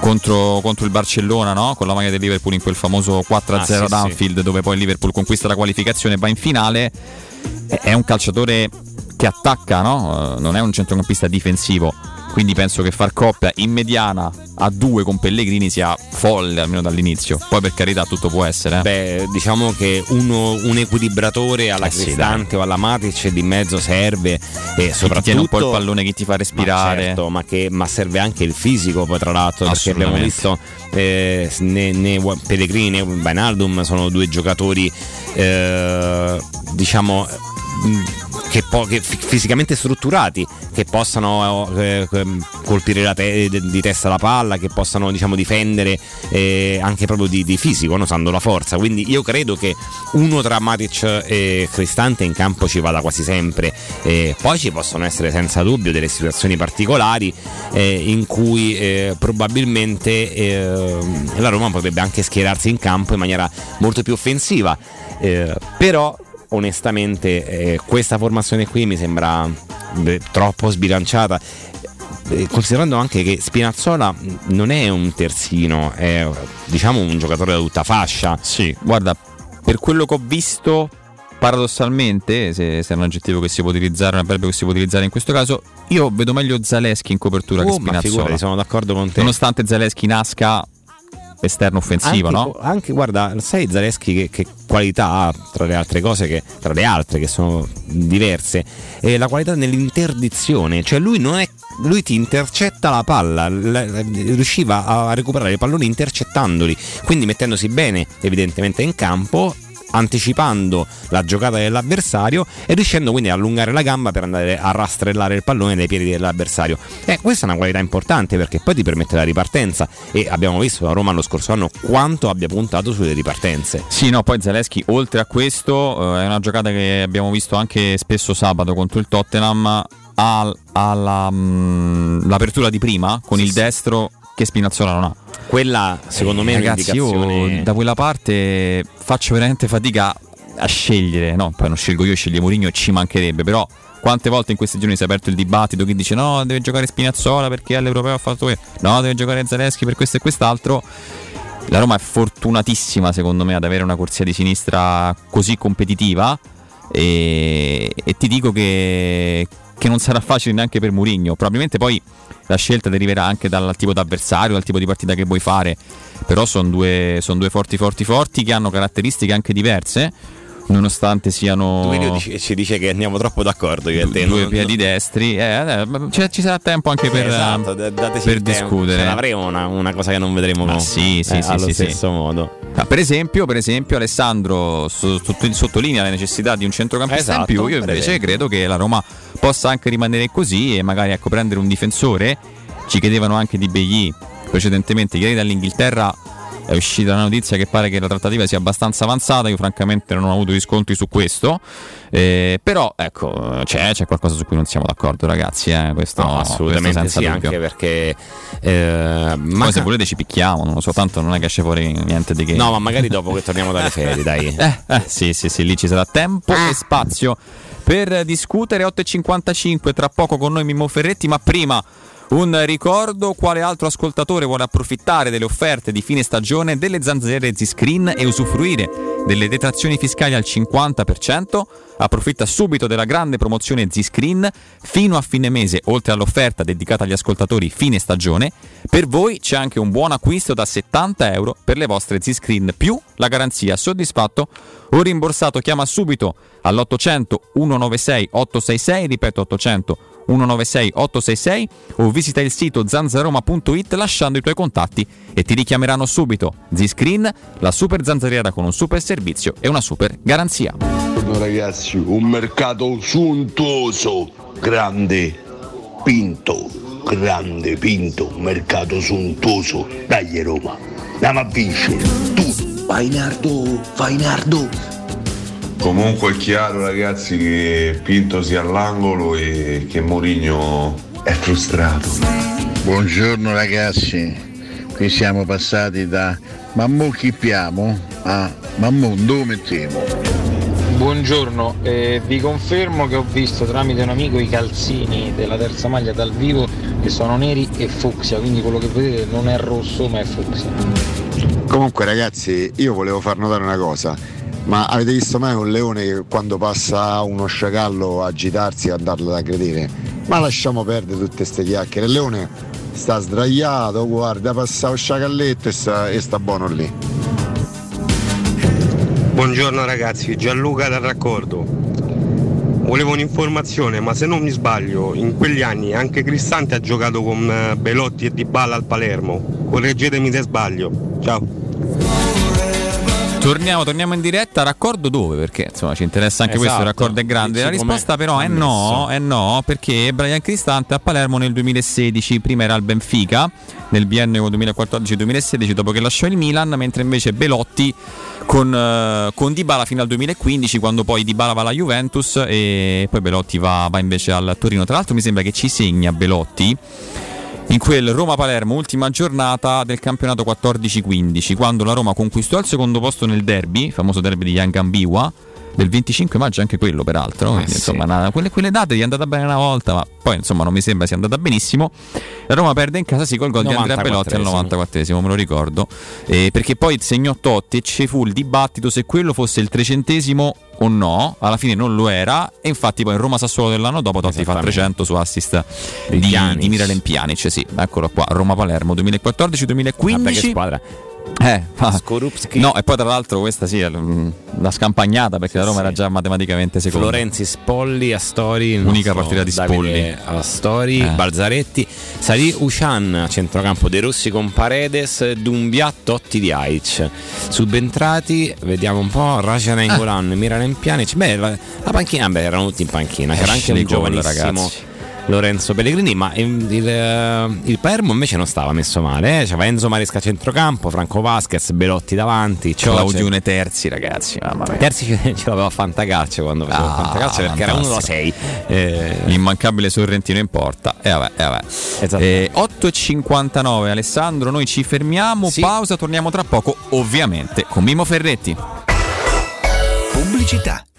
contro, contro il Barcellona, no? con la maglia del Liverpool in quel famoso 4-0 Ah, sì, ad sì. Anfield, dove poi il Liverpool conquista la qualificazione e va in finale. È- È un calciatore che attacca, no? Eh, non è un centrocampista difensivo. Quindi penso che far coppia in mediana a due con Pellegrini sia folle almeno dall'inizio. Poi per carità tutto può essere. eh. Beh, diciamo che uno- un equilibratore alla Eh sì, o alla Matic di mezzo serve e soprattutto tiene un po' il pallone che ti fa respirare. Ma, certo, ma, che, ma serve anche il fisico poi tra l'altro perché abbiamo visto eh, né, né Pellegrini né Wijnaldum sono due giocatori eh, diciamo che, po- che fi- fisicamente strutturati che possano eh, ehm, colpire la te- di testa la palla che possano diciamo difendere eh, anche proprio di, di fisico no? usando la forza quindi io credo che uno tra Matic e Cristante in campo ci vada quasi sempre Eh, poi ci possono essere senza dubbio delle situazioni particolari eh, in cui eh, probabilmente eh, la Roma potrebbe anche schierarsi in campo in maniera molto più offensiva Eh, però onestamente eh, questa formazione qui mi sembra beh, troppo sbilanciata. Eh, considerando anche che Spinazzola non è un terzino è diciamo un giocatore da tutta fascia. Sì, guarda, per quello che ho visto, paradossalmente, se, se è un aggettivo che si può utilizzare, un avverbio che si può utilizzare in questo caso, io vedo meglio Zaleschi in copertura che Oh, ma Spinazzola. figurati, sono d'accordo con te. Nonostante Zaleschi nasca esterno offensivo, anche, no? Anche, guarda, sai Zaleschi che, che qualità ha tra le altre cose, che, tra le altre che sono diverse, è la qualità nell'interdizione, cioè lui non è. Lui ti intercetta la palla, la- la- riusciva a recuperare i palloni intercettandoli, quindi mettendosi bene evidentemente in campo, anticipando la giocata dell'avversario e riuscendo quindi a allungare la gamba per andare a rastrellare il pallone dai piedi dell'avversario. Eh, questa è una qualità importante perché poi ti permette la ripartenza e abbiamo visto la Roma lo scorso anno quanto abbia puntato sulle ripartenze. Sì, no, poi Zaleschi, oltre a questo, eh, è una giocata che abbiamo visto anche spesso sabato contro il Tottenham, ha, ha la, mm, l'apertura di prima con il destro che Spinazzola non ha. Quella secondo me è Eh, Ragazzi, un'indicazione io da quella parte faccio veramente fatica a scegliere, no, poi non scelgo io, sceglie Mourinho e ci mancherebbe, però quante volte in questi giorni si è aperto il dibattito chi dice no, deve giocare Spinazzola perché all'Europeo ha fatto questo, no, deve giocare Zaleschi per questo e quest'altro. La Roma è fortunatissima secondo me ad avere una corsia di sinistra così competitiva e, e ti dico che, che non sarà facile neanche per Mourinho, probabilmente poi la scelta deriverà anche dal tipo d'avversario, dal tipo di partita che vuoi fare, però sono due, son due forti forti forti che hanno caratteristiche anche diverse, nonostante siano Duilio dice- ci dice che andiamo troppo d'accordo io due non- piedi destri, eh, cioè, ci sarà tempo anche per, Esatto, eh, dateci per discutere. Ce l'avremo una, una cosa che non vedremo Ma sì, sì, eh, sì, allo sì, sì. stesso modo. Ah, per, esempio, per esempio, Alessandro so- sotto- sottolinea la necessità di un centrocampista Esatto, in più. Io invece credo che la Roma possa anche rimanere così e magari ecco, prendere un difensore. Ci chiedevano anche di Begli precedentemente. Ieri dall'Inghilterra è uscita la notizia che pare che la trattativa sia abbastanza avanzata. Io, francamente, non ho avuto riscontri su questo. Eh, però, ecco, c'è, c'è qualcosa su cui non siamo d'accordo, ragazzi. eh, Questo, No, assolutamente questo sì, dubbio. anche perché eh, Poi manca- se volete ci picchiamo, non lo so, tanto non è che esce fuori niente di che. No, ma magari dopo che torniamo dalle ferie, dai. Eh, eh, sì, sì, sì, lì ci sarà tempo e spazio per discutere. 8.55 tra poco con noi Mimmo Ferretti, ma prima un ricordo, quale altro ascoltatore vuole approfittare delle offerte di fine stagione delle zanzare Z-Screen e usufruire delle detrazioni fiscali al 50%? Approfitta subito della grande promozione Z-Screen fino a fine mese, oltre all'offerta dedicata agli ascoltatori fine stagione. Per voi c'è anche un buon acquisto da 70 euro per le vostre Z-Screen più la garanzia soddisfatto o rimborsato. Chiama subito all'800 196 866, ripeto 800 196 866 o visita il sito zanzaroma.it lasciando i tuoi contatti e ti richiameranno subito. Z-Screen, la super zanzariera con un super servizio e una super garanzia. Buongiorno ragazzi, un mercato suntuoso, grande, pinto, grande, pinto, mercato suntuoso. Dai Roma, andiamo a vincere. Tu, vai Nardo, vai Nardo. Comunque è chiaro ragazzi che Pinto sia all'angolo e che Mourinho è frustrato. Buongiorno ragazzi, qui siamo passati da Mammo chippiamo a Mammo dove mettiamo? Buongiorno, eh, vi confermo che ho visto tramite un amico i calzini della terza maglia dal vivo che sono neri e fucsia, quindi quello che vedete non è rosso ma è fucsia. Comunque ragazzi, io volevo far notare una cosa, ma avete visto mai un leone che quando passa uno sciacallo agitarsi e andarlo ad aggredire? Ma lasciamo perdere tutte queste chiacchiere, il leone sta sdraiato, guarda, passa lo sciacalletto e sta, e sta buono lì. Buongiorno ragazzi, Gianluca dal raccordo. Volevo un'informazione, ma se non mi sbaglio, in quegli anni anche Cristante ha giocato con eh, Belotti e Dybala al Palermo. Correggetemi se sbaglio. Ciao. Torniamo, torniamo in diretta, raccordo dove? Perché insomma ci interessa anche questo, il Esatto. raccordo è grande. La Dici risposta com'è però è no, è no, perché Brian Cristante a Palermo nel 2016, prima era al Benfica, nel biennio 2014-2016 dopo che lasciò il Milan, mentre invece Belotti con, eh, con Dybala fino al 2015 quando poi Dybala va alla Juventus e poi Belotti va, va invece al Torino. Tra l'altro mi sembra che ci segna Belotti in quel Roma-Palermo, ultima giornata del campionato 14-15, quando la Roma conquistò il secondo posto nel derby, famoso derby di Young Ambiwa, del 25 maggio anche quello peraltro, quindi, sì. insomma una- quelle, quelle date gli è andata bene una volta, ma poi insomma non mi sembra sia andata benissimo. La Roma perde in casa sì col gol di Andrea Belotti al 94esimo, me lo ricordo, Eh, perché poi segnò Totti e ci fu il dibattito se quello fosse il trecentesimo o no, alla fine non lo era e infatti poi in Roma Sassuolo dell'anno dopo Totti fa 300 su assist di, di Miralem Pjanic, sì, eccolo qua, Roma-Palermo 2014-2015. Vabbè, che squadra. Eh, Skorupski. No, e poi tra l'altro questa sì, l- la scampagnata perché la Roma era già matematicamente seconda. Florenzi Spolli, Astori, Unica partita di Davide Spolli. Astori, Eh. Balzaretti, Sari Ushan a centrocampo De Rossi con Paredes, Dumbia, Totti di Aic. Subentrati, vediamo un po', Raja Nengolan, Miralem Pjanic. Beh, la, la panchina, beh, erano tutti in panchina. C'era anche un giovanissimo ragazzi. Lorenzo Pellegrini, ma il, il, eh, il Palermo invece non stava messo male. Eh? C'era Enzo Maresca a centrocampo, Franco Vasquez, Belotti davanti. Claudione Terzi, ragazzi, mamma mia. Terzi ce ce l'aveva a Fantacalcio quando faceva Ah, Fantacalcio perché era uno da fantastico. 6. L'immancabile Sorrentino in porta. E vabbè, e vabbè. Eh, 8.59 Alessandro, noi ci fermiamo, pausa, torniamo tra poco, ovviamente, con Mimo Ferretti. Pubblicità.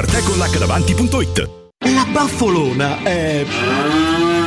www.artecollacdavanti.it La baffolona è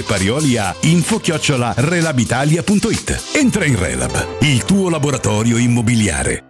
e Parioli a info-relabitalia.it. Entra in Relab, il tuo laboratorio immobiliare.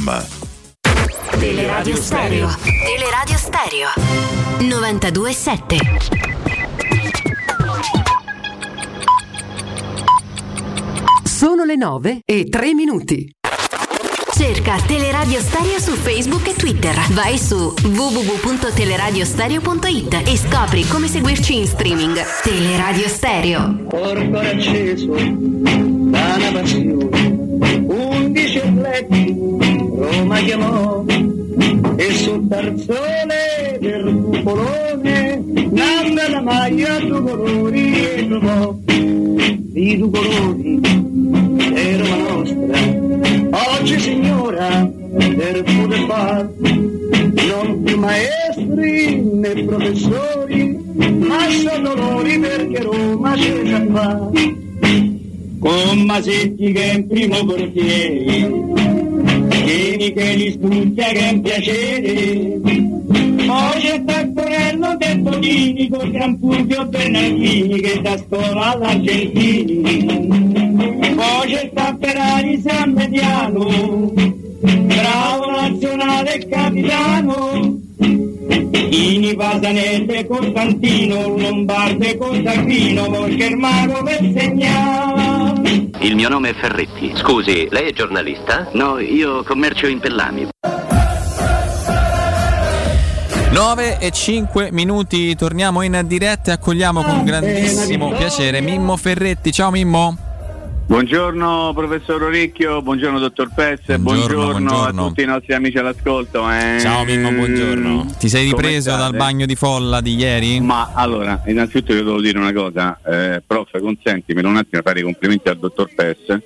materasso.com Teleradio Stereo. Teleradio Stereo. 92.7. Sono le 9 e 3 minuti. Cerca Teleradio Stereo su Facebook e Twitter. Vai su www.teleradiostereo.it e scopri come seguirci in streaming. Teleradio Stereo. Porto acceso da una passione, undici atleti Roma chiamò e sul tarzone del cupolone nanda la maglia due colori e trovò. Di due colori è Roma nostra. Oggi signora per poter far non più maestri né professori ma sono loro perché Roma c'è già fa con Masetti che è in primo portiere Vieni che li studia che è un piacere. Poi c'è Taccorello del Tonini con Gran Fulvio Bernardini che da scuola all'Argentini. Poi c'è Tapperari San Mediano bravo nazionale capitano. Ini Pasanese Costantino Lombardo e Costantino mago per segnare Il mio nome è Ferretti. Scusi, lei è giornalista? No, io commercio in pellami. 9 e 5 minuti, torniamo in diretta e accogliamo con grandissimo piacere Mimmo Ferretti. Ciao Mimmo. Buongiorno professor Orecchio, buongiorno dottor Pezze, buongiorno, buongiorno. a tutti i nostri amici all'ascolto. Eh, Ciao Mimmo, buongiorno. Ti sei ripreso dal bagno di folla di ieri? Ma allora, innanzitutto io devo dire una cosa, eh, prof, consentimelo un attimo a fare i complimenti al dottor Pezze,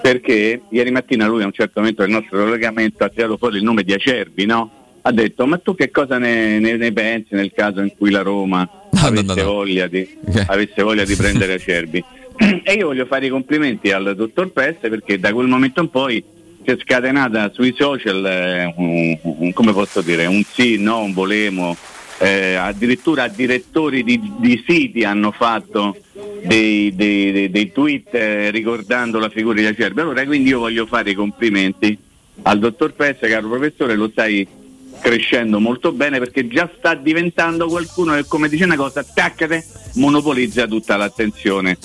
perché ieri mattina lui a un certo momento del nostro collegamento ha tirato fuori il nome di Acerbi, no? Ha detto, ma tu che cosa ne, ne- ne pensi nel caso in cui la Roma avesse, no, no. Voglia, di, avesse voglia di prendere Acerbi? e io voglio fare i complimenti al dottor Peste perché da quel momento in poi si è scatenata sui social eh, un, un- come posso dire, un sì, no, un volemo eh, addirittura direttori di, di siti hanno fatto dei, dei, dei, dei tweet eh, ricordando la figura di Acerbi. Allora quindi io voglio fare i complimenti al dottor Pezza, caro professore, lo stai crescendo molto bene perché già sta diventando qualcuno che come dice una cosa, taccate, monopolizza tutta l'attenzione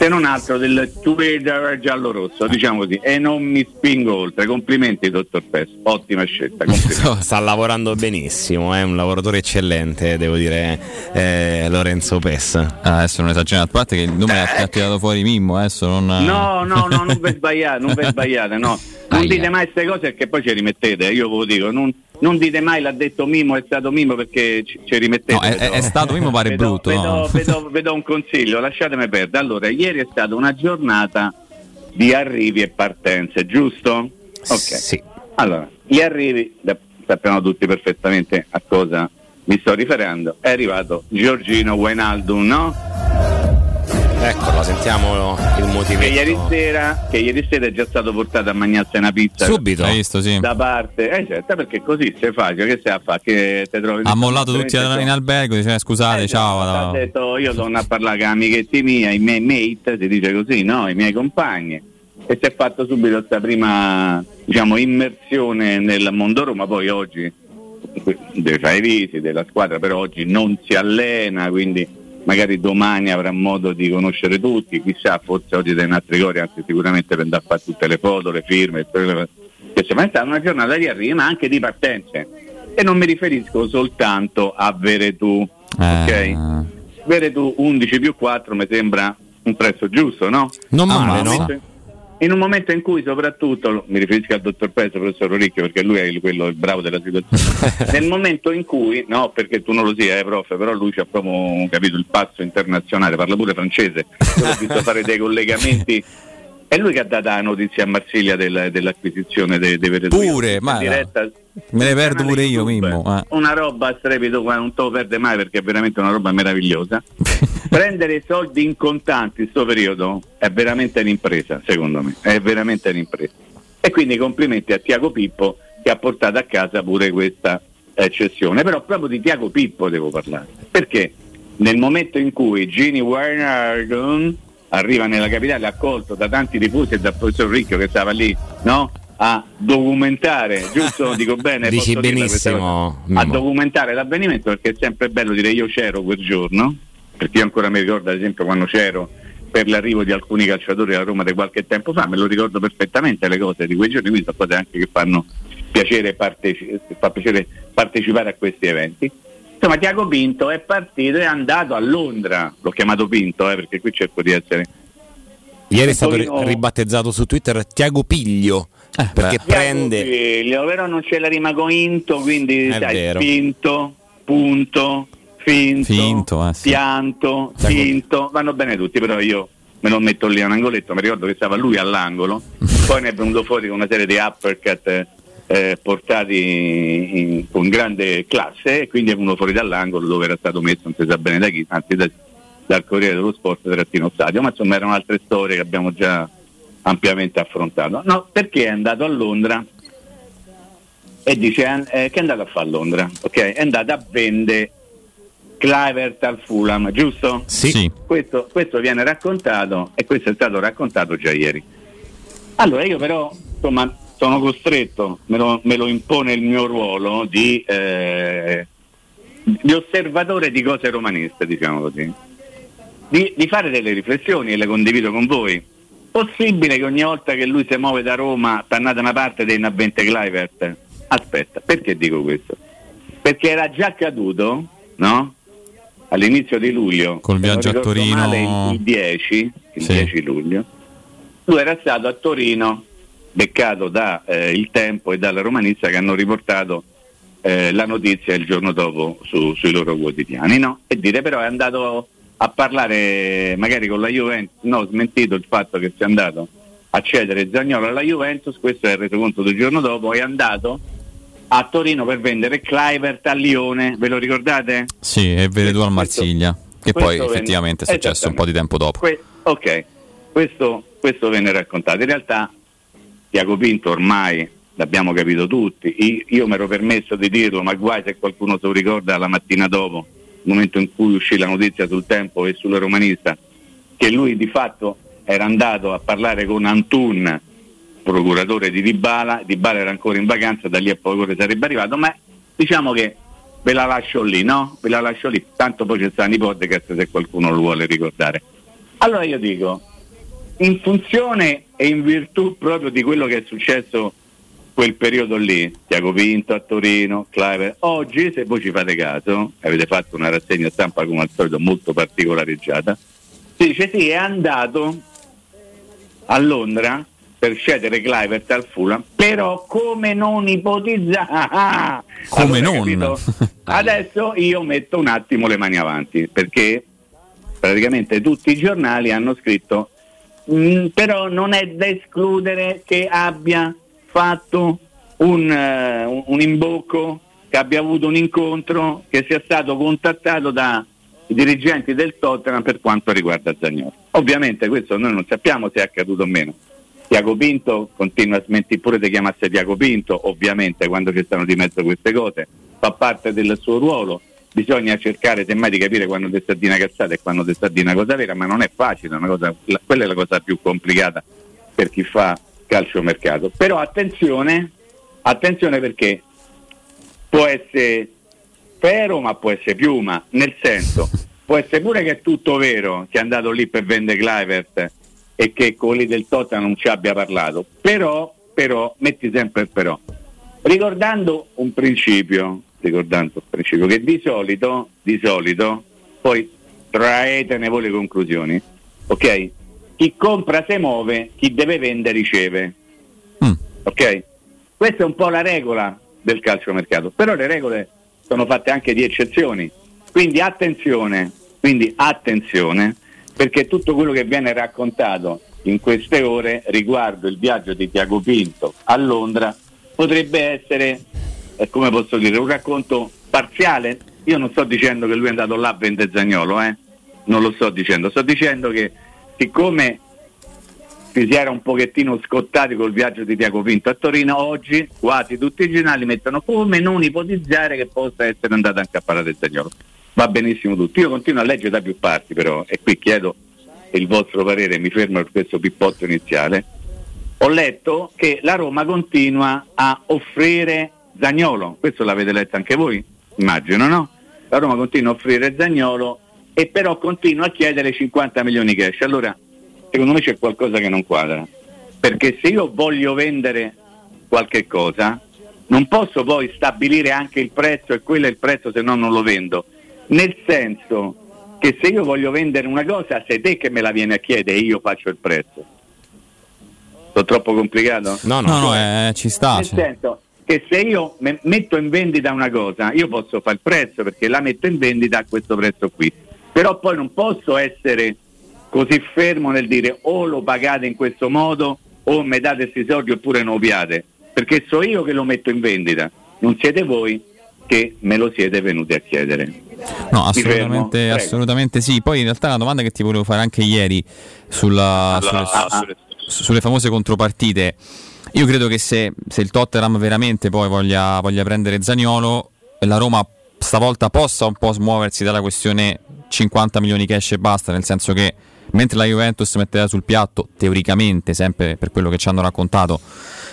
se non altro del Twitter giallo-rosso, diciamo così, e non mi spingo oltre. Complimenti, dottor Pes, ottima scelta. complimenti. Sta lavorando benissimo, è un lavoratore eccellente, devo dire, eh, Lorenzo Pes. Ah, adesso non esagerate, a parte che il nome ha tirato fuori Mimmo, adesso non... No, no, no, non vi sbagliate, non vi sbagliate, no. Non dite mai queste cose perché poi ci rimettete, io ve lo dico, non, non dite mai l'ha detto Mimo, è stato Mimo perché ci, ci rimettete. No, è, è- è stato Mimo pare vedo, brutto, Vedo, no? vedo- vedo un consiglio, lasciatemi perdere. Allora, ieri è stata una giornata di arrivi e partenze, giusto? Ok. Sì. Allora, gli arrivi, sappiamo tutti perfettamente a cosa mi sto riferendo, è arrivato Giorgino Wijnaldum, no? Eccolo, sentiamo il Che motivetto. ieri, sera, che ieri sera è già stato portato a mangiarsi una pizza Subito. Hai visto, sì. da parte eh certo perché così sei facile che stai a fare che te trovi Ha mollato tutti in albergo, dice "Eh, scusate, ciao. ha no." detto io torno a parlare con amichetti miei, i miei mate, si dice così, no? I miei compagni. E si è fatto subito questa prima diciamo, immersione nel mondo Roma, poi oggi deve fare i visi della squadra, però oggi non si allena, quindi magari domani avrà modo di conoscere tutti, chissà, forse oggi dai altri cori, anzi sicuramente per andare a fare tutte le foto, le firme, che insomma è stata una giornata di arrivi ma anche di partenze. E non mi riferisco soltanto a Veretù, Eh. ok? Veretù 11 più 4 mi sembra un prezzo giusto, no? Non un male, no? In un momento in cui soprattutto, mi riferisco al dottor Pezzo, professor Ricchio, perché lui è il- quello il bravo della situazione, nel momento in cui, no perché tu non lo sia, eh, prof, però lui ha proprio capito il passo internazionale, parla pure francese, l'ho visto fare dei collegamenti. È lui che ha dato la notizia a Marsiglia del- dell'acquisizione dei de Veretù. Pure, In ma diretta me ne perdo pure io. Mimmo. eh. una roba strepito qua non te lo perde mai perché è veramente una roba meravigliosa prendere soldi in contanti in questo periodo è veramente un'impresa secondo me è veramente un'impresa e quindi complimenti a Tiago Pippo che ha portato a casa pure questa eccezione però proprio di Tiago Pippo devo parlare perché nel momento in cui Gini Wijnaldum arriva nella capitale accolto da tanti tifosi e dal professor Ricchio che stava lì no? A documentare giusto? Dico bene Dici benissimo, a documentare l'avvenimento perché è sempre bello dire io c'ero quel giorno perché io ancora mi ricordo ad esempio quando c'ero per l'arrivo di alcuni calciatori a Roma di qualche tempo fa me lo ricordo perfettamente le cose di quei giorni quindi sono cose anche che fanno piacere, parteci- fa piacere partecipare a questi eventi. Insomma Tiago Pinto è partito e è andato a Londra. L'ho chiamato Pinto eh, perché qui cerco di essere Ieri è stato ri- ribattezzato su Twitter Tiago Piglio. Perché prende. Figlio, però non c'è la rima con into, quindi È sai, vero. finto, punto, finto, Finto, eh, sì. pianto, finto, vanno bene tutti, però io me lo metto lì a un angoletto, mi ricordo che stava lui all'angolo, poi ne è venuto fuori con una serie di uppercut eh, portati in- con grande classe e quindi è venuto fuori dall'angolo dove era stato messo non si sa bene da chi, anzi da- dal Corriere dello Sport trattino stadio, ma insomma erano altre storie che abbiamo già ampiamente affrontato. No, perché è andato a Londra e dice eh, che è andato a fare a Londra, ok? È andato a vendere Clivert al Fulham, giusto? Sì. Questo, questo viene raccontato e questo è stato raccontato già ieri. Allora io però insomma sono costretto, me lo, me lo impone il mio ruolo di, eh, di osservatore di cose romaniste, diciamo così, di, di fare delle riflessioni e le condivido con voi. Possibile che ogni volta che lui si muove da Roma, torna da una parte dei Navente Clivert? Aspetta, perché dico questo? Perché era già accaduto, no? All'inizio di luglio, Col viaggio a Torino. male, il, il 10, il Sì. 10 luglio, lui era stato a Torino, beccato da eh, Il Tempo e dalla Romanista che hanno riportato eh, la notizia il giorno dopo su- sui loro quotidiani, no? E dire però è andato a parlare magari con la Juventus, no, smentito il fatto che sia andato a cedere Zagnolo alla Juventus, questo è il resoconto del giorno dopo, è andato a Torino per vendere Clivert a Lione, ve lo ricordate? Sì, e Veretù al Marsiglia. Che poi effettivamente è venne- successo un po' di tempo dopo. Que- ok, questo, questo venne raccontato. In realtà Tiago Pinto ormai l'abbiamo capito tutti. Io, io mi ero permesso di dirlo, ma guai se qualcuno se lo ricorda la mattina dopo, momento in cui uscì la notizia sul tempo e sulla romanista, che lui di fatto era andato a parlare con Antun, procuratore di Dybala, Dybala era ancora in vacanza, da lì a poco sarebbe arrivato, ma diciamo che ve la lascio lì, no? Ve la lascio lì, tanto poi c'è Sani Podcast se qualcuno lo vuole ricordare. Allora io dico, in funzione e in virtù proprio di quello che è successo quel periodo lì, Tiago Pinto a Torino, Clive, oggi se voi ci fate caso, avete fatto una rassegna stampa come al solito molto particolareggiata, si dice sì, è andato a Londra per cedere Clivert al Fulham, però come non ipotizzare... Come Allora, non? Adesso io metto un attimo le mani avanti, perché praticamente tutti i giornali hanno scritto "Mm, però non è da escludere che abbia fatto un, eh, un- imbocco, che abbia avuto un incontro, che sia stato contattato dai dirigenti del Tottenham per quanto riguarda Zagnolo. Ovviamente questo noi non sappiamo se è accaduto o meno. Tiago Pinto continua a smentire pure di chiamarsi Tiago Pinto, ovviamente quando ci stanno di mezzo queste cose, fa parte del suo ruolo, bisogna cercare semmai di capire quando ti sta di una cazzata e quando ti sta di una cosa vera, ma non è facile, è cosa- la- quella è la cosa più complicata per chi fa calciomercato. Però attenzione, attenzione perché può essere vero ma può essere piuma, nel senso può essere pure che è tutto vero che è andato lì per vendere Clivert e che quelli del Tottenham non ci abbia parlato, però, però, metti sempre il però, ricordando un principio, ricordando un principio che di solito, di solito, poi traetene voi le conclusioni, ok? Chi compra se muove, chi deve vendere riceve. Ok? Questa è un po' la regola del calciomercato, però le regole sono fatte anche di eccezioni. Quindi attenzione, quindi attenzione, perché tutto quello che viene raccontato in queste ore riguardo il viaggio di Tiago Pinto a Londra potrebbe essere, eh, come posso dire, un racconto parziale. Io non sto dicendo che lui è andato là a vendere Zagnolo, eh? non lo sto dicendo, sto dicendo che siccome si era un pochettino scottati col viaggio di Tiago Pinto a Torino, oggi quasi tutti i giornali mettono come non ipotizzare che possa essere andato anche a parlare del Zagnolo. Va benissimo tutto. Io continuo a leggere da più parti però, e qui chiedo il vostro parere, mi fermo per questo pippotto iniziale. Ho letto che la Roma continua a offrire Zagnolo, questo l'avete letto anche voi, immagino, no? La Roma continua a offrire Zagnolo e però continua a chiedere 50 milioni cash. Allora, secondo me c'è qualcosa che non quadra. Perché se io voglio vendere qualche cosa, non posso poi stabilire anche il prezzo e quello è il prezzo se no non lo vendo. Nel senso che se io voglio vendere una cosa, sei te che me la viene a chiedere e io faccio il prezzo. Sono troppo complicato? No, no, eh, ci sta. Nel cioè. senso che se io me- metto in vendita una cosa, io posso fare il prezzo perché la metto in vendita a questo prezzo qui. Però poi non posso essere così fermo nel dire o lo pagate in questo modo o mi date questi soldi oppure non lo piate. Perché so io che lo metto in vendita, non siete voi che me lo siete venuti a chiedere. No, assolutamente, assolutamente sì. Poi in realtà una domanda che ti volevo fare anche ieri sulla- Allora, sulle, ah, su- sulle famose contropartite. Io credo che se, se il Tottenham veramente poi voglia, voglia prendere Zaniolo, la Roma stavolta possa un po' smuoversi dalla questione 50 milioni cash e basta, nel senso che mentre la Juventus metteva sul piatto, teoricamente, sempre per quello che ci hanno raccontato,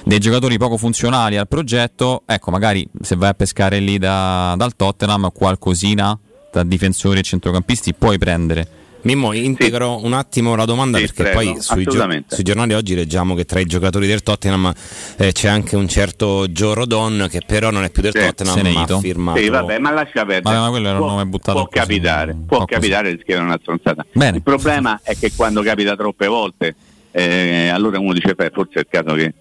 dei giocatori poco funzionali al progetto, ecco, magari se vai a pescare lì da- dal Tottenham qualcosina tra difensori e centrocampisti puoi prendere. Mimmo, integro un attimo la domanda Sì, perché prego, poi sui, gio- sui giornali oggi leggiamo che tra i giocatori del Tottenham eh, c'è anche un certo Joe Rodon che però non è più del Sì. Tottenham ma ha firmato Sì, vabbè, ma lascia perdere. Ma quello era un può, nome buttato può così, capitare, un può capitare di scrivere una stronzata. Bene. Il problema è che quando capita troppe volte, eh, allora uno dice, beh, forse è il caso che,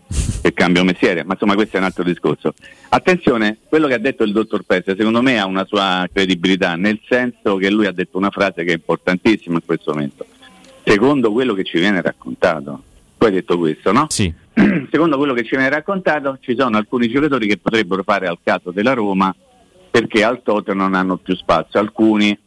che cambio mestiere, ma insomma questo è un altro discorso. Attenzione, quello che ha detto il dottor Pesse secondo me ha una sua credibilità, nel senso che lui ha detto una frase che è importantissima in questo momento. Secondo quello che ci viene raccontato, tu hai detto questo, no? Sì. Secondo quello che ci viene raccontato, ci sono alcuni giocatori che potrebbero fare al caso della Roma perché al Tottenham non hanno più spazio. Alcuni,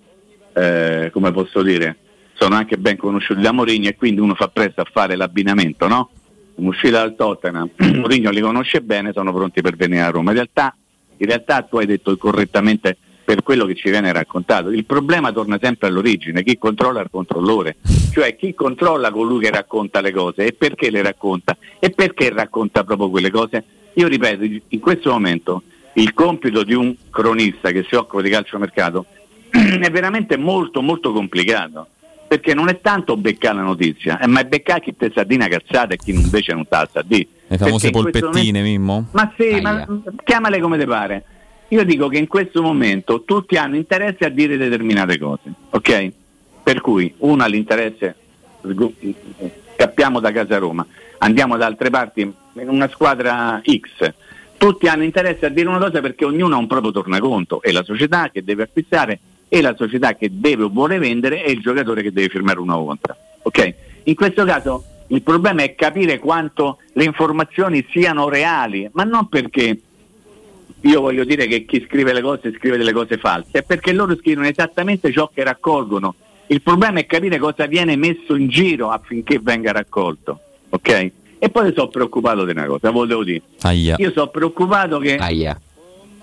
eh, come posso dire, sono anche ben conosciuti da Mourinho e quindi uno fa presto a fare l'abbinamento, no? Un'uscita dal Tottenham, Mourinho li conosce bene, sono pronti per venire a Roma. In realtà, in realtà tu hai detto correttamente per quello che ci viene raccontato. Il problema torna sempre all'origine, chi controlla il controllore, cioè chi controlla colui che racconta le cose e perché le racconta e perché racconta proprio quelle cose. Io ripeto, in questo momento il compito di un cronista che si occupa di calciomercato è veramente molto molto complicato perché non è tanto beccare la notizia, eh, ma è beccare chi te sa di una cazzata e chi invece non sa di. Le famose polpettine, momento- Mimmo? Ma sì, ma chiamale come ti pare. Io dico che in questo momento tutti hanno interesse a dire determinate cose, ok? Per cui uno ha l'interesse, scappiamo da casa Roma, andiamo da altre parti in una squadra X. Tutti hanno interesse a dire una cosa perché ognuno ha un proprio tornaconto e la società che deve acquistare e la società che deve o vuole vendere e il giocatore che deve firmare un nuovo contratto. ok? In questo caso il problema è capire quanto le informazioni siano reali, ma non perché io voglio dire che chi scrive le cose scrive delle cose false, è perché loro scrivono esattamente ciò che raccolgono. Il problema è capire cosa viene messo in giro affinché venga raccolto. Ok? E poi sono preoccupato di una cosa, volevo dire. Aia. Io sono preoccupato che. Aia.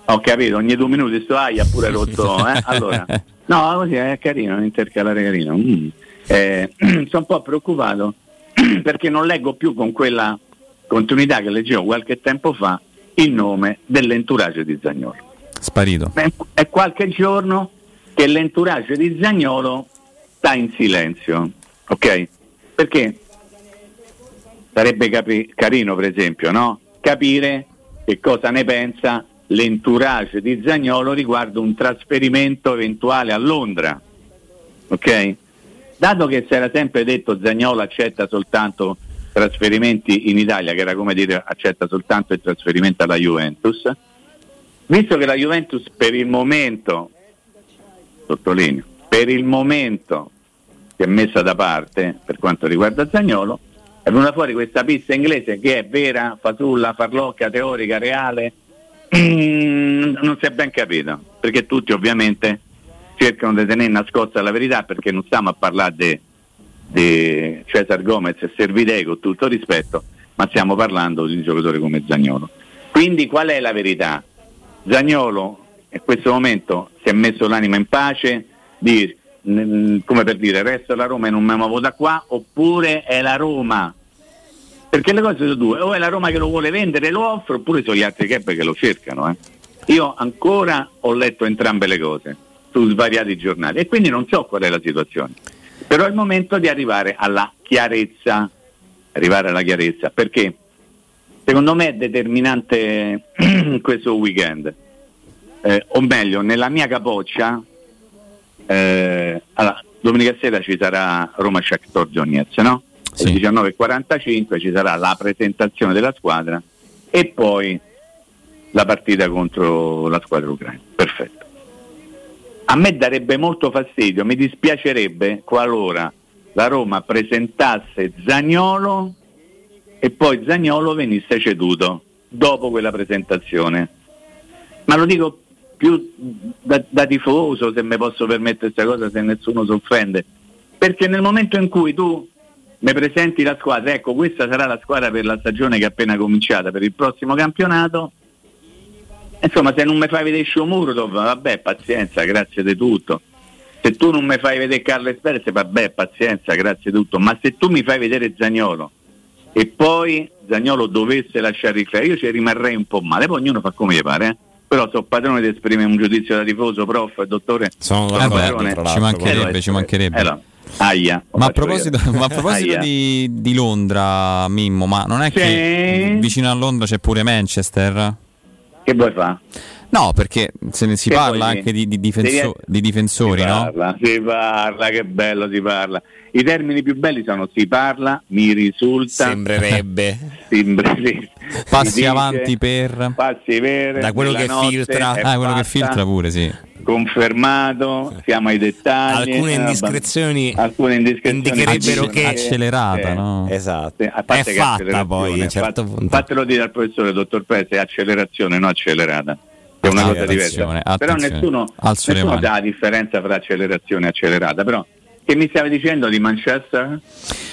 Ho capito, ogni due minuti sto aia pure rotto. Eh? Allora, no, così è carino, un intercalare carino. Mm. Eh, sono un po' preoccupato perché non leggo più con quella continuità che leggevo qualche tempo fa il nome dell'entourage di Zagnolo. Sparito. È, è qualche giorno che l'entourage di Zagnolo sta in silenzio, ok? Perché sarebbe capi- carino, per esempio, no? capire che cosa ne pensa l'entourage di Zagnolo riguardo un trasferimento eventuale a Londra. Ok? Dato che si era sempre detto Zagnolo accetta soltanto trasferimenti in Italia, che era come dire accetta soltanto il trasferimento alla Juventus, visto che la Juventus per il momento, sottolineo, per il momento si è messa da parte per quanto riguarda Zagnolo, è venuta fuori questa pista inglese che è vera, fasulla, farlocca, teorica, reale, Mm, non si è ben capito, perché tutti ovviamente cercano di tenere nascosta la verità perché non stiamo a parlare di di Cesar Gomez e Servidei con tutto rispetto, ma stiamo parlando di un giocatore come Zagnolo. Quindi qual è la verità? Zagnolo in questo momento si è messo l'anima in pace, di, mm, come per dire resto la Roma e non mi muovo da qua, oppure è la Roma perché le cose sono due, o è la Roma che lo vuole vendere lo offre, oppure sono gli altri club che lo cercano. eh. Io ancora ho letto entrambe le cose su svariati giornali e quindi non so qual è la situazione. Però è il momento di arrivare alla chiarezza, arrivare alla chiarezza, perché secondo me è determinante questo weekend. Eh, o meglio, nella mia capoccia, eh, allora, domenica sera ci sarà Roma Shakhtar Donetsk, no? Alle 19.45 ci sarà la presentazione della squadra e poi la partita contro la squadra ucraina. Perfetto. A me darebbe molto fastidio, mi dispiacerebbe qualora la Roma presentasse Zagnolo e poi Zagnolo venisse ceduto dopo quella presentazione. Ma lo dico più da, da tifoso, se mi posso permettere questa cosa, se nessuno si offende, perché nel momento in cui tu mi presenti la squadra, ecco questa sarà la squadra per la stagione che è appena cominciata, per il prossimo campionato, insomma se non mi fai vedere Shomurdov, vabbè pazienza, grazie di tutto. Se tu non mi fai vedere Carles Perez, vabbè pazienza, grazie di tutto. Ma se tu mi fai vedere Zagnolo e poi Zagnolo dovesse lasciare il club, io ci rimarrei un po' male, poi ognuno fa come gli pare, eh? però sono padrone di esprimere un giudizio da tifoso, prof, dottore. Sono sono padrone. Ci mancherebbe, ci mancherebbe. eh, no. Aia, Ma a proposito, ma a proposito di, di Londra, Mimmo, ma non è che vicino a Londra c'è pure Manchester? Che vuoi fare? No, perché se ne si Che parla vuoi anche di, di difenso- Devi- di difensori, si no? Parla, si parla, che bello si parla. I termini più belli sono si parla, mi risulta. Sembrerebbe. Sembrerebbe. Passi Si dice, avanti per... Passi per. Da quello che notte filtra. Ah, quello che fatta, filtra pure, sì. Confermato, siamo ai dettagli. Alcune eh, indiscrezioni alcune indiscrezioni indicherebbero che- Accelerata, eh, no? Esatto. a parte È che fatta poi a un certo fat- punto. Fatelo dire al professore dottor Pese, è accelerazione, no accelerata. È una cosa Attenzione, diversa. Però attenzione. nessuno, le nessuno mani. sa la differenza tra accelerazione e accelerata. Però che mi stavi dicendo di Manchester?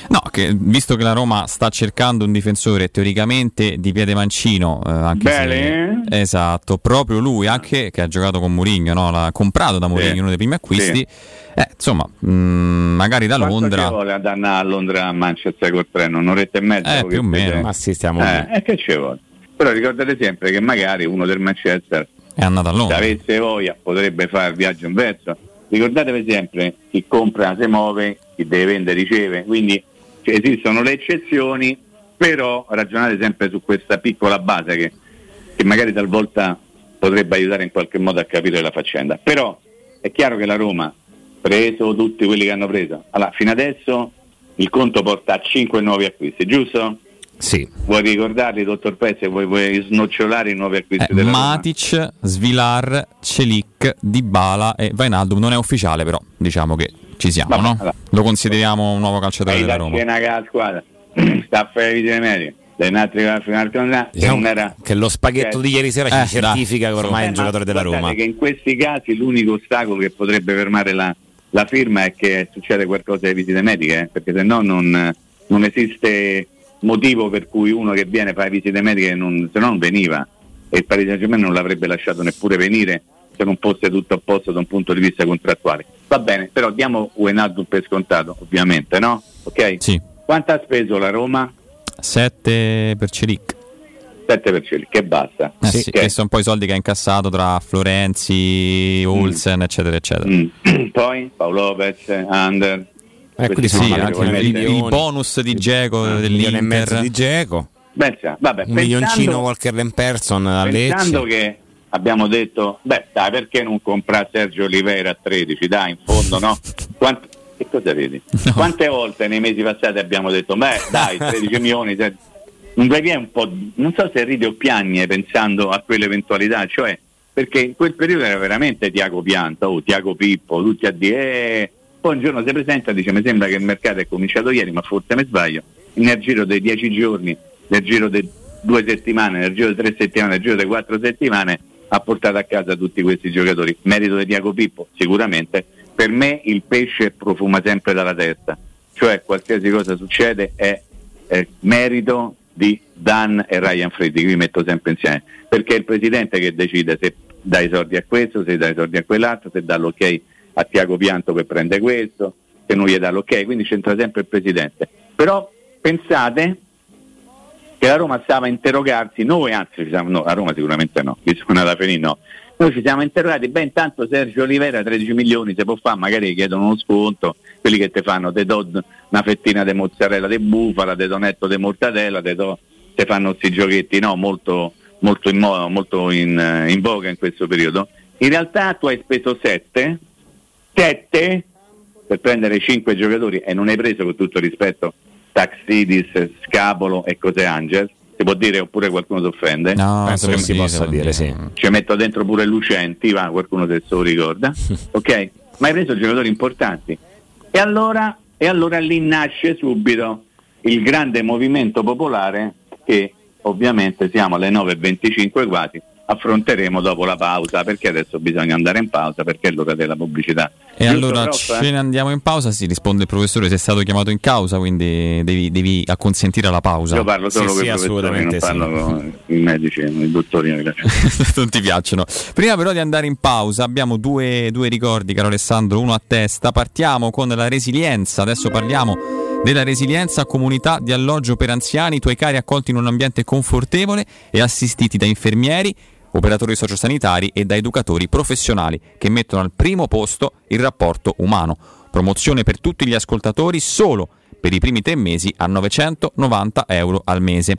No, che, visto che la Roma sta cercando un difensore teoricamente di piede mancino, eh, anche Bene. se, esatto, proprio lui, anche che ha giocato con Mourinho, no? l'ha comprato da Mourinho, Sì. uno dei primi acquisti. Sì. Eh, insomma, mh, magari da Quanto Londra. ci vuole ad andare a Londra a Manchester col treno? Un'oretta e mezza? Eh, più o meno. Ma sì, stiamo eh. E che ci vuole? Però ricordate sempre che magari uno del Manchester È andato a se Londra. avesse voglia potrebbe fare il viaggio inverso. Ricordatevi sempre, chi compra si muove, chi deve vendere riceve, quindi cioè, esistono le eccezioni, però ragionate sempre su questa piccola base che, che magari talvolta potrebbe aiutare in qualche modo a capire la faccenda. Però è chiaro che la Roma, preso tutti quelli che hanno preso, allora fino adesso il conto porta a 5 nuovi acquisti, giusto? Sì. Vuoi ricordarli, dottor Pezzi, vuoi, vuoi snocciolare i nuovi acquisti Eh, della Roma? Matic, Svilar, Celic, Dybala e Vainaldum non è ufficiale però, diciamo che ci siamo, no? allora. Lo consideriamo un nuovo calciatore della Roma. che la squadra sta a fare le visite mediche dai altri che finale che Diciamo non era che lo spaghetto di ieri sera Eh, ci certifica che ormai è Eh, un ma giocatore della Roma. che in questi casi l'unico ostacolo che potrebbe fermare la, la firma è che succede qualcosa alle visite mediche eh, perché se no non, non esiste motivo per cui uno che viene fa le visite mediche non, se no non veniva e il Paris Saint Germain non l'avrebbe lasciato neppure venire se non fosse tutto a posto da un punto di vista contrattuale va bene però diamo Wijnaldum per scontato ovviamente no? ok? Sì. quanto ha speso la Roma? 7 per Celic. 7 per Celi, che basta Eh sì, Ok. che sono poi i soldi che ha incassato tra Florenzi, Olsen, eccetera, eccetera. poi Paolo Lopez, Under Eh, quindi sì, anche altri i, milioni. i bonus di Geco Un dell'Inter. e mezzo di Geco. Beh, sì, vabbè, Un milioncino pensando- Walker Lemperson a pensando Lecce. che abbiamo detto beh dai perché non comprare Sergio Oliveira a 13 dai in fondo no Quant- che cosa vedi? quante volte nei mesi passati abbiamo detto beh dai 13 milioni se- non vi è un po' non so se ride o piagne pensando a quell'eventualità cioè perché in quel periodo era veramente Tiago Pianta o Tiago Pippo tutti a dire eh, poi un giorno si presenta e dice mi sembra che il mercato è cominciato ieri ma forse mi sbaglio. Nel giro dei 10 giorni nel giro di due settimane nel giro di tre settimane nel giro di quattro settimane ha portato a casa tutti questi giocatori. Merito di Tiago Pippo sicuramente. Per me il pesce profuma sempre dalla testa. Cioè qualsiasi cosa succede è, è merito di Dan e Ryan Freddy che vi metto sempre insieme. Perché è il presidente che decide se dà i soldi a questo se dà i soldi a quell'altro se dà l'ok a Tiago Pianto che prende questo se non gli dà l'ok quindi c'entra sempre il presidente. Però pensate che la Roma stava a interrogarsi, noi anzi, siamo, no, a Roma sicuramente no, chi sono andata a finire? No, noi ci siamo interrogati, beh intanto Sergio Olivera 13 milioni se può fare, magari chiedono uno sconto, quelli che ti fanno, te do una fettina di mozzarella di bufala, te do netto di mortadella, te, do, te fanno questi giochetti no, molto, molto, in, mo- molto in, eh, in voga in questo periodo. In realtà tu hai speso 7, 7 per prendere 5 giocatori e non hai preso con tutto rispetto Taxidis, Scapolo e Cose Angel, si può dire oppure qualcuno si offende? No, Penso che si possa dire, sì. Ci metto dentro pure Lucenti, va, qualcuno se se lo ricorda, ok? Ma hai preso giocatori importanti. E allora, e allora lì nasce subito il grande movimento popolare che ovviamente siamo alle 9.25 quasi, affronteremo dopo la pausa, perché adesso bisogna andare in pausa, perché è l'ora della pubblicità. E Giusto, allora prof? ce ne andiamo in pausa, si risponde il professore, sei stato chiamato in causa, quindi devi, devi acconsentire alla pausa. Io parlo solo con i professori, non parlo con i medici, i dottori. non ti piacciono. Prima però di andare in pausa abbiamo due, due ricordi, caro Alessandro, uno a testa. Partiamo con la resilienza, adesso parliamo della resilienza a comunità di alloggio per anziani, i tuoi cari accolti in un ambiente confortevole e assistiti da infermieri, operatori sociosanitari e da educatori professionali che mettono al primo posto il rapporto umano. Promozione per tutti gli ascoltatori solo per i primi tre mesi a 990 euro al mese.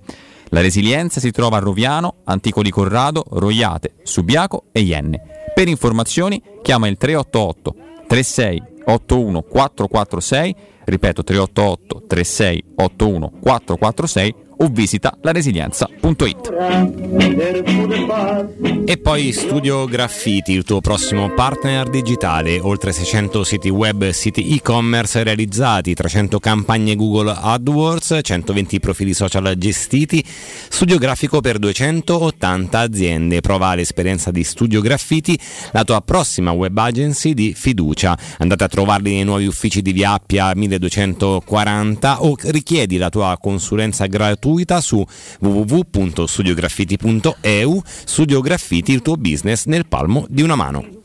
La resilienza si trova a Roviano, Antico di Corrado, Roiate, Subiaco e Ienne. Per informazioni chiama il 388 36 81 446, ripeto 388 36 81 446 o visita laresilienza.it. E poi Studio Graffiti, il tuo prossimo partner digitale, oltre 600 siti web e siti e-commerce realizzati, 300 campagne Google AdWords, 120 profili social gestiti, studio grafico per 280 aziende. Prova l'esperienza di Studio Graffiti, la tua prossima web agency di fiducia. Andate a trovarli nei nuovi uffici di Via Appia 1240 o richiedi la tua consulenza gratuita su www.studiograffiti.eu. Studio Graffiti, il tuo business nel palmo di una mano.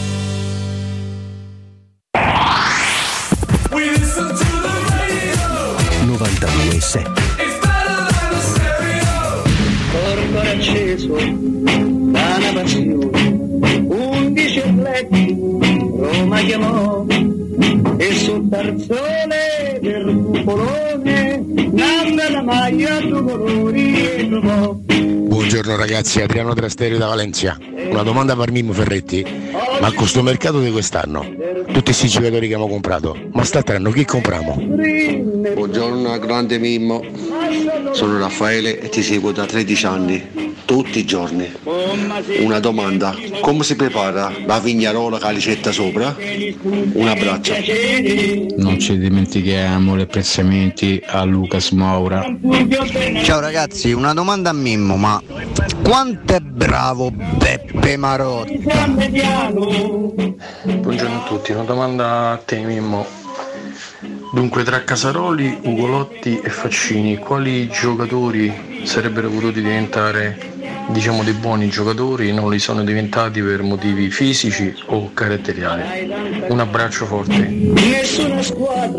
92.7 Corpo acceso da passione, undici atleti Roma chiamò e il sole del cupolone nanda la maglia due colori e trovò Buongiorno ragazzi, Adriano Trasteri da Valencia. Una domanda per Mimmo Ferretti. Ma a questo mercato di quest'anno, tutti questi giocatori che abbiamo comprato, ma statranno chi compriamo? Buongiorno grande Mimmo, sono Raffaele e ti seguo da 13 anni, tutti i giorni. Una domanda, come si prepara la vignarola calicetta sopra? Un abbraccio. Non ci dimentichiamo gli apprezzamenti a Lucas Moura. Ciao ragazzi, una domanda a Mimmo, ma quanto è bravo Beppe Marotta? Buongiorno a tutti, una domanda a te Mimmo. Dunque tra Casaroli, Ugolotti e Faccini, quali giocatori sarebbero potuti diventare diciamo dei buoni giocatori non li sono diventati per motivi fisici o caratteriali? Un abbraccio forte.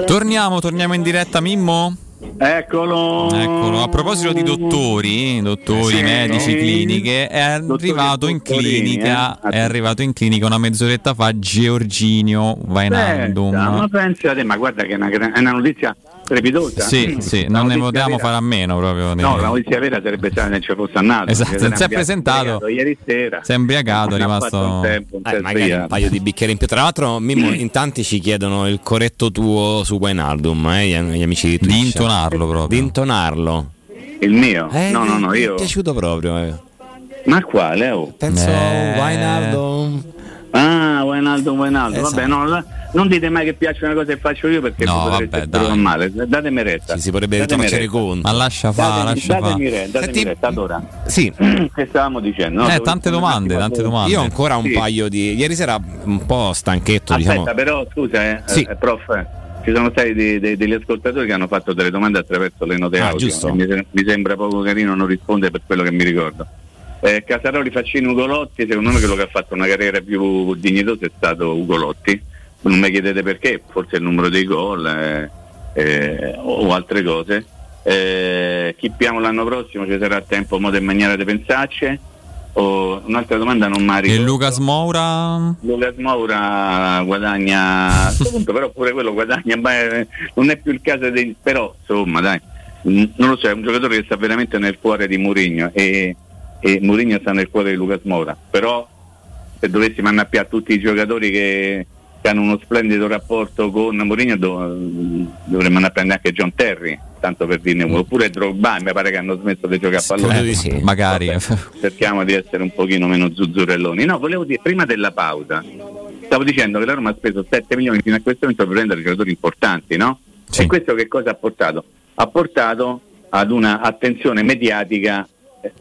Torniamo, torniamo in diretta Mimmo? Eccolo. Eccolo. A proposito di dottori, dottori, Sì, medici, no. cliniche, è arrivato in clinica, eh. è arrivato in clinica una mezz'oretta fa Giorginio Vainaldum. Pensa, ma pensate, ma guarda che è una, è una notizia trepidosa. Sì, sì, La non ne potevamo fare a meno proprio. No, la notizia vera sarebbe stata se ci fosse andato. Esatto, non si è presentato. Ieri sera. Si è imbriagato, è rimasto... un tempo, un Eh, magari un paio di bicchieri in più. Tra l'altro, Mimmo, in tanti ci chiedono il corretto tuo su Wijnaldum, eh, gli, gli amici di Twitch. Di intonarlo proprio. Di intonarlo. Il mio? Eh, no, no, no, mi è io. piaciuto proprio. eh. Ma quale? Oh? Penso Eh. Wijnaldum. Ah, Wijnaldum, Wijnaldum. Esatto. Vabbè, no, la- non dite mai che piacciono le cose che faccio io perché No, vabbè, dai. male. Datemi retta. Ci si potrebbe retta. conto. Ma lascia fare, Datemi, lascia datemi fare. retta, datemi Senti- retta. Allora, Sì. che stavamo dicendo? no? Eh, tante domande, tante domande. Io ho ancora un Sì. paio di. Ieri sera un po' stanchetto, Aspetta, diciamo. però scusa, eh, Sì. eh, prof, eh, ci sono stati dei- dei- degli ascoltatori che hanno fatto delle domande attraverso le note Ah, audio. giusto. Mi, mi sembra poco carino non rispondere per quello che mi ricordo. Eh, Casaroli, Faccini, Ugolotti, secondo me quello che ha fatto una carriera più dignitosa è stato Ugolotti. Non mi chiedete perché, forse il numero dei gol eh, eh, o altre cose. Eh, chippiamo l'anno prossimo, ci sarà tempo, modo e maniera di pensarci. O, un'altra domanda non mi E. Lucas Moura? Lucas Moura guadagna a questo punto però pure quello guadagna ma eh, non è più il caso dei però insomma dai non lo so è un giocatore che sta veramente nel cuore di Mourinho e, e Mourinho sta nel cuore di Lucas Moura però se dovessimo annappiare tutti i giocatori che, che hanno uno splendido rapporto con Mourinho do- dovremmo annappiare anche John Terry tanto per dirne uno oppure Drogba mi pare che hanno smesso di giocare a pallone Eh, sì. Magari. cerchiamo di essere un pochino meno zuzzurelloni. No, volevo dire, prima della pausa, stavo dicendo che la Roma ha speso 7 milioni fino a questo momento per prendere giocatori importanti, no? E questo che cosa ha portato? Ha portato ad una attenzione mediatica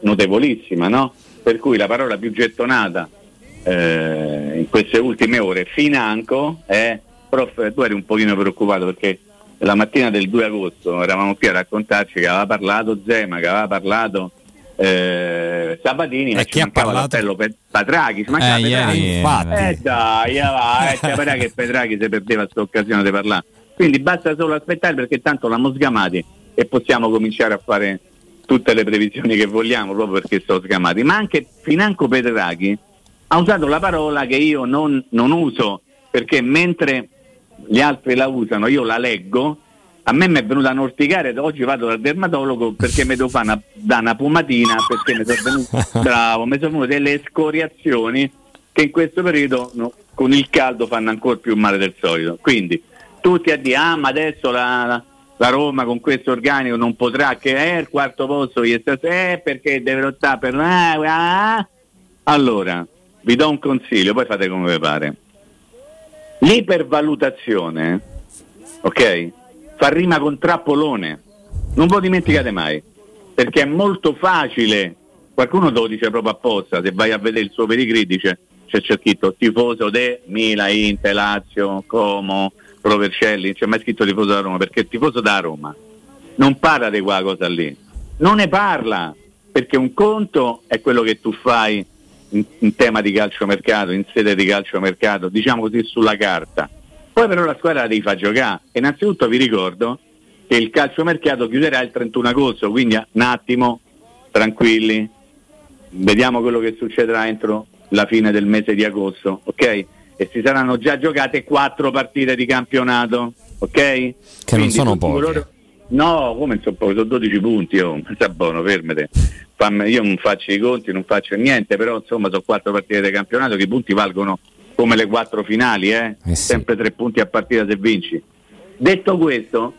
notevolissima, no? Per cui la parola più gettonata eh, in queste ultime ore, financo, è, prof, tu eri un pochino preoccupato perché la mattina del 2 agosto eravamo qui a raccontarci che aveva parlato Zema, che aveva parlato eh, Sabatini, ma chi ci ha parlato? per Patraghi, ci mancava Eh, ieri, infatti. Eh dai, eh, va, eh, sapeva che Petraghi si perdeva questa occasione di parlare. Quindi basta solo aspettare perché tanto l'hanno sgamati e possiamo cominciare a fare tutte le previsioni che vogliamo proprio perché sono sgamati. Ma anche Financo Petraghi ha usato la parola che io non, non uso perché mentre gli altri la usano io la leggo. A me mi è venuta a orticare, oggi vado dal dermatologo perché mi devo fare una, da una pomatina perché mi sono venute, bravo, mi sono venute delle scoriazioni che in questo periodo no, con il caldo fanno ancora più male del solito. Quindi tutti a dire, ah ma adesso la, la- la Roma con questo organico non potrà che è il quarto posto stasera, eh, perché deve lottare per... ah, ah. Allora, vi do un consiglio, poi fate come vi pare. L'ipervalutazione, ok, fa rima con trappolone. Non lo dimenticate mai, perché è molto facile. Qualcuno te lo dice proprio apposta, se vai a vedere il suo pedigree dice c'è, scritto tifoso de Mila, Inter, Lazio, Como, Provercelli, c'è mai scritto tifoso da Roma, perché tifoso da Roma non parla di quella cosa lì, non ne parla, perché un conto è quello che tu fai in, in tema di calciomercato, in sede di calciomercato, diciamo così sulla carta. Poi però la squadra la devi far giocare. E innanzitutto vi ricordo che il calciomercato chiuderà il 31 agosto, quindi un attimo, tranquilli, vediamo quello che succederà entro la fine del mese di agosto, ok? e si saranno già giocate quattro partite di campionato, ok? Che non sono poche. No, come sono pochi? Sono 12 punti, oh, sta buono, fermate. Fammi- io non faccio i conti, non faccio niente, però insomma sono quattro partite di campionato che i punti valgono come le quattro finali, eh? sempre tre punti a partita se vinci. Detto questo,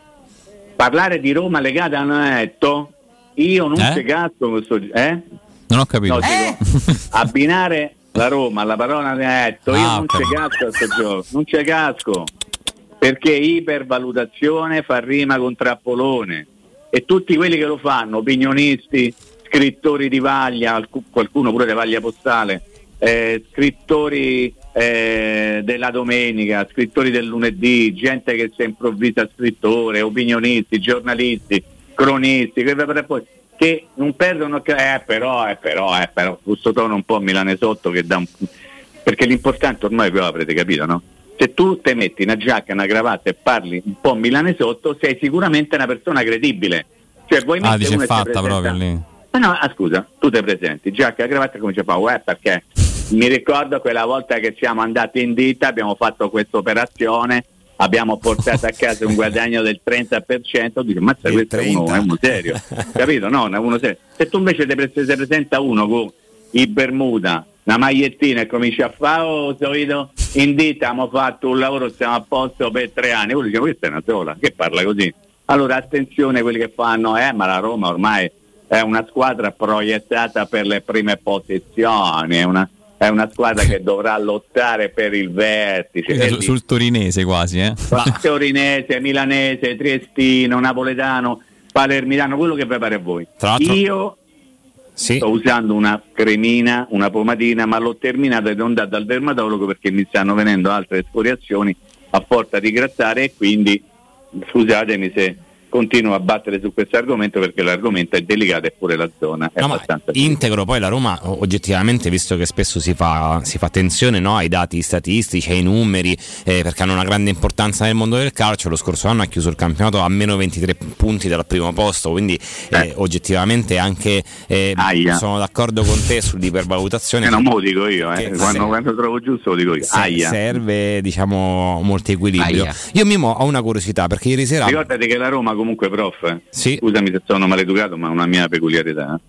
parlare di Roma legata a Netto, io non Eh? cazzo questo... Eh? Non ho capito. No, dico, abbinare la Roma alla parola netto, io Ah, non ok. ci casco a sto gioco, non ci casco, perché ipervalutazione fa rima con trappolone e tutti quelli che lo fanno, opinionisti, scrittori di vaglia, alcu- qualcuno pure di vaglia postale, eh, scrittori eh, della domenica, scrittori del lunedì, gente che si improvvisa scrittore, opinionisti, giornalisti, cronisti, che, non perdono eh però, eh però, eh però, questo tono un po' milanesotto che dà un perché l'importante ormai voi avrete capito, no? Se tu ti metti una giacca, una cravatta e parli un po' milanesotto, sei sicuramente una persona credibile. Cioè, vuoi Ah, dice e fatta proprio lì. ma no, ah, scusa, tu ti presenti, giacca, cravatta come ci fa? Uè, perché mi ricordo quella volta che siamo andati in ditta, abbiamo fatto questa operazione, abbiamo portato a casa un guadagno del 30%, dico, Il questo è uno, 30. è uno serio, capito? No, è uno serio. Se tu invece ti presenta uno con i Bermuda, una magliettina e cominci a fare, oh, solito, in ditta abbiamo fatto un lavoro, stiamo a posto per tre anni, uno dice, questa è una sola, che parla così? Allora attenzione quelli che fanno, eh, ma la Roma ormai è una squadra proiettata per le prime posizioni, è una, è una squadra che dovrà lottare per il vertice. Su- sul torinese quasi, eh. Torinese, Milanese, Triestino, Napoletano, Palermitano, quello che vi pare a voi. Tra Io sto usando una cremina, una pomatina, ma l'ho terminata ed ho andato dal dermatologo perché mi stanno venendo altre escoriazioni a forza di grattare e quindi scusatemi se continuo a battere su questo argomento perché l'argomento è delicato e pure la zona è No, abbastanza integro poi la Roma oggettivamente visto che spesso si fa, si fa attenzione no, ai dati statistici, ai numeri eh, perché hanno una grande importanza nel mondo del calcio lo scorso anno ha chiuso il campionato a meno 23 punti dal primo posto quindi eh, oggettivamente anche eh, sono d'accordo con te sull'ipervalutazione Eh, non lo dico io, eh. Quando, quando trovo giusto lo dico io. Aia. serve diciamo molto equilibrio Aia. io Mimo ho una curiosità perché ieri sera Ricordati che la Roma comunque prof, eh. scusami se sono maleducato ma è una mia peculiarità.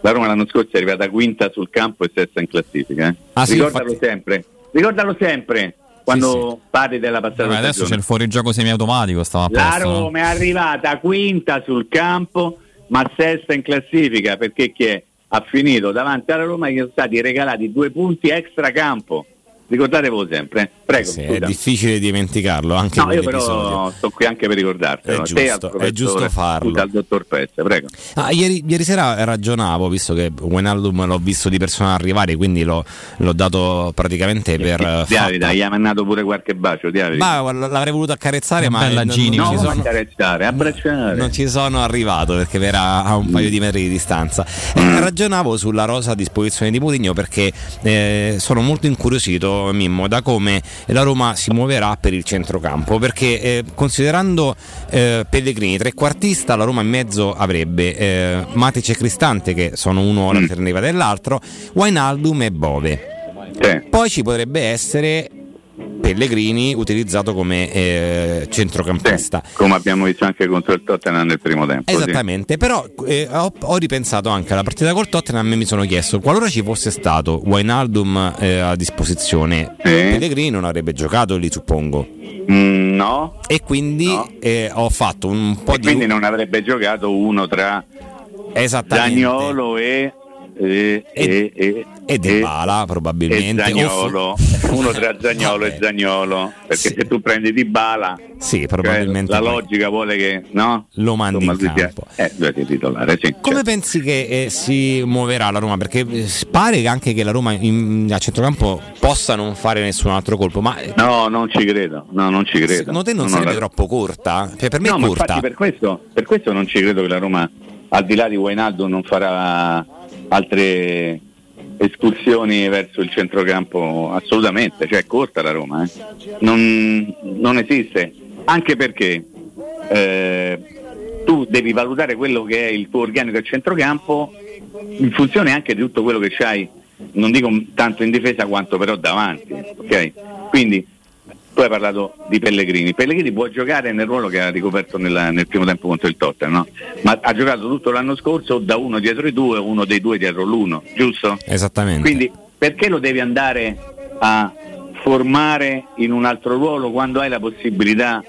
La Roma l'anno scorso è arrivata quinta sul campo e sesta in classifica. eh. Ah, sì, Ricordalo infatti- sempre, ricordalo sempre quando parli della passata Vabbè, adesso stagione. c'è il fuorigioco semiautomatico, stava La? Roma è arrivata quinta sul campo ma sesta in classifica perché chi è? ha finito davanti alla Roma gli sono stati regalati due punti extra campo. Ricordatevo sempre, eh. prego. sì, è difficile dimenticarlo anche No, io però sto qui anche per ricordartelo. È giusto, è giusto farlo. tu Al dottor Pezza, prego. Ah, ieri, ieri sera ragionavo, visto che Wijnaldum l'ho visto di persona arrivare, quindi l'ho, l'ho dato praticamente per Davide, fatta. gli ha mandato pure qualche bacio. Ma l'avrei voluto accarezzare, ma bella non, Gini, non no, ci non sono, accarezzare, abbracciare. non ci sono arrivato perché era a un paio di metri di distanza. Eh, ragionavo sulla rosa a disposizione di Mourinho perché eh, sono molto incuriosito, Mimmo, da come la Roma si muoverà per il centrocampo. Perché eh, considerando eh, Pellegrini trequartista, la Roma in mezzo avrebbe eh, Matic e Cristante, che sono uno all'alternativa dell'altro, Wijnaldum e Bove. Poi ci potrebbe essere Pellegrini utilizzato come eh, centrocampista. Come abbiamo visto anche contro il Tottenham nel primo tempo. sì. Esattamente, però eh, ho, ho ripensato anche alla partita col Tottenham e mi sono chiesto qualora ci fosse stato Wijnaldum eh, a disposizione, Pellegrini non avrebbe giocato lì suppongo. Mm, no. E quindi eh, ho fatto un po' E di... quindi non avrebbe giocato uno tra. Zagnolo e e, e, e, e Dybala probabilmente. e Zagnolo, uno tra Zagnolo e Zagnolo, perché se tu prendi Dybala, sì, cioè, probabilmente la poi logica vuole che no? lo mandi Insomma, in lui sia- campo. Eh, titolare, sì. Come pensi che eh, si muoverà la Roma? Perché eh, pare che anche che la Roma in- a centrocampo possa non fare nessun altro colpo, ma eh, No, non ci credo, no, non ci credo. secondo te non No, sarebbe la- troppo corta? Cioè, per me no, è ma corta. infatti per questo, per questo non ci credo che la Roma, al di là di Wijnaldum, non farà altre escursioni verso il centrocampo assolutamente, cioè è corta la Roma, eh. non, non esiste, anche perché eh, tu devi valutare quello che è il tuo organico a centrocampo in funzione anche di tutto quello che c'hai, non dico tanto in difesa quanto però davanti, ok? Quindi tu hai parlato di Pellegrini. Pellegrini può giocare nel ruolo che ha ricoperto nella- nel primo tempo contro il Tottenham, no? ma ha giocato tutto l'anno scorso da uno dietro i due, uno dei due dietro l'uno, giusto? Esattamente. Quindi perché lo devi andare a formare in un altro ruolo quando hai la possibilità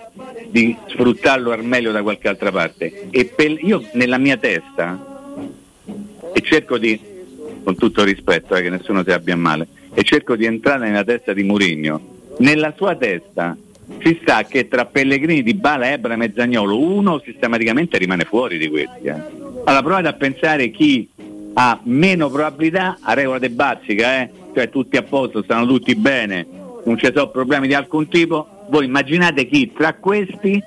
di sfruttarlo al meglio da qualche altra parte? E per- io nella mia testa, e cerco di, con tutto rispetto, eh, che nessuno si abbia male, e cerco di entrare nella testa di Mourinho, nella sua testa ci sta che tra Pellegrini, Di Bala, Ebram e Zagnolo uno sistematicamente rimane fuori di questi. eh. Allora provate a pensare chi ha meno probabilità a regola de bazzica, eh? cioè tutti a posto, stanno tutti bene, non ci sono problemi di alcun tipo. Voi immaginate chi tra questi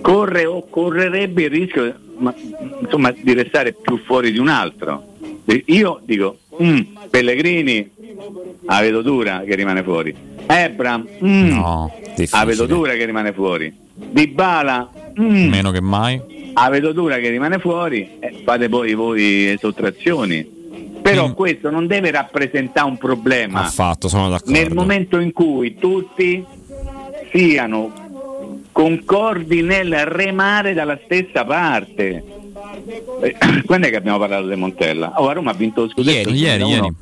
corre o correrebbe il rischio ma, insomma, di restare più fuori di un altro. Io dico, mm, Pellegrini, la vedo dura che rimane fuori. Ebram, mm, la vedo dura che rimane fuori. Di Bala, mm, Meno che mai. la vedo dura che rimane fuori, eh, fate poi voi le sottrazioni. Però questo non deve rappresentare un problema. Affatto, sono d'accordo. Nel momento in cui tutti siano concordi nel remare dalla stessa parte. Eh, Quando è che abbiamo parlato di Montella? Oh, a Roma ha vinto lo scudetto. Ieri, ieri, 2001. ieri.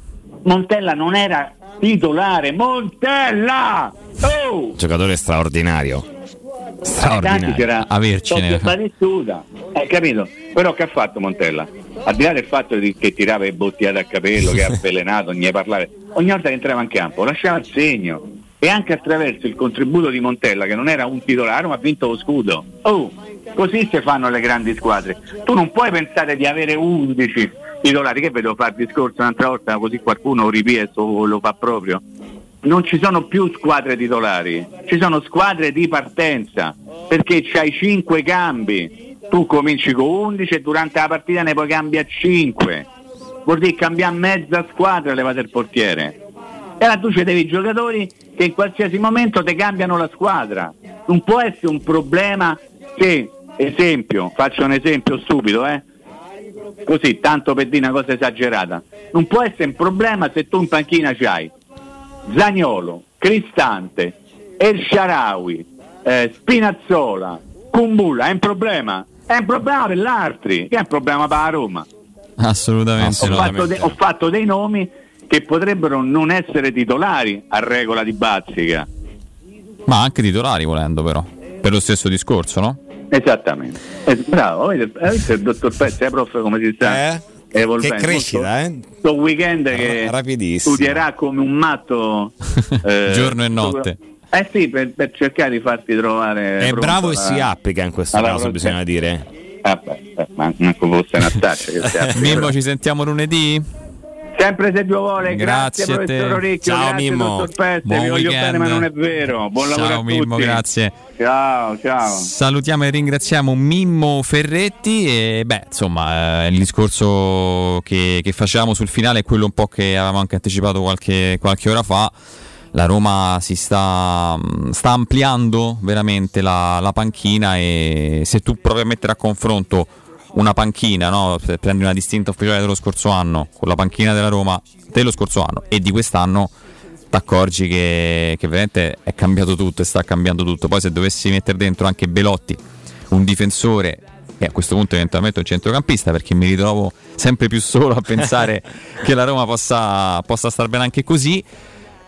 Montella non era titolare. Montella! Oh! Giocatore straordinario. Straordinario. c'era Avercene. Totti e Battistuta. Eh, capito? Però che ha fatto Montella? Al di là del fatto di- che tirava le bottigliate a capello, che ha avvelenato, non ne parlare, ogni volta che entrava in campo lasciava il segno. E anche attraverso il contributo di Montella, che non era un titolare, ma ha vinto lo scudo. Oh, così si fanno le grandi squadre. Tu non puoi pensare di avere 11 titolari, che vedo fare il discorso un'altra volta, così qualcuno ripie o lo fa proprio non ci sono più squadre titolari, ci sono squadre di partenza, perché c'hai 5 cambi, tu cominci con 11 e durante la partita ne puoi cambiare 5, vuol dire cambiare mezza squadra levate il portiere. E allora tu ci devi giocatori che in qualsiasi momento ti cambiano la squadra. Non può essere un problema che, esempio, faccio un esempio stupido, eh? così, tanto per dire una cosa esagerata, non può essere un problema se tu in panchina c'hai Zagnolo, Cristante, El Sharawi, eh, Spinazzola, Kumbulla, è un problema? È un problema per l'altri, che è un problema per la Roma. Assolutamente Ho fatto, de- ho fatto dei nomi che potrebbero non essere titolari a regola di Bazzica. Ma anche titolari volendo però. Per lo stesso discorso, no? Esattamente. Eh, bravo, avete avete il dottor Pezzi, eh, prof, come si sta? evolvendo. Che crescita, eh? Questo weekend che Rapidissimo. studierà come un matto eh, Giorno e notte. Eh sì, per, per cercare di farti trovare. È bravo e a- si applica in questo alla caso, bisogna dire. Ah, beh, eh, ma manco fosse una taccia che si applica. Mimmo, ci sentiamo lunedì? Sempre se Dio vuole, Grazie grazie, professor Orecchio, Ciao, grazie Mimmo. Peste, Buon vi voglio weekend. bene ma non è vero. Buon lavoro Ciao a Mimmo, tutti. grazie. Ciao, ciao. Salutiamo e ringraziamo Mimmo Ferretti e beh, insomma, eh, il discorso che, che facevamo sul finale è quello un po' che avevamo anche anticipato qualche, qualche ora fa. La Roma si sta, mh, sta ampliando veramente la, la panchina e se tu provi a mettere a confronto una panchina, no? Prendi una distinta ufficiale dello scorso anno con la panchina della Roma dello scorso anno e di quest'anno ti accorgi che, che veramente è cambiato tutto e sta cambiando tutto. Poi se dovessi mettere dentro anche Belotti, un difensore e a questo punto eventualmente un centrocampista, perché mi ritrovo sempre più solo a pensare che la Roma possa, possa star bene anche così.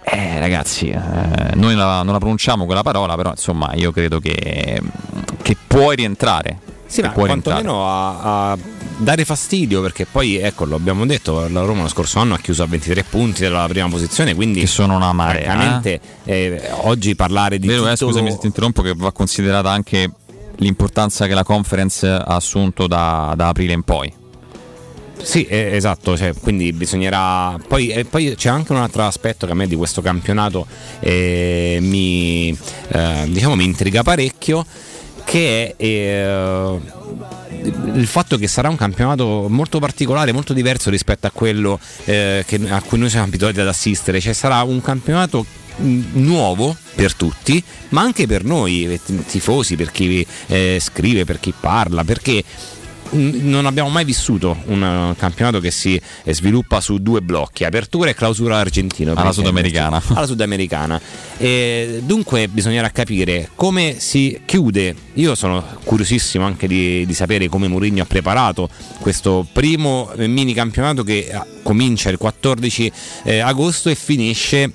Eh, ragazzi, eh, noi la- non la pronunciamo quella parola, però insomma io credo che, che puoi rientrare. Sì, ma quantomeno a, a dare fastidio perché poi, ecco, lo abbiamo detto, la Roma lo scorso anno ha chiuso a 23 punti dalla prima posizione, quindi Che sono una marea, francamente, eh, oggi parlare di Vero, eh, titolo- scusami se ti interrompo, che va considerata anche l'importanza che la conference ha assunto da, da aprile in poi. Sì, eh, esatto, cioè, quindi bisognerà. Poi, e poi c'è anche un altro aspetto che a me di questo campionato eh, mi, eh, diciamo, mi intriga parecchio, che è eh, il fatto che sarà un campionato molto particolare, molto diverso rispetto a quello eh, che- a cui noi siamo abituati ad assistere, cioè sarà un campionato mh, nuovo per tutti, ma anche per noi eh, tifosi, per chi eh, scrive, per chi parla, perché non abbiamo mai vissuto un uh, campionato che si eh, sviluppa su due blocchi, apertura e clausura argentino. per Alla sudamericana. Alla sudamericana. E dunque bisognerà capire come si chiude. Io sono curiosissimo anche di, di sapere come Mourinho ha preparato questo primo eh, mini campionato che eh, comincia il 14 eh, agosto e finisce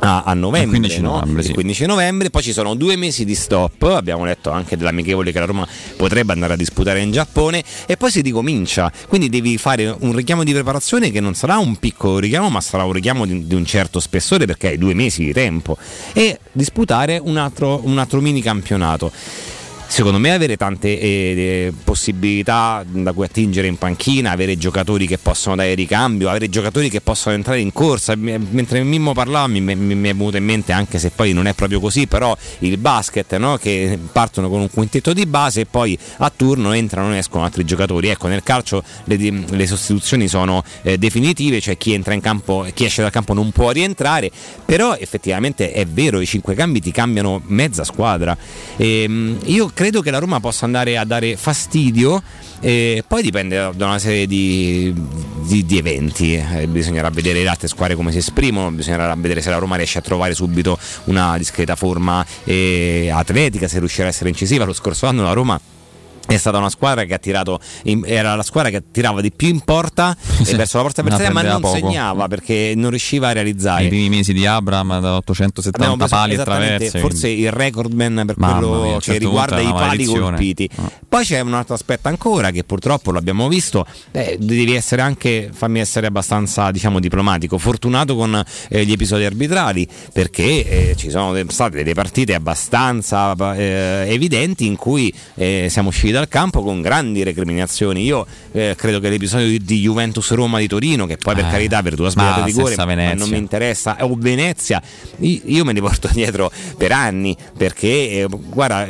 a, a novembre, Il 15 no? novembre, sì. Il 15 novembre, poi ci sono due mesi di stop, abbiamo letto anche dell'amichevole che la Roma potrebbe andare a disputare in Giappone e poi si ricomincia, quindi devi fare un richiamo di preparazione che non sarà un piccolo richiamo ma sarà un richiamo di, di un certo spessore perché hai due mesi di tempo e disputare un altro, un altro mini campionato. Secondo me avere tante eh, possibilità da cui attingere in panchina, avere giocatori che possono dare ricambio, avere giocatori che possono entrare in corsa. Mi- Mentre Mimmo parlava mi, mi- mi è venuto in mente, anche se poi non è proprio così, però il basket, no? che partono con un quintetto di base e poi a turno entrano e escono altri giocatori. Ecco, nel calcio le, le sostituzioni sono eh, definitive, cioè chi entra in campo, chi esce dal campo non può rientrare, però effettivamente è vero, i cinque cambi ti cambiano mezza squadra. Ehm, io credo che la Roma possa andare a dare fastidio. E poi dipende da- da una serie di, di- di eventi, Eh, bisognerà vedere le altre squadre come si esprimono, bisognerà vedere se la Roma riesce a trovare subito una discreta forma eh, atletica, se riuscirà a essere incisiva. Lo scorso anno la Roma è stata una squadra che ha tirato in- era la squadra che tirava di più in porta Sì, e verso la porta avversaria ma non poco. segnava perché non riusciva a realizzare Nei primi mesi di Abram da 870 Abbiamo preso pali traverse. forse il recordman per Mamma quello mia, che certo riguarda i pali colpiti. Poi c'è un altro aspetto ancora che purtroppo l'abbiamo visto, eh, devi essere anche, fammi essere abbastanza diciamo diplomatico, fortunato con eh, gli episodi arbitrali perché eh, ci sono state delle partite abbastanza eh, evidenti in cui eh, siamo usciti dal campo con grandi recriminazioni. Io eh, credo che l'episodio di, di Juventus-Roma di Torino, che poi per Eh, carità per due la di rigore, non mi interessa, o Venezia, io, io me ne porto dietro per anni perché, eh, guarda,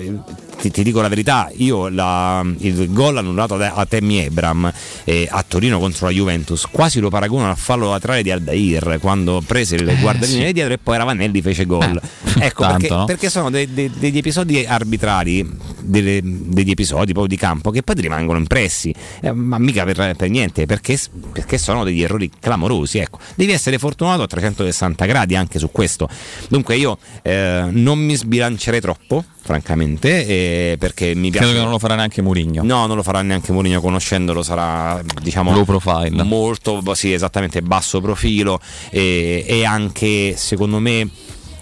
ti, ti dico la verità, io la- il gol annullato a, Tammy Ebram eh, a Torino contro la Juventus quasi lo paragono al fallo laterale di Aldair quando prese il guardalinee sì. dietro e poi Ravanelli fece gol. ecco tanto, perché, no? perché sono de- de- degli episodi arbitrali, delle- degli episodi proprio di campo che poi ti rimangono impressi, eh, ma mica per, per niente, perché, perché sono degli errori clamorosi. Ecco. Devi essere fortunato a 360 gradi anche su questo. Dunque io eh, non mi sbilancerei troppo, francamente, perché mi piace... Credo che non lo farà neanche Mourinho. No, non lo farà neanche Mourinho conoscendolo, sarà diciamo Low profile. molto sì, esattamente basso profilo e, e anche secondo me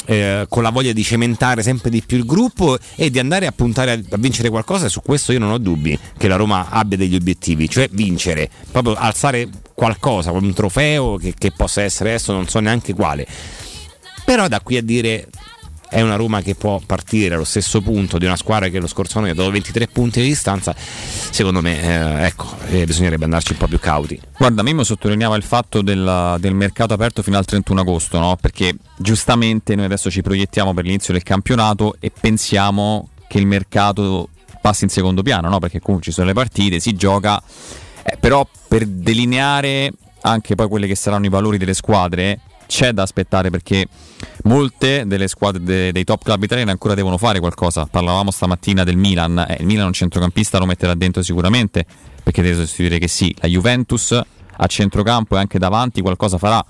eh, con la voglia di cementare sempre di più il gruppo e di andare a puntare a, a vincere qualcosa e su questo io non ho dubbi che la Roma abbia degli obiettivi, cioè vincere, proprio alzare qualcosa, un trofeo che, che possa essere adesso non so neanche quale. Però da qui a dire è una Roma che può partire allo stesso punto di una squadra che lo scorso anno ha dato 23 punti di distanza, secondo me eh, ecco, eh, bisognerebbe andarci un po' più cauti. Guarda, Mimmo sottolineava il fatto del, del mercato aperto fino al 31 agosto, no? perché giustamente noi adesso ci proiettiamo per l'inizio del campionato e pensiamo che il mercato passi in secondo piano, no? perché comunque ci sono le partite, si gioca, eh, però per delineare anche poi quelli che saranno i valori delle squadre c'è da aspettare perché molte delle squadre de- dei top club italiani ancora devono fare qualcosa. Parlavamo stamattina del Milan, eh, il Milan un centrocampista lo metterà dentro sicuramente perché deve sostituire che sì, la Juventus a centrocampo e anche davanti qualcosa farà.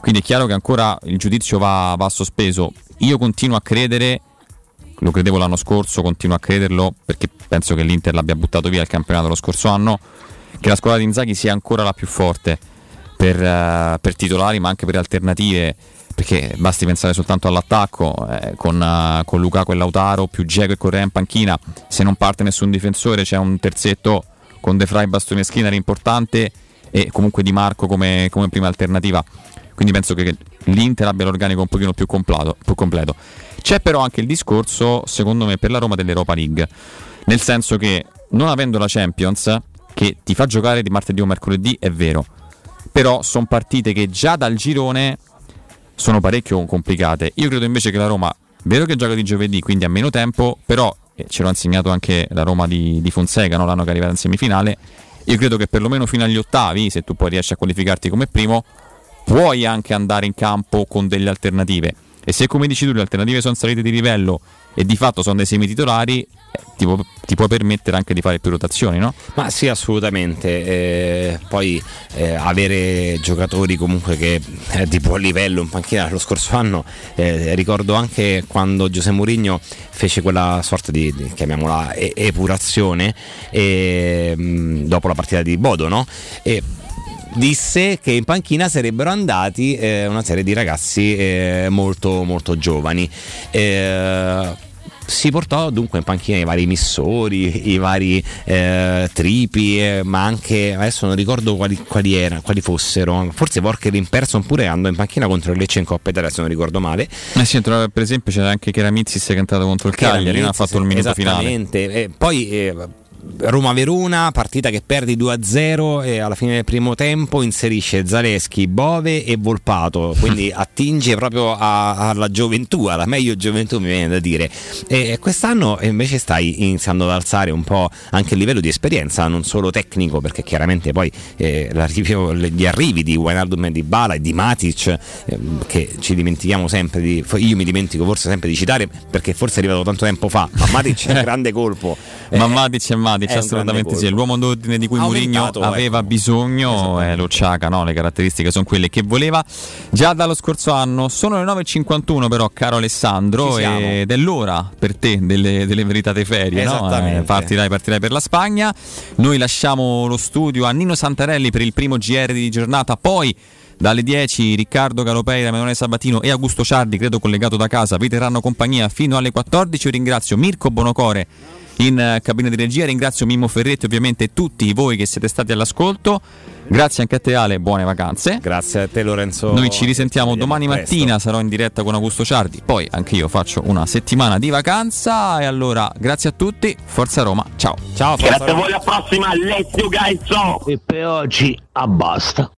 Quindi è chiaro che ancora il giudizio va, va sospeso. Io continuo a credere, lo credevo l'anno scorso, continuo a crederlo perché penso che l'Inter l'abbia buttato via il campionato lo scorso anno, che la squadra di Inzaghi sia ancora la più forte per, eh, per titolari ma anche per alternative perché basti pensare soltanto all'attacco eh, con, eh, con Lukaku e Lautaro più Geco e Correa in panchina. Se non parte nessun difensore c'è un terzetto con De Frey, Bastoni e Skinner importante e comunque Di Marco come, come prima alternativa. Quindi penso che l'Inter abbia l'organico un pochino più completo, più completo. C'è però anche il discorso secondo me per la Roma dell'Europa League. Nel senso che non avendo la Champions che ti fa giocare di martedì o mercoledì è vero però sono partite che già dal girone sono parecchio complicate. Io credo invece che la Roma, vero che gioca di giovedì, quindi ha meno tempo, però eh, ce l'ha insegnato anche la Roma di, di Fonseca, no? l'anno che è arrivata in semifinale. Io credo che perlomeno fino agli ottavi, se tu poi riesci a qualificarti come primo, puoi anche andare in campo con delle alternative. E se come dici tu le alternative sono salite di livello e di fatto sono dei semititolari, ti, può, ti può permettere anche di fare più rotazioni, no? Ma sì, assolutamente. Eh, poi eh, avere giocatori comunque che eh, di buon livello in panchina lo scorso anno, eh, ricordo anche quando Giuseppe Mourinho fece quella sorta di, di chiamiamola, epurazione mh, dopo la partita di Bodo, no? E, disse che in panchina sarebbero andati eh, una serie di ragazzi eh, molto molto giovani. Eh, si portò dunque in panchina i vari missori, i vari eh, tripi, eh, ma anche adesso non ricordo quali, quali, erano, quali fossero. Forse Walker in person pure andò in panchina contro il Lecce in Coppa Italia, se non ricordo male. Eh sì, per esempio c'era anche Keramizis che è cantato contro il Cagliari, non ha fatto il minuto finale. Esattamente. poi eh, Roma-Verona, partita che perdi 2-0 e alla fine del primo tempo inserisce Zaleschi, Bove e Volpato, quindi attinge proprio a, alla gioventù, alla meglio gioventù mi viene da dire. E quest'anno invece stai iniziando ad alzare un po' anche il livello di esperienza, non solo tecnico, perché chiaramente poi eh, gli arrivi di Wijnaldum e di Bala e di Matic, eh, che ci dimentichiamo sempre di, io mi dimentico forse sempre di citare perché forse è arrivato tanto tempo fa, ma Matic è un grande colpo. Ma Matic è Matic, assolutamente sì, l'uomo d'ordine di cui Mourinho aveva ecco. bisogno è lo Ciaca, no? le caratteristiche sono quelle che voleva già dallo scorso anno. Sono le 9.51 però, caro Alessandro, ed è l'ora per te delle, delle veritate ferie, no? eh, partirai, partirai per la Spagna. Noi lasciamo lo studio a Nino Santarelli per il primo GR di giornata, poi dalle 10 Riccardo Galopeira, Emanuele Sabatino e Augusto Ciardi, credo collegato da casa, vi terranno compagnia fino alle 14. Io ringrazio Mirko Bonocore in cabina di regia, ringrazio Mimmo Ferretti ovviamente tutti voi che siete stati all'ascolto. Grazie anche a te Ale, buone vacanze. Grazie a te Lorenzo. Noi ci risentiamo domani presto. mattina, sarò in diretta con Augusto Ciardi, poi anche io faccio una settimana di vacanza e allora grazie a tutti, Forza Roma, ciao. Ciao, Forza Grazie Roma. a voi, alla prossima, let's you guys E per oggi abbasta.